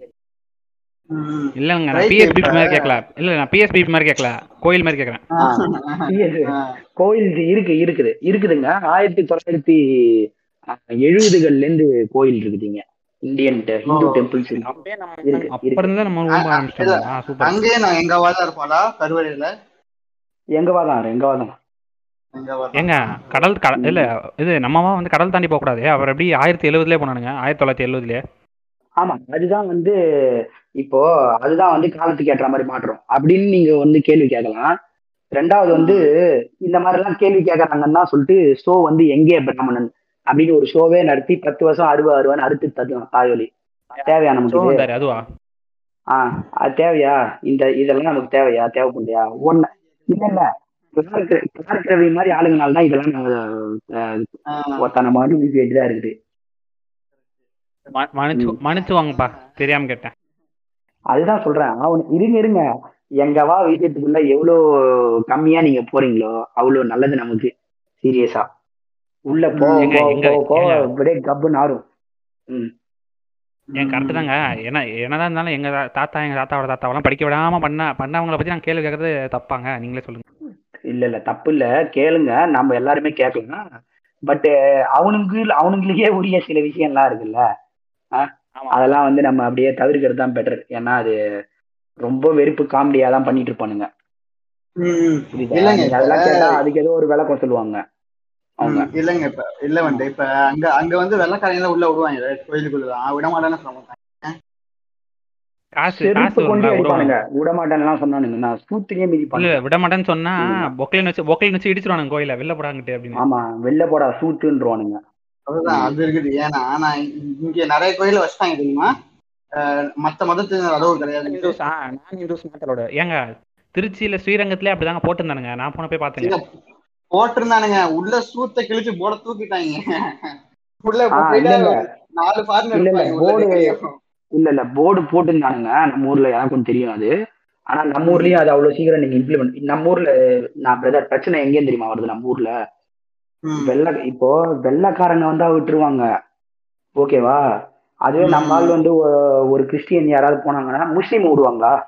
இல்லைங்க நான் பிஎஸ்பி மாதிரி கேட்கல இல்லை நான் பிஎஸ்பி மாதிரி கேட்கல கோயில் மாதிரி ஆ. கோயில் இருக்கு இருக்குது. இருக்குதுங்க. ஆயிரத்தி தொள்ளாயிரத்தி எழுபதுகள்ல இருந்து கோயில் இருக்குதுங்க. இந்தியன் ஹிந்து. டெம்பிள்ஸ் அங்கேயே நான் எங்க வாதம் இருப்பாளா கருவறையில. எங்க வாதான் எங்க வாதான் எங்க வாதம் ஏங்க கடல் கட இல்ல இது நம்மவா வந்து கடல் தாண்டி போக கூடாது அவர் எப்படி ஆயிரத்தி எழுபதுலேயே போனானுங்க ஆயிரத்தி தொள்ளாயிரத்தி எழுபதுலேயே ஆமா அதுதான் வந்து இப்போ அதுதான் வந்து காலத்துக்கு ஏற்ற மாதிரி மாற்றம். அப்படின்னு நீங்க வந்து கேள்வி கேட்கலாம். ரெண்டாவது வந்து இந்த மாதிரி எல்லாம் கேள்வி கேட்கறாங்கன்னு தான் சொல்லிட்டு ஷோ வந்து எங்கே பிராமணன் அப்படின்னு ஒரு ஷோவே நடத்தி பத்து வருஷம் அறுபது அறுபது அறுத்து தருவோம் தாயொலி. தேவையா நமக்கு அதுவா? ஆஹ் அது தேவையா? இந்த இதெல்லாம் நமக்கு தேவையா? தேவைப்படையா ஒண்ணு இல்ல இல்ல. கிளார்க் ரவி மாதிரி ஆளுங்கனால தான் இதெல்லாம். ஒருத்தன மாதிரி இருக்குது. தெரியாம கேட்டேன். அதுதான் சொல்றேன். அவன் இருங்க இருங்க. எங்கவா விஷயத்துக்குள்ள எவ்வளோ கம்மியா நீங்க போறீங்களோ அவ்வளோ நல்லது நமக்கு. சீரியஸா. உள்ள. அப்படியே கப்பு நாரும். ம். ஏன் கரெக்டு தாங்க. என்ன என்னதான் இருந்தாலும் எங்க தா- தாத்தா எங்க தாத்தாவோட தாத்தாவெல்லாம் படிக்க விடாம பண்ண பண்ணவங்கள பத்தி நான் கேள்வி கேட்கறது தப்பாங்க. நீங்களே சொல்லுங்க. இல்ல இல்ல தப்பு இல்ல. கேளுங்க. நம்ம எல்லாருமே கேட்கலாம். பட் அவனுக்கு அவனுங்களுக்கே உரிய சில விஷயம்லாம் இருக்குல்ல. அதெல்லாம் வந்து நம்ம அப்படியே தவிர்க்கிறது தான் பெட்டர் ஏன்னா அது ரொம்ப வெறுப்பு காமெடியா தான் பண்ணிட்டு இருப்பானுங்க. அதுக்கு ஏதோ ஒரு விளக்கம் சொல்லுவாங்க. இல்லைங்க இப்ப இல்ல வந்து இப்ப அங்க அங்க வந்து வெள்ளக்காரங்க உள்ள விடுவாங்க. கோயிலுக்குள்ளதான். விட மாட்டேன்னு சொல்ல மாட்டாங்க காசு காசு செருப்பு கொண்டு வரும்ல, அடிப்பானுங்க. விட மாட்டேன்லாம் சொன்னானுங்க. நான் சூத்திரியே இல்ல மிதிப்பானுங்க விட மாட்டேன்னு சொன்னா. பொக்கலின் வச்சு பொக்கலின் வச்சு இடிச்சிருவானுங்க கோயில வெளில போடாங்கிட்டு அப்படின்னு. ஆமா வெளில போடா சூத்துன்றவானுங்க அதுதான் அது இருக்குது. ஏன்னா நான் இங்க நிறைய கோயில வச்சுட்டாங்க தெரியுமா? அஹ் மத்த மதத்தினர் அளவு கிடையாது. நான் ஏங்க திருச்சியில ஸ்ரீரங்கத்திலே அப்படிதாங்க போட்டிருந்தானுங்க. நான் போன போய் இங்க போட்டிருந்தானுங்க. உள்ள சூத்த கிழிச்சு போட தூக்கிட்டாங்க. நாலு இல்ல, இல்ல, போர்டு- தெரியும். இல்ல இல்ல. போர்டு போட்டிருந்தானுங்க. நம்ம ஊர்ல எனக்கும் தெரியும் அது. ஆனா நம்ம ஊர்லயும் அது அவ்வளவு சீக்கிரம் நீங்க இம்ப்ளிமெண்ட் நம்ம ஊர்ல நான் பிரதர் பிரச்சனை எங்கேயும் தெரியுமா வருது நம்ம ஊர்ல. வெள்ளை இப்போ வெள்ளைக்காரங்க வந்தா விட்டுருவாங்க. ஓகேவா? அதுவே நம்ம ஆள் வந்து ஒரு கிறிஸ்டியன் யாராவது போனாங்கன்னா முஸ்லீம் விடுவாங்களா?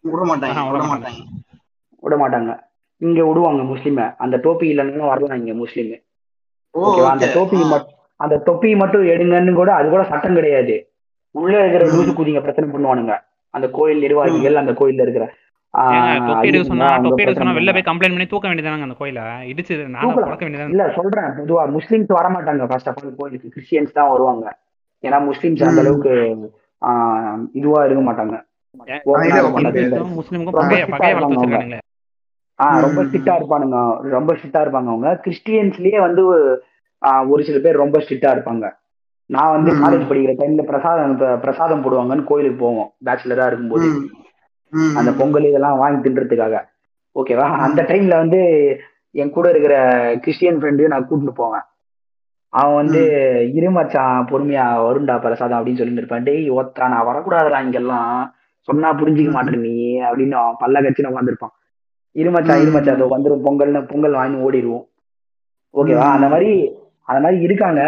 விட மாட்டாங்க. விட மாட்டாங்க. விட மாட்டாங்க. இங்க விடுவாங்க முஸ்லீமை. அந்த டோப்பி இல்லைன்னு வரலாம் இங்க முஸ்லீம். அந்த okay. டோப்பி. மட்டும் அந்த தொப்பி மட்டும் எடுங்கன்னு கூட அது கூட சட்டம் கிடையாது. உள்ள இருக்கிற. லூசு குதிங்க பிரச்சனை பண்ணுவானுங்க. அந்த கோயில் நிர்வாகிகள் அந்த கோயில்ல இருக்கிற வெளில. போய் கம்ப்ளைண்ட் பண்ணி தூக்க வேண்டியதானங்க அந்த கோயில? இடிச்சு இல்ல சொல்றேன். பொதுவா முஸ்லிம்ஸ் வர மாட்டாங்க ஃபர்ஸ்ட் ஆஃப் ஆல் கோயிலுக்கு. கிறிஸ்டியன்ஸ் தான் வருவாங்க. ஏன்னா முஸ்லிம்ஸ் அந்த. அளவுக்கு ஆஹ், இதுவா இருக்க மாட்டாங்க. ஆஹ் ரொம்ப. ஸ்ட்ரிக்டா இருப்பானுங்க. ரொம்ப ஸ்ட்ரிக்டா இருப்பாங்க அவங்க. கிறிஸ்டியன்ஸ்லயே வந்து ஒரு சில பேர் ரொம்ப ஸ்ட்ரிக்டா இருப்பாங்க. நான் வந்து. காலேஜ் படிக்கிற டைம்ல பிரசாதம் பிரசாதம் போடுவாங்கன்னு கோயிலுக்கு போவோம். பேச்சுலரா இருக்கும்போது. அந்த பொங்கல் இதெல்லாம் வாங்கி தின்றதுக்காக. ஓகேவா அந்த டைம்ல வந்து என் கூட இருக்கிற கிறிஸ்டியன் ஃப்ரெண்டையும் நான் கூட்டிட்டு போவேன். அவன் வந்து இரு மச்சான் பொறுமையா வருண்டா பிரசாதம் அப்படின்னு சொல்லிட்டு இருப்பான். டேய் ஒத்தா நான் வரக்கூடாதுடா இங்கெல்லாம். சொன்னா புரிஞ்சுக்க மாட்டேன் நீ அப்படின்னு அவன் பல்ல கட்சி உட்காந்துருப்பான் இருமச்சான் இருமச்சான் அதோ வந்துரும். பொங்கல்னு பொங்கல் வாங்கி ஓடிடுவோம் ஓகேவா? அந்த மாதிரி அந்த மாதிரி இருக்காங்க.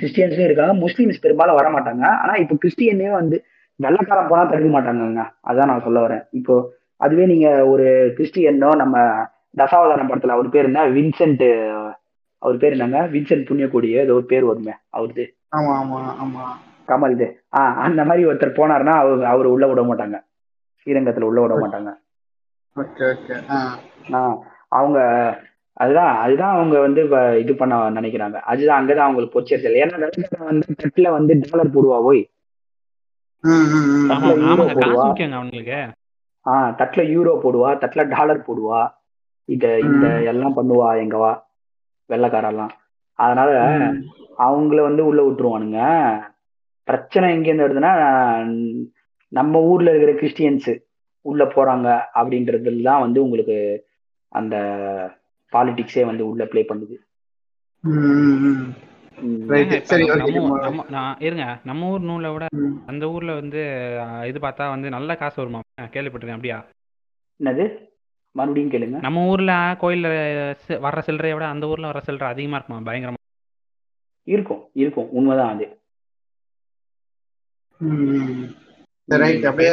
கிறிஸ்டியன்ஸும் இருக்காங்க. முஸ்லீம்ஸ் பெரும்பாலும் வர மாட்டாங்க. ஆனா இப்போ கிறிஸ்டியனே வந்து வெள்ளக்காரன் போனா தடுக்க மாட்டாங்கங்க. அதான் நான் சொல்ல வரேன். இப்போ அதுவே நீங்க ஒரு கிறிஸ்டியனோ நம்ம தசாவதாரம் படத்துல அவர் பேர் என்ன? வின்சென்ட் அவர் பேர் என்னங்க? வின்சென்ட் புண்ணியக்கோடியோ ஏதோ ஒரு பேர் வருமே அவருது. ஆமா ஆமா ஆமா. கமல் இது. ஆஹ் அந்த மாதிரி ஒருத்தர் போனாருன்னா அவர் அவர் உள்ள விட மாட்டாங்க. ஸ்ரீரங்கத்துல உள்ள விட மாட்டாங்க. அவங்க அதுதான் அதுதான் அவங்க வந்து இது பண்ண நினைக்கிறாங்க. அதுதான் அங்கதான் அவங்களுக்கு பொச்சரிச்சல் ஏன்னா வந்து தட்டுல வந்து டாலர் போடுவா போய். ஆஹ் தட்டுல யூரோ போடுவா. தட்டுல டாலர் போடுவா இத இந்த எல்லாம் பண்ணுவா எங்கவா வெள்ளக்காரெல்லாம். அதனால. அவங்கள வந்து உள்ள விட்டுருவானுங்க. பிரச்சனை எங்க இருந்து வருதுன்னா நம்ம ஊர்ல இருக்கிற கிறிஸ்டியன்ஸ். உள்ள போறாங்க அப்படின்றதுல தான் வந்து உங்களுக்கு அந்த பாலிடிக்ஸே வந்து உள்ள ப்ளே பண்ணுது. இருங்க நம்ம ஊர் நூலை விட. அந்த ஊர்ல வந்து இது பார்த்தா வந்து நல்ல காசு வருமா? கேள்விப்பட்டிருக்கேன் அப்படியா? என்னது? மறுபடியும் கேளுங்க. நம்ம ஊர்ல கோயில்ல வர்ற சில்லறையை விட அந்த ஊர்ல வர்ற சில்லறை அதிகமா இருக்குமா? பயங்கரமா. இருக்கும் இருக்கும். உண்மைதான் அது. ரைட் அப்படியே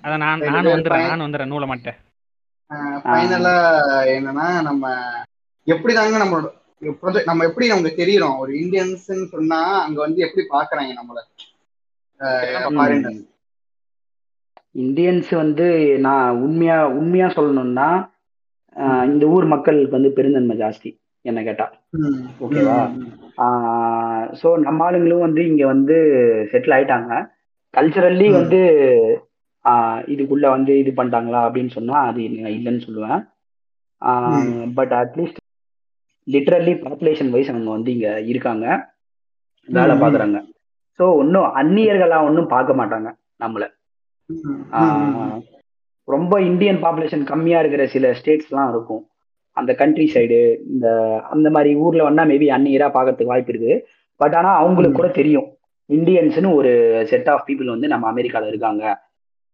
அதான் நான் ரெண்டு நானும் பேர் வந்துடுறேன் பையன். நானும் வந்துடுறேன் நூலை மாட்டேன் ஃபைனலா என்னன்னா நம்ம எப்படி தாங்க நம்மளோட ப்ரொஜெக்ட் நம்ம எப்படி நமக்கு தெரியுறோம்? ஒரு இந்தியன்ஸ்னு சொன்னா அங்க வந்து எப்படி பாக்குறாங்க நம்மள? இந்தியன்ஸ் வந்து நான் உண்மையா உண்மையா சொல்லணும்னா ஆஹ் இந்த ஊர் மக்களுக்கு வந்து பெருந்தன்மை ஜாஸ்தி என்ன கேட்டா. ஓகேவா? ஸோ நம்ம ஆளுங்களும் வந்து இங்க வந்து செட்டில் ஆயிட்டாங்க. கல்ச்சரல்லி. வந்து இதுக்குள்ள வந்து இது பண்ணிட்டாங்களா அப்படின்னு சொன்னா அது நான் இல்லைன்னு சொல்லுவேன். But at least literally population wise அவங்க வந்து இங்க இருக்காங்க. வேலை. பார்க்குறாங்க ஸோ ஒன்றும் அந்நியர்களா ஒன்றும் பார்க்க மாட்டாங்க நம்மள. ரொம்ப இந்தியன் பாப்புலேஷன் கம்மியா இருக்கிற சில ஸ்டேட்ஸ்லாம் இருக்கும். அந்த கண்ட்ரி சைடு இந்த அந்த மாதிரி ஊர்ல வேணா மேபி அந்நியரா பார்க்கறதுக்கு வாய்ப்பு இருக்கு. பட் ஆனா அவங்களுக்கு கூட தெரியும். இந்தியன்ஸ்னு ஒரு செட் ஆஃப் பீப்புள் வந்து நம்ம அமெரிக்கால இருக்காங்க.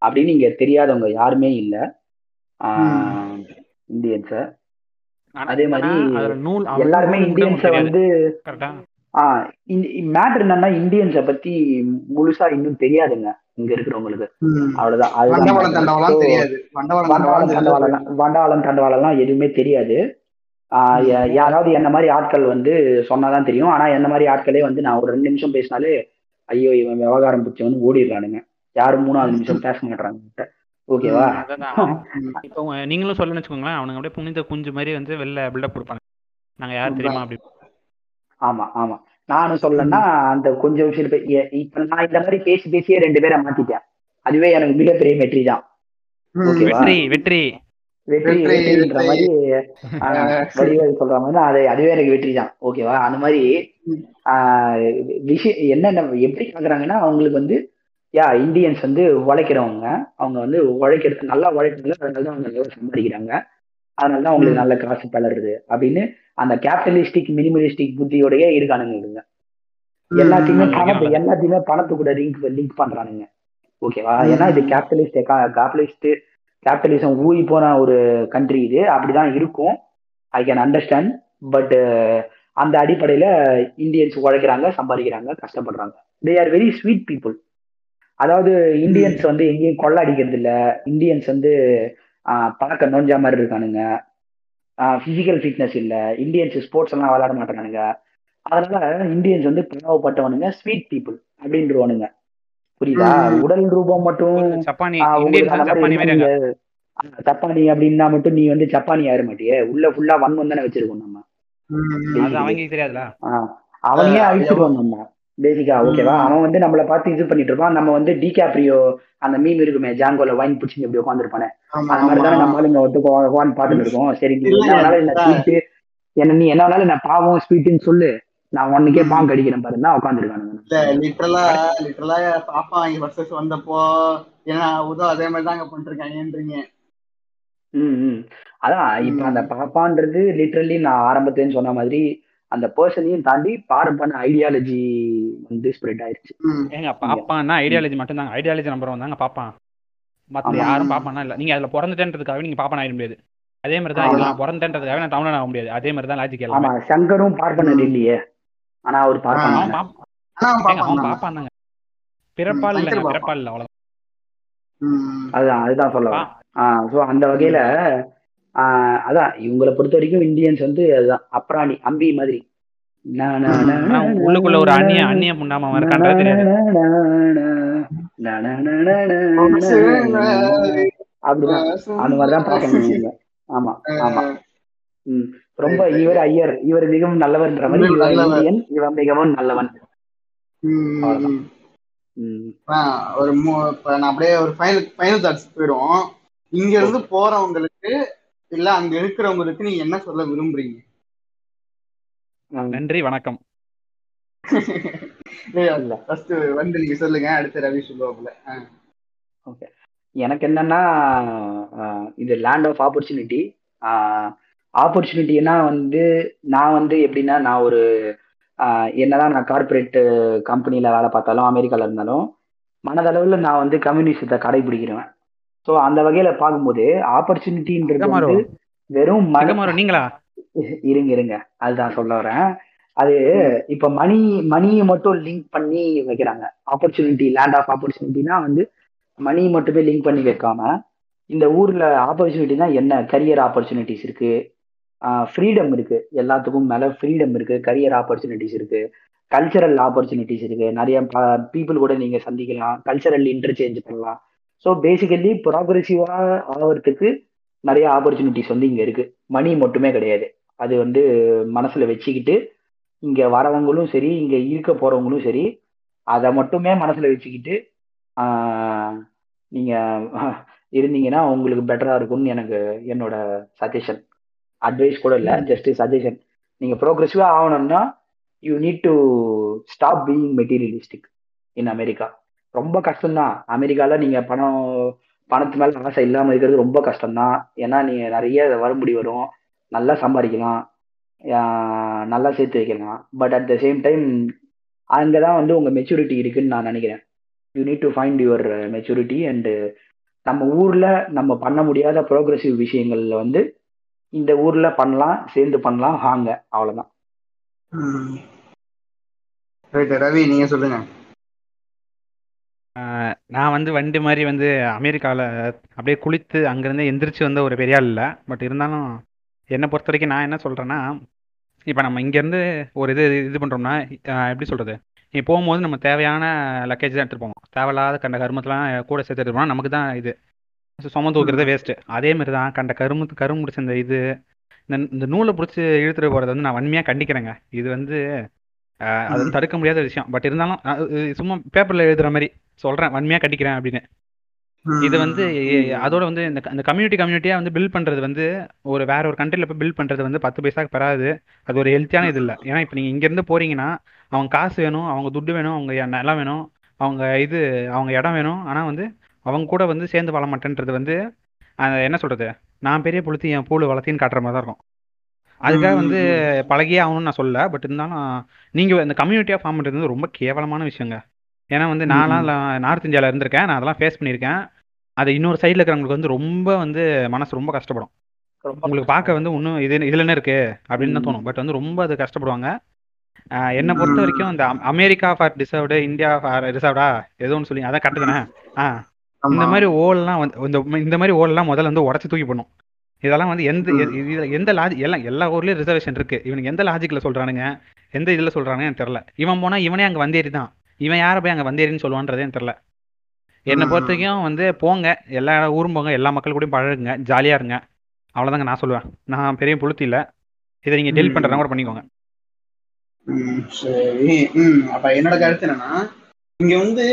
அப்படின்னு இங்க தெரியாதவங்க யாருமே இல்லை. இந்தியன்ஸை. அதே மாதிரி எல்லாருமே இந்தியன்ஸை. வந்து கரெக்டா மேட்ரு என்னன்னா இந்தியன்ஸை பத்தி முழுசா இன்னும் தெரியாதுங்க இங்க இருக்கிறவங்களுக்கு. அவ்வளவுதான். வண்டவாளம். தண்டவாளம் தண்டவாளம்லாம் எதுவுமே தெரியாது. யாராவது என்ன மாதிரி ஆட்கள் வந்து சொன்னாதான் தெரியும். ஆனா என்ன மாதிரி ஆட்களே வந்து நான் ஒரு ரெண்டு நிமிஷம் பேசினாலே ஐயோ இவன் விவகாரம் பிடிச்சவனு ஓடிடுறானுங்க. யாரும் மூணாவது நிமிஷம் பேச மாட்டாங்க ஓகேவா? இப்போ நீங்களும் சொல்லணும்னு வச்சுக்கோங்களேன் அவனுங்க அப்படியே புனித குஞ்சு மாதிரி வந்து வெளில பில்டப் கொடுப்பாங்க. நாங்க யார் தெரியுமா அப்படி? ஆமா ஆமா. நானும் சொல்லணும்னா அந்த கொஞ்சம் எ- இப்ப நான் இந்த மாதிரி பேசி பேசியே ரெண்டு பேரை மாத்திட்டேன். அதுவே எனக்கு மிகப்பெரிய வெற்றி தான். வெற்றி வெற்றி, வெற்றின்ற வெற்றி. மாதிரி வடிவேல் சொல்ற மாதிரி அது அதுவே எனக்கு வெற்றி தான். ஓகேவா அந்த மாதிரி விஷயம் என்னென்ன எப்படி பாக்குறாங்கன்னா அவங்களுக்கு வந்து யா இந்தியன்ஸ் வந்து உழைக்கிறவங்க. அவங்க வந்து உழைக்கிறது நல்லா உழைக்கிறது அதனால தான் அவங்க நல்லா சம்பாதிக்கிறாங்க. அதனால தான் அவங்களுக்கு நல்ல காசு பலருது அப்படின்னு அந்த கேபிட்டலிஸ்டிக் மினிமலிஸ்டிக் புத்தியோடயே இருக்கானுங்க இவங்க. எல்லாத்தையுமே. பணத்தை எல்லாத்தையுமே பணத்து கூட லிங்க் லிங்க் பண்றானுங்க ஓகேவா. ஏன்னா இது கேபிட்டலிஸ்ட் கேபிட்டலிஸ்ட் கேபிட்டலிசம் ஊறி போன ஒரு கண்ட்ரி இது. அப்படிதான் இருக்கும். ஐ கேன் அண்டர்ஸ்டாண்ட் பட் அந்த அடிப்படையில இந்தியன்ஸ் உழைக்கிறாங்க சம்பாதிக்கிறாங்க கஷ்டப்படுறாங்க. They are very sweet people அதாவது இந்தியன்ஸ் வந்து எங்கேயும் கொள்ள அடிக்கிறது இல்ல இந்தியன்ஸ் வந்து பழக்க நோஞ்சா மாதிரி இருக்கானுங்க. பிசிக்கல் ஃபிட்னஸ் இல்ல. இந்தியன்ஸ் ஸ்போர்ட்ஸ் எல்லாம் விளையாட மாட்டானுங்க அதனால இந்தியன்ஸ் வந்து பிளவப்பட்டவனுங்க ஸ்வீட் பீப்புள் அப்படின்றவனுங்க. புரியுதா. உடல் ரூபம் மட்டும் வந்து சப்பானி அப்படின்னா மட்டும் நீ வந்து சப்பானி ஆயிட மாட்டியே. உள்ள ஃபுல்லா வன்மம் தானே வச்சிருக்கோம் நம்ம. அவனையே அழிச்சிருவோம் நம்ம. பேசிக்கா ஓகேவா. அவன் வந்து நம்மள பார்த்து இது பண்ணிட்டு இருப்பான். நம்ம வந்து டிகாப்ரியோ அந்த மீன் இருக்குமே ஜாங்கோல வைன் பிடிச்சி இப்படி உட்காந்துருப்பானே அந்த மாதிரி தானே ஆமா. நம்ம ஆளுங்க ஒருத்தர் உட்காந்து பார்த்துட்டு இருக்கோம். சரி என்ன என்ன நீ என்ன வேணாலும் என்ன பாவம் ஸ்வீட்டுன்னு சொல்லு. நான் ம். பாங்கு அடிக்கிறேன் பாரு. தான் உட்காந்துருக்கானுங்க இல்ல லிட்டரலா லிட்டரலா பாப்பா இங்க வர்சஸ் வந்தப்போ ஏன்னா உதோ அதே மாதிரி தாங்க பண்ணிருக்காங்கன்றீங்க. ம் ம். அதான் இப்ப. அந்த பாப்பான்றது லிட்ரலி நான் ஆரம்பத்துல சொன்ன மாதிரி அந்த பர்சனையும் தாண்டி பாரம்பரிய ஐடியாலஜி வந்து ஸ்ப்ரெட் ஆயிருச்சு. ஏங்க பாப்பான்னா ஐடியாலஜி மட்டும் தாங்க ஐடியாலஜி நம்பர் ஒன் தாங்க பாப்பான் மத்த. யாரும் பாப்பானா இல்ல. நீங்க அதுல பிறந்துட்டேன்றதுக்காக நீங்க பாப்பான் ஆயிட முடியாது. அதே மாதிரி தான் நான் பிறந்துட்டேன்றதுக்காக நான் தமிழன் ஆக முடியாது. அதே மாதிரி தான் லாஜிக் ஆமா எல்லாமே சங்கரும் பார்ப்பனர் இல்லையே. ஆனா அவர் தாங்க பிறப்பால் சங்கர் பிறப்பால் இல்ல அவ்வளவு ம். அதுதான் அதுதான் சொல்ல பா- வரேன். ஆஹ் ஸோ அந்த வகையில ஆஹ் அதான் இவங்களை பொறுத்த வரைக்கும் இந்தியன்ஸ் வந்து அதுதான் அப்ராணி அம்பி மாதிரி உள்ளுக்குள்ள ஒரு அந்நிய அந்நிய நா. அப்படிதான் அந்த மாதிரிதான் பார்க்கணும் இவங்க. ஆமா ஆமா ம். ரொம்ப இவர் ஐயர். இவர் மிகவும் நல்லவர்ன்ற மாதிரி இவன் மிகவும் நல்லவன். ஒரு இப்ப நான் அப்படியே ஒரு ஃபைனல் ஃபைனல் தாட்ஸ் போயிடும் இங்க இருந்து போறவங்களுக்கு இல்ல அங்க இருக்கிறவங்களுக்கு நீங்க என்ன சொல்ல விரும்புறீங்க. நன்றி. வணக்கம். இல்ல. ஃபர்ஸ்ட் வந்து நீங்க சொல்லுங்க அடுத்து ரவி சொல்லுவாப்புல ஆ. எனக்கு என்னன்னா இது லேண்ட் ஆஃப் ஆப்பர்ச்சுனிட்டி ஆப்பர்ச்சுனிட்டினா வந்து நான் வந்து எப்படின்னா நான் ஒரு என்னதான் நான் கார்ப்பரேட் கம்பெனியில் வேலை பார்த்தாலும் அமெரிக்காவில் இருந்தாலும் மனதளவில் நான் வந்து கம்யூனிசத்தை கடைபிடிக்கிறேன் ஸோ அந்த வகையில் பார்க்கும்போது ஆப்பர்ச்சுனிட்டின்றது. வந்து வெறும் நீங்களா? இருங்க இருங்க. அதுதான் சொல்ல வரேன். அது இப்ப மணி மணியை மட்டும் லிங்க் பண்ணி வைக்கிறாங்க. ஆப்பர்ச்சுனிட்டி லேண்ட் ஆஃப் ஆப்பர்ச்சுனிட்டினா வந்து மணி மட்டுமே லிங்க் பண்ணி வைக்காம இந்த ஊர்ல ஆப்பர்ச்சுனிட்டினா என்ன? கரியர் ஆப்பர்ச்சுனிட்டிஸ் இருக்கு. ஃப்ரீடம் இருக்கு. எல்லாத்துக்கும் மேல ஃப்ரீடம் இருக்கு. கரியர் ஆப்பர்ச்சுனிட்டிஸ் இருக்கு. கல்ச்சரல் ஆப்பர்ச்சுனிட்டிஸ் இருக்கு. நிறைய பீப்புள் கூட நீங்க சந்திக்கலாம். கல்ச்சரல் இன்டர்சேஞ்ச் பண்ணலாம். ஸோ பேசிக்கலி ப்ராக்ரெசிவா ஆகிறதுக்கு நிறைய ஆப்பர்ச்சுனிட்டிஸ் வந்து இங்க இருக்கு. மணி மட்டுமே கிடையாது. அது வந்து மனசுல வச்சுக்கிட்டு இங்க வரவங்களும் சரி இங்க இருக்க போறவங்களும் சரி அதை மட்டுமே மனசுல வச்சுக்கிட்டு நீங்க இருந்தீங்கன்னா உங்களுக்கு பெட்டரா இருக்கும்னு எனக்கு என்னோட சஜஷன் அட்வைஸ் கூட இல்லை ஜஸ்ட் சஜஷன் நீங்க ப்ரோக்ரெசிவா ஆகணும்னா you need to stop being materialistic in America ரொம்ப கஷ்டம்தான். அமெரிக்கால நீங்க பணம் பணத்து மேல ஆசை இல்லாம இருக்கிறது ரொம்ப கஷ்டம்தான். ஏன்னா நீங்க நிறைய வரும்படி வரும். நல்லா சம்பாதிக்கலாம். நல்லா சேர்த்து வைக்கலாம். But at the same time அங்கதான் வந்து உங்க மெச்சூரிட்டி இருக்குன்னு நான் நினைக்கிறேன். You need to find your maturity and நம்ம ஊர்ல நம்ம பண்ண முடியாத ப்ரோக்ரஸிவ் விஷயங்கள்ல வந்து இந்த ஊர்ல பண்ணலாம் சேர்ந்து பண்ணலாம் வாங்க. அவ்வளவுதான். ரைட் ரவி நீங்க சொல்லுங்க. நான் வந்து வண்டி மாதிரி வந்து அமெரிக்காவில் அப்படியே குளித்து அங்கேருந்து எந்திரிச்சு வந்த ஒரு பெரிய ஆள் இல்லை. பட் இருந்தாலும் என்னை பொறுத்த வரைக்கும் நான் என்ன சொல்கிறேன்னா இப்போ நம்ம இங்கேருந்து ஒரு இது இது பண்ணுறோம்னா எப்படி சொல்கிறது நீ போகும்போது நம்ம தேவையான லக்கேஜ் தான் எடுத்துகிட்டு போவோம். தேவையில்லாத கண்ட கருமத்தெலாம் கூட சேர்த்து எடுத்துட்டு போனால் நமக்கு தான் இது. சுமந்து தூக்குறதே வேஸ்ட்டு அதே மாதிரி தான் கண்ட கருமத்து கரும்பு பிடிச்ச இந்த இது இந்த நூலை பிடிச்சி இழுத்துட்டு போகிறத வந்து நான் வன்மையாக கண்டிக்கிறேங்க. இது வந்து அது தடுக்க முடியாத விஷயம். பட் இருந்தாலும் சும்மா பேப்பரில் எழுதுற மாதிரி சொல்கிறேன் வன்மையாக கண்டிக்கிறேன் அப்படின்னு. இது வந்து அதோட வந்து இந்த கம்யூனிட்டி கம்யூனிட்டியாக வந்து பில்ட் பண்ணுறது வந்து ஒரு வேற ஒரு கண்ட்ரியில் போய் பில்ட் பண்ணுறது வந்து பத்து பைசாக்கு பெறாது. அது ஒரு ஹெல்த்தியான இது இல்லை. ஏன்னா இப்போ நீங்கள் இங்கேருந்து போறீங்கன்னா அவங்க காசு வேணும் அவங்க துட்டு வேணும் அவங்க நிலம் வேணும் அவங்க இது அவங்க இடம் வேணும். ஆனால் வந்து அவங்க கூட வந்து சேர்ந்து வாழ மாட்டேன்றது வந்து என்ன சொல்கிறது நான் பெரிய புளுத்தி என் பூளு வளர்த்தின்னு காட்டுற மாதிரி தான் இருக்கும். அதுக்காக வந்து பழகியே ஆகணும்னு நான் சொல்லல. பட் இருந்தாலும் நீங்கள் இந்த கம்யூனிட்டியாக ஃபார்ம் பண்ணுறது வந்து ரொம்ப கேவலமான விஷயங்க. ஏன்னா வந்து நான்லாம் நார்த் இந்தியாவில் இருந்திருக்கேன். நான் அதெல்லாம் ஃபேஸ் பண்ணியிருக்கேன். அது இன்னொரு சைடில் இருக்கிறவங்களுக்கு வந்து ரொம்ப வந்து மனசு ரொம்ப கஷ்டப்படும். உங்களுக்கு பார்க்க வந்து இன்னும் இது இதுல என்ன இருக்கு? அப்படின்னு தான் தோணும். பட் வந்து ரொம்ப அது கஷ்டப்படுவாங்க. என்னை பொறுத்த வரைக்கும் இந்த அம்- America for deserved India for ரிசர்வ்டா ஏதோ ஒன்று சொல்லி அதான் கரெக்டு தானே? ஆ. இந்த மாதிரி ஓல்லாம் வந்து இந்த மாதிரி ஓல்லாம் முதல்ல வந்து உடச்சி தூக்கி போடணும். இதெல்லாம் வந்து எந்த எந்த லாஜி எல்லாம் எல்லா ஊர்லயும் ரிசர்வேஷன் இருக்கு. இவனுக்கு எந்த லாஜிக்ல சொல்றானுங்க? எந்த இதுல சொல்றானுங்க எனக்கு தெரியல. இவன் போனா இவனே அங்க வந்தேரி தான். இவன் யாரை போய் அங்க வந்தேரின்னு சொல்லுவான்றதே எனக்கு தெரியல. என்னை பொறுத்த வரைக்கும் வந்து போங்க. எல்லா ஊரும் போங்க. எல்லா மக்கள் கூடயும் பழகுங்க. ஜாலியா இருங்க. அவ்வளவுதாங்க நான் சொல்லுவேன். நான் பெரிய புளுத்தி இல்ல. இதை நீங்க டெலிட் பண்றதா கூட பண்ணிக்கோங்க. சரி. அப்ப என்னோட கருத்து என்னன்னா இங்க வந்து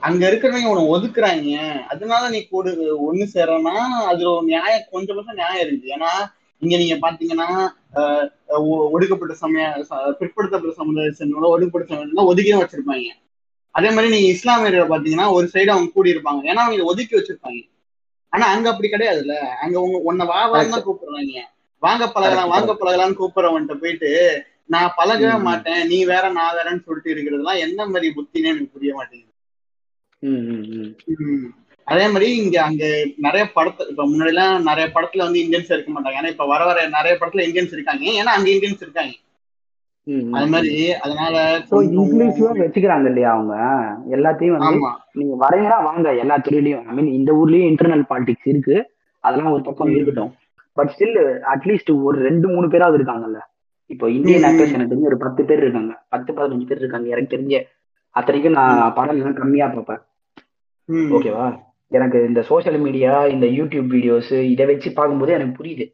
அங்க- இருக்கிறவங்க உன்னை ஒதுக்குறாங்க. அதனால நீ கூட ஒண்ணு சேரனா அதுல ஒரு நியாயம் கொஞ்சம் நியாயம் இருக்கு. ஏன்னா இங்க நீங்க பாத்தீங்கன்னா ஒடுக்கப்பட்ட சமய பிற்படுத்தப்பட்ட சமுதாய சேர்ந்தவங்கள ஒடுக்கப்பட்ட சமுதாயம் ஒதுக்கியும் வச்சிருப்பாங்க. அதே மாதிரி நீங்க இஸ்லாமியர்களை பாத்தீங்கன்னா ஒரு சைடு அவங்க கூடி இருப்பாங்க ஏன்னா அவங்க ஒதுக்கி வச்சிருப்பாங்க. ஆனா அங்க அப்படி கிடையாதுல்ல. அங்க உங்க உன்னை வா தான் கூப்பிடுறாங்க. வாங்க பழகலாம் வாங்க பழகலாம்னு கூப்பிடுறவன்ட்ட போயிட்டு நான் பழகவே. மாட்டேன். நீ வேற நான் வேறன்னு சொல்லிட்டு இருக்கிறதுலாம் என்ன மாதிரி புத்தினே எனக்கு புரிய மாட்டேங்குது. அதே மாதிரி இங்க அங்க நிறைய படத்துல இப்ப முன்னாடி எல்லாம் நிறைய படத்துல வந்து இந்தியன்ஸ் இருக்க மாட்டாங்க. ஏன்னா இப்ப வர வர நிறைய படத்துல இந்தியன்ஸ் இருக்காங்க. ஏன்னா அங்க இந்தியன்ஸ் இருக்காங்க. அது மாதிரி அதனால இன்க்ளூசிவா வச்சுக்கிறாங்க இல்லையா அவங்க? எல்லாத்தையும் வந்து நீங்க வரீங்கன்னா வாங்க எல்லா துறையிலையும். ஐ மீன் இந்த ஊர்லயும் இன்டர்னல் பாலிடிக்ஸ் இருக்கு. அதெல்லாம் ஒரு பக்கம். இருக்கட்டும். பட் ஸ்டில் அட்லீஸ்ட் ஒரு ரெண்டு மூணு பேராவது இருக்காங்கல்ல? இப்போ இந்தியன். ஆக்டர்ஸ் எனக்கு தெரிஞ்சு ஒரு பத்து பேர் இருக்காங்க. பத்து பதினஞ்சு பேர் இருக்காங்க. எனக்கு தெரிஞ்ச அத்தனைக்கும் நான் படம் எல்லாம் கம்மியா பார்ப்பேன். ஓகேவா? எனக்கு இந்த சோஷியல் மீடியா இந்த யூடியூப் வீடியோஸ் இதை வச்சு பார்க்கும்போது எனக்கு புரியுது.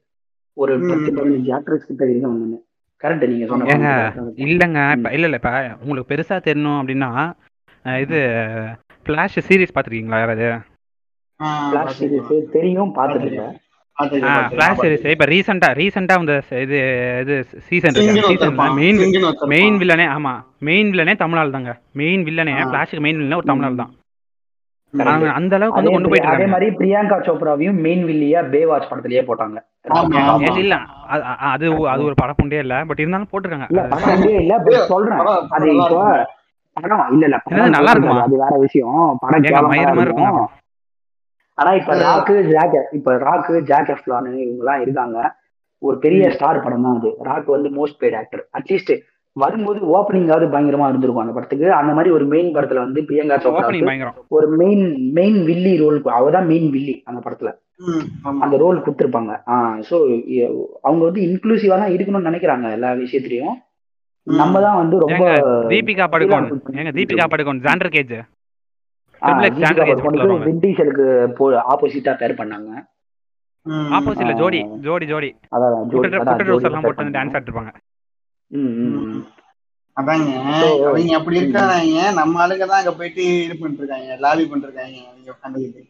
ஒரு. பத்து பதினஞ்சு ஆக்டர்ஸ் கிட்ட வரைக்கும் வந்தாங்க கரெக்ட் நீங்க சொன்ன ஏங்க point. இல்லைங்க இல்லை இல்லை இப்போ உங்களுக்கு பெருசா தெரியணும் அப்படின்னா இது ஃப்ளாஷ் சீரிஸ் பார்த்துருக்கீங்களா யாராவது? தெரியும் பாத்துக்கலாம், ஃப்ளாஷ். சீரிஸ் இப்போ ச- இது இது சீசன். Main main. வில்லனே ஆமா. மெயின் வில்லனே தமிழால் தாங்க மெயின் வில்லனே. ஃப்ளாஷுக்கு மெயின் வில்லனே ஒரு தமிழால் தான். அந்த அளவுக்கு வந்து கொண்டு போயிட்டு அதே மாதிரி பிரியங்கா சோப்ராவையும் மெயின் வில்லியா பேவாச் படத்திலேயே போட்டாங்க. இல்ல அது அது ஒரு படப்புண்டே இல்ல. பட் இருந்தாலும் இல்ல போட்டிருக்காங்க படம் இல்ல சொல்றேன். படம் அது நல்லா இப்போ படம் இல்ல இல்ல என்னது, படம் நல்லா இருக்குமா? அது வேற விஷயம். படம் மயிர மாதிரி இருக்கும். இருக்குங்க ஆனா இப்ப ராக்கு ஜாக் இப்ப ராக்கு ஜாக் எஃப்லான் இவங்க எல்லாம் இருக்காங்க. ஒரு பெரிய ஸ்டார் படம் தான் அது. ராக் வந்து மோஸ்ட் பெய்ட் ஆக்டர் அட்லீஸ்ட் வரும்போது ஓப்பனிங்காவது பயங்கரமா இருந்திருக்கும் அந்த படத்துக்கு. அந்த மாதிரி ஒரு மெயின் படத்துல வந்து பிரியங்கா சோப்ரா ஒரு மெயின் மெயின் வில்லி ரோல் அவதான் மெயின் வில்லி அந்த படத்துல. அந்த ரோல் கொடுத்துருப்பாங்க. ஸோ அவங்க வந்து இன்க்ளூசிவா தான் இருக்கணும்னு நினைக்கிறாங்க எல்லா விஷயத்துலயும். நம்ம தான் வந்து ரொம்ப தீபிகா படுகோன். தீபிகா படுகோன் ஜாண்டர் கேஜ் ஆப்போசிட்டா பேர் பண்ணாங்க ம், ஆப்போசிட்ல. ஜோடி ஜோடி ஜோடி அதான் ஜோடி எல்லாம் போட்டு வந்து டான்ஸ் ஆடிருப்பாங்க ம், ம், ம். அதாங்க அவங்க அப்படி இருக்காங்க நம்ம ஆளுங்க தான் அங்க போயிட்டு இது பண்ணிட்டு இருக்காங்க லாபி பண்ணிருக்காங்க அவங்க உட்காந்துக்கிட்டு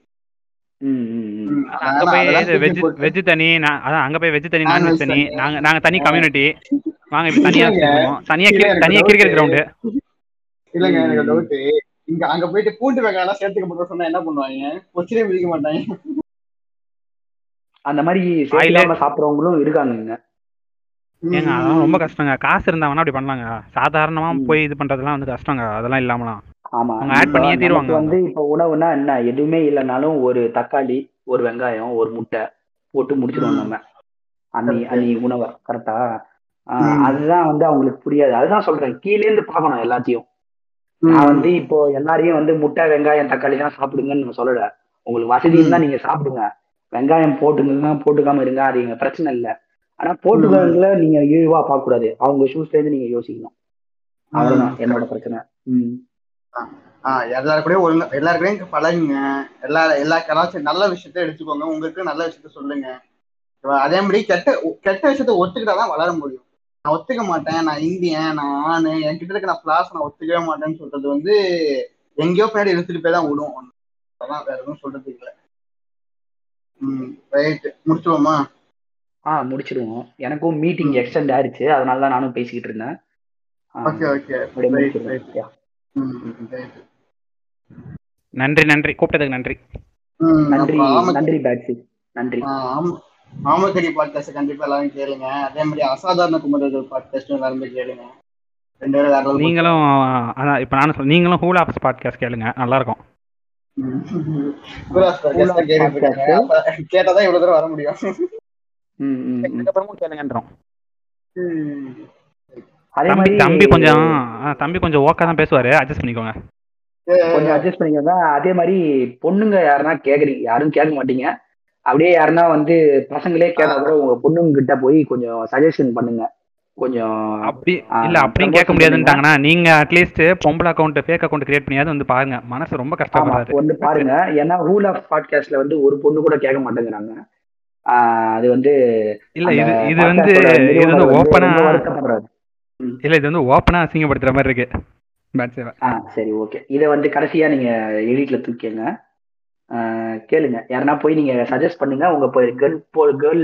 ம். அங்க போய் வெஜ் வெஜ் தனி அதான் அங்க போய் வெஜ் தனி நான்வெஜ் தனி. நாங்க நாங்க தனி கம்யூனிட்டி வாங்க இப்ப தனியா. தனியா தனியா. கிரிக்கெட் கிரவுண்டு இல்லங்க எனக்கு. டவுட் இங்க அங்க போயிட்டு பூண்டு வெங்காயம் எல்லாம் சேர்த்துக்க போட்டு சொன்னா என்ன பண்ணுவாங்க? கொச்சிலே பிடிக்க மாட்டாங்க. அந்த மாதிரி சேர்த்துக்காம சாப்பிடுறவங்களும் இருக்காங்க ஏங்க அதெல்லாம் ரொம்ப கஷ்டங்க. காசு இருந்தாங்கன்னா அப்படி பண்ணலாங்க. சாதாரணமா. போய் இது பண்றதெல்லாம் வந்து கஷ்டங்க. அதெல்லாம் இல்லாமலாம். ஆமா. அவங்க இப்ப பண்ணியே தீருவாங்க. வந்து இப்ப உணவுனா என்ன? எதுவுமே இல்லைனாலும் ஒரு தக்காளி ஒரு வெங்காயம் ஒரு முட்டை போட்டு முடிச்சிருவோம். நம்ம. அன்னி. அன்னி உணவை கரெக்டா. அதுதான் வந்து அவங்களுக்கு புரியாது. அதுதான் சொல்றேன். கீழே இருந்து பார்க்கணும் எல்லாத்தையும். நான் வந்து இப்போ எல்லாரையும் வந்து முட்டை வெங்காயம் தக்காளி தான் சாப்பிடுங்கன்னு நான் சொல்லல. உங்களுக்கு வசதி இருந்தா நீங்க சாப்பிடுங்க. வெங்காயம் போட்டுங்க போட்டுக்காம இருங்க அது எங்க பிரச்சனை இல்லை. ஆனா போட்டுக்கல நீங்க இழிவா பார்க்க கூடாது அவங்க ஷூஸ்ல இருந்து நீங்க யோசிக்கணும். அவ்வளவுதான். என்னோட பிரச்சனை. ஆஹ் எல்லாரு கூடயும் ஒழுங்கா எல்லாரு கூடயும் பழகுங்க. எல்லா எல்லா கலாச்சாரம் நல்ல விஷயத்த எடுத்துக்கோங்க. உங்களுக்கு நல்ல விஷயத்த சொல்லுங்க. அதே மாதிரி கெட்ட கெட்ட விஷயத்த ஒத்துக்கிட்டாதான் வளர முடியும். நான் ஒத்துக்க மாட்டேன். நான் இந்தியன் நான் ஆணு என்கிட்ட இருக்க நான் கிளாஸ் நான் ஒத்துக்கவே மாட்டேன்னு சொல்றது வந்து எங்கேயோ பின்னாடி எடுத்துட்டு போய் தான் விடும். அதான் வேற எதுவும் சொல்றதுக்கு இல்லை. ம் ரைட் முடிச்சுவோமா ஆ முடிச்சிடுவோம் எனக்கும் மீட்டிங் எக்ஸ்டெண்ட் ஆயிருச்சு. அதனால தான் நானும் பேசிக்கிட்டு இருந்தேன். Ah, okay okay. அப்படியே ரைட் முடிச்சிடுவோம். Right Yeah. ம் ரைட் நன்றி நன்றி. கூப்பிட்டதுக்கு நன்றி. ம் நன்றி நன்றி பேட்சி நன்றி. ஆம் ஆமக்கடி பாட்காஸ்ட் கண்டிப்பா எல்லாரும் கேளுங்க. அதே மாதிரி அசாதாரண குமரர்கள் பாட்காஸ்ட் எல்லாரும் கேளுங்க. ரெண்டு பேரும் நீங்களும் அதான் இப்ப நானும் சொல்ல நீங்களும் ஹூல் ஆஃப் பாட்காஸ்ட் கேளுங்க. நல்லா இருக்கும் கேட்டாதான் இவ்வளவு தூரம் வர முடியும். ம், ம், ம். இதுக்கப்புறமும் கேளுங்கன்றோம். தம்பி மாதிரி தம்பி கொஞ்சம் தம்பி கொஞ்சம் ஓக்கா தான் பேசுவாரு. அட்ஜஸ்ட் பண்ணிக்கோங்க. கொஞ்சம் அட்ஜஸ்ட் பண்ணிக்கோங்க. அதே மாதிரி பொண்ணுங்க யாருன்னா கேக்குறீங்க. யாரும் கேட்க மாட்டீங்க. அப்படியே யாருன்னா வந்து பசங்களே கேட்டா கூட உங்க பொண்ணுங்க கிட்ட போய் கொஞ்சம் சஜஷன் பண்ணுங்க. கொஞ்சம் அப்படி இல்ல அப்படியும் கேட்க முடியாதுன்ட்டாங்கன்னா நீங்க அட்லீஸ்ட் பொம்பளை அக்கௌண்ட் ஃபேக் அக்கௌண்ட் கிரியேட் பண்ணியாவது வந்து பாருங்க. மனசு ரொம்ப கஷ்டப்படுறாரு. ஒண்ணு பாருங்க. ஏன்னா ரூல் ஆஃப் பாட்காஸ்ட்ல வந்து ஒரு பொண்ணு கூட கேட்க மாட்டேங்கிறாங்க. அது வந்து இல்ல இது இது வந்து இது வந்து ஓப்பனா இல்ல இது வந்து ஓப்பனா அசிங்கப்படுத்துற மாதிரி இருக்கு. சரி ஓகே இதை வந்து கடைசியா நீங்க எடிட்ல தூக்கிங்க கேளுங்க. யாருன்னா போய் நீங்க சஜஸ்ட் பண்ணுங்க. உங்க கேர்ள் போ கேர்ள்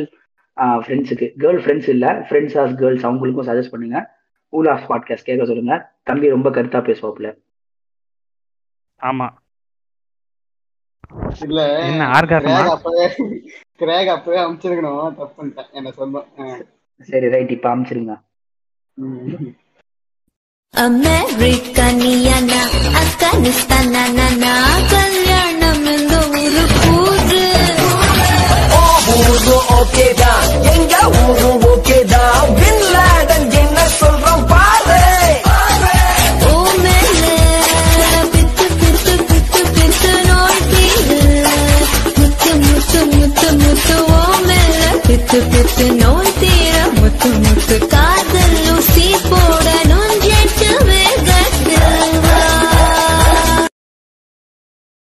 ஃப்ரெண்ட்ஸுக்கு கேர்ள் ஃப்ரெண்ட்ஸ் இல்ல. ஃப்ரெண்ட்ஸ் ஆஸ் கேர்ள்ஸ் அவங்களுக்கும் சஜஸ்ட் பண்ணுங்க. ஊல் ஆஃப் பாட்காஸ்ட் கேட்க சொல்லுங்க. தம்பி ரொம்ப கருத்தா பேசுவாப்புல. ஆமா. இல்ல கிரேக் அப்பவே கிரேக் அப்பவே அமைச்சிருக்கணும். தப்பு பண்ணிட்டேன் என்ன சொந்தம் சரி ரைட் இப்ப அமிச்சிருங்க. அமெரிக்கனியனா அப்கானிஸ்தானா கல்யாணம் ஊரு கூறு ஊரு ஓகேதா எங்க ஊரு ஓகேதா பின்லாடன் என்ன சொல்றோம் பாரு. ஓ மேல. பித்து பித்து பித்து பித்து நோய் தீரு முத்து முத்து முத்து முத்து ஓ மேல. பித்து பித்து நோய் தீர. முத்து முத்து கால்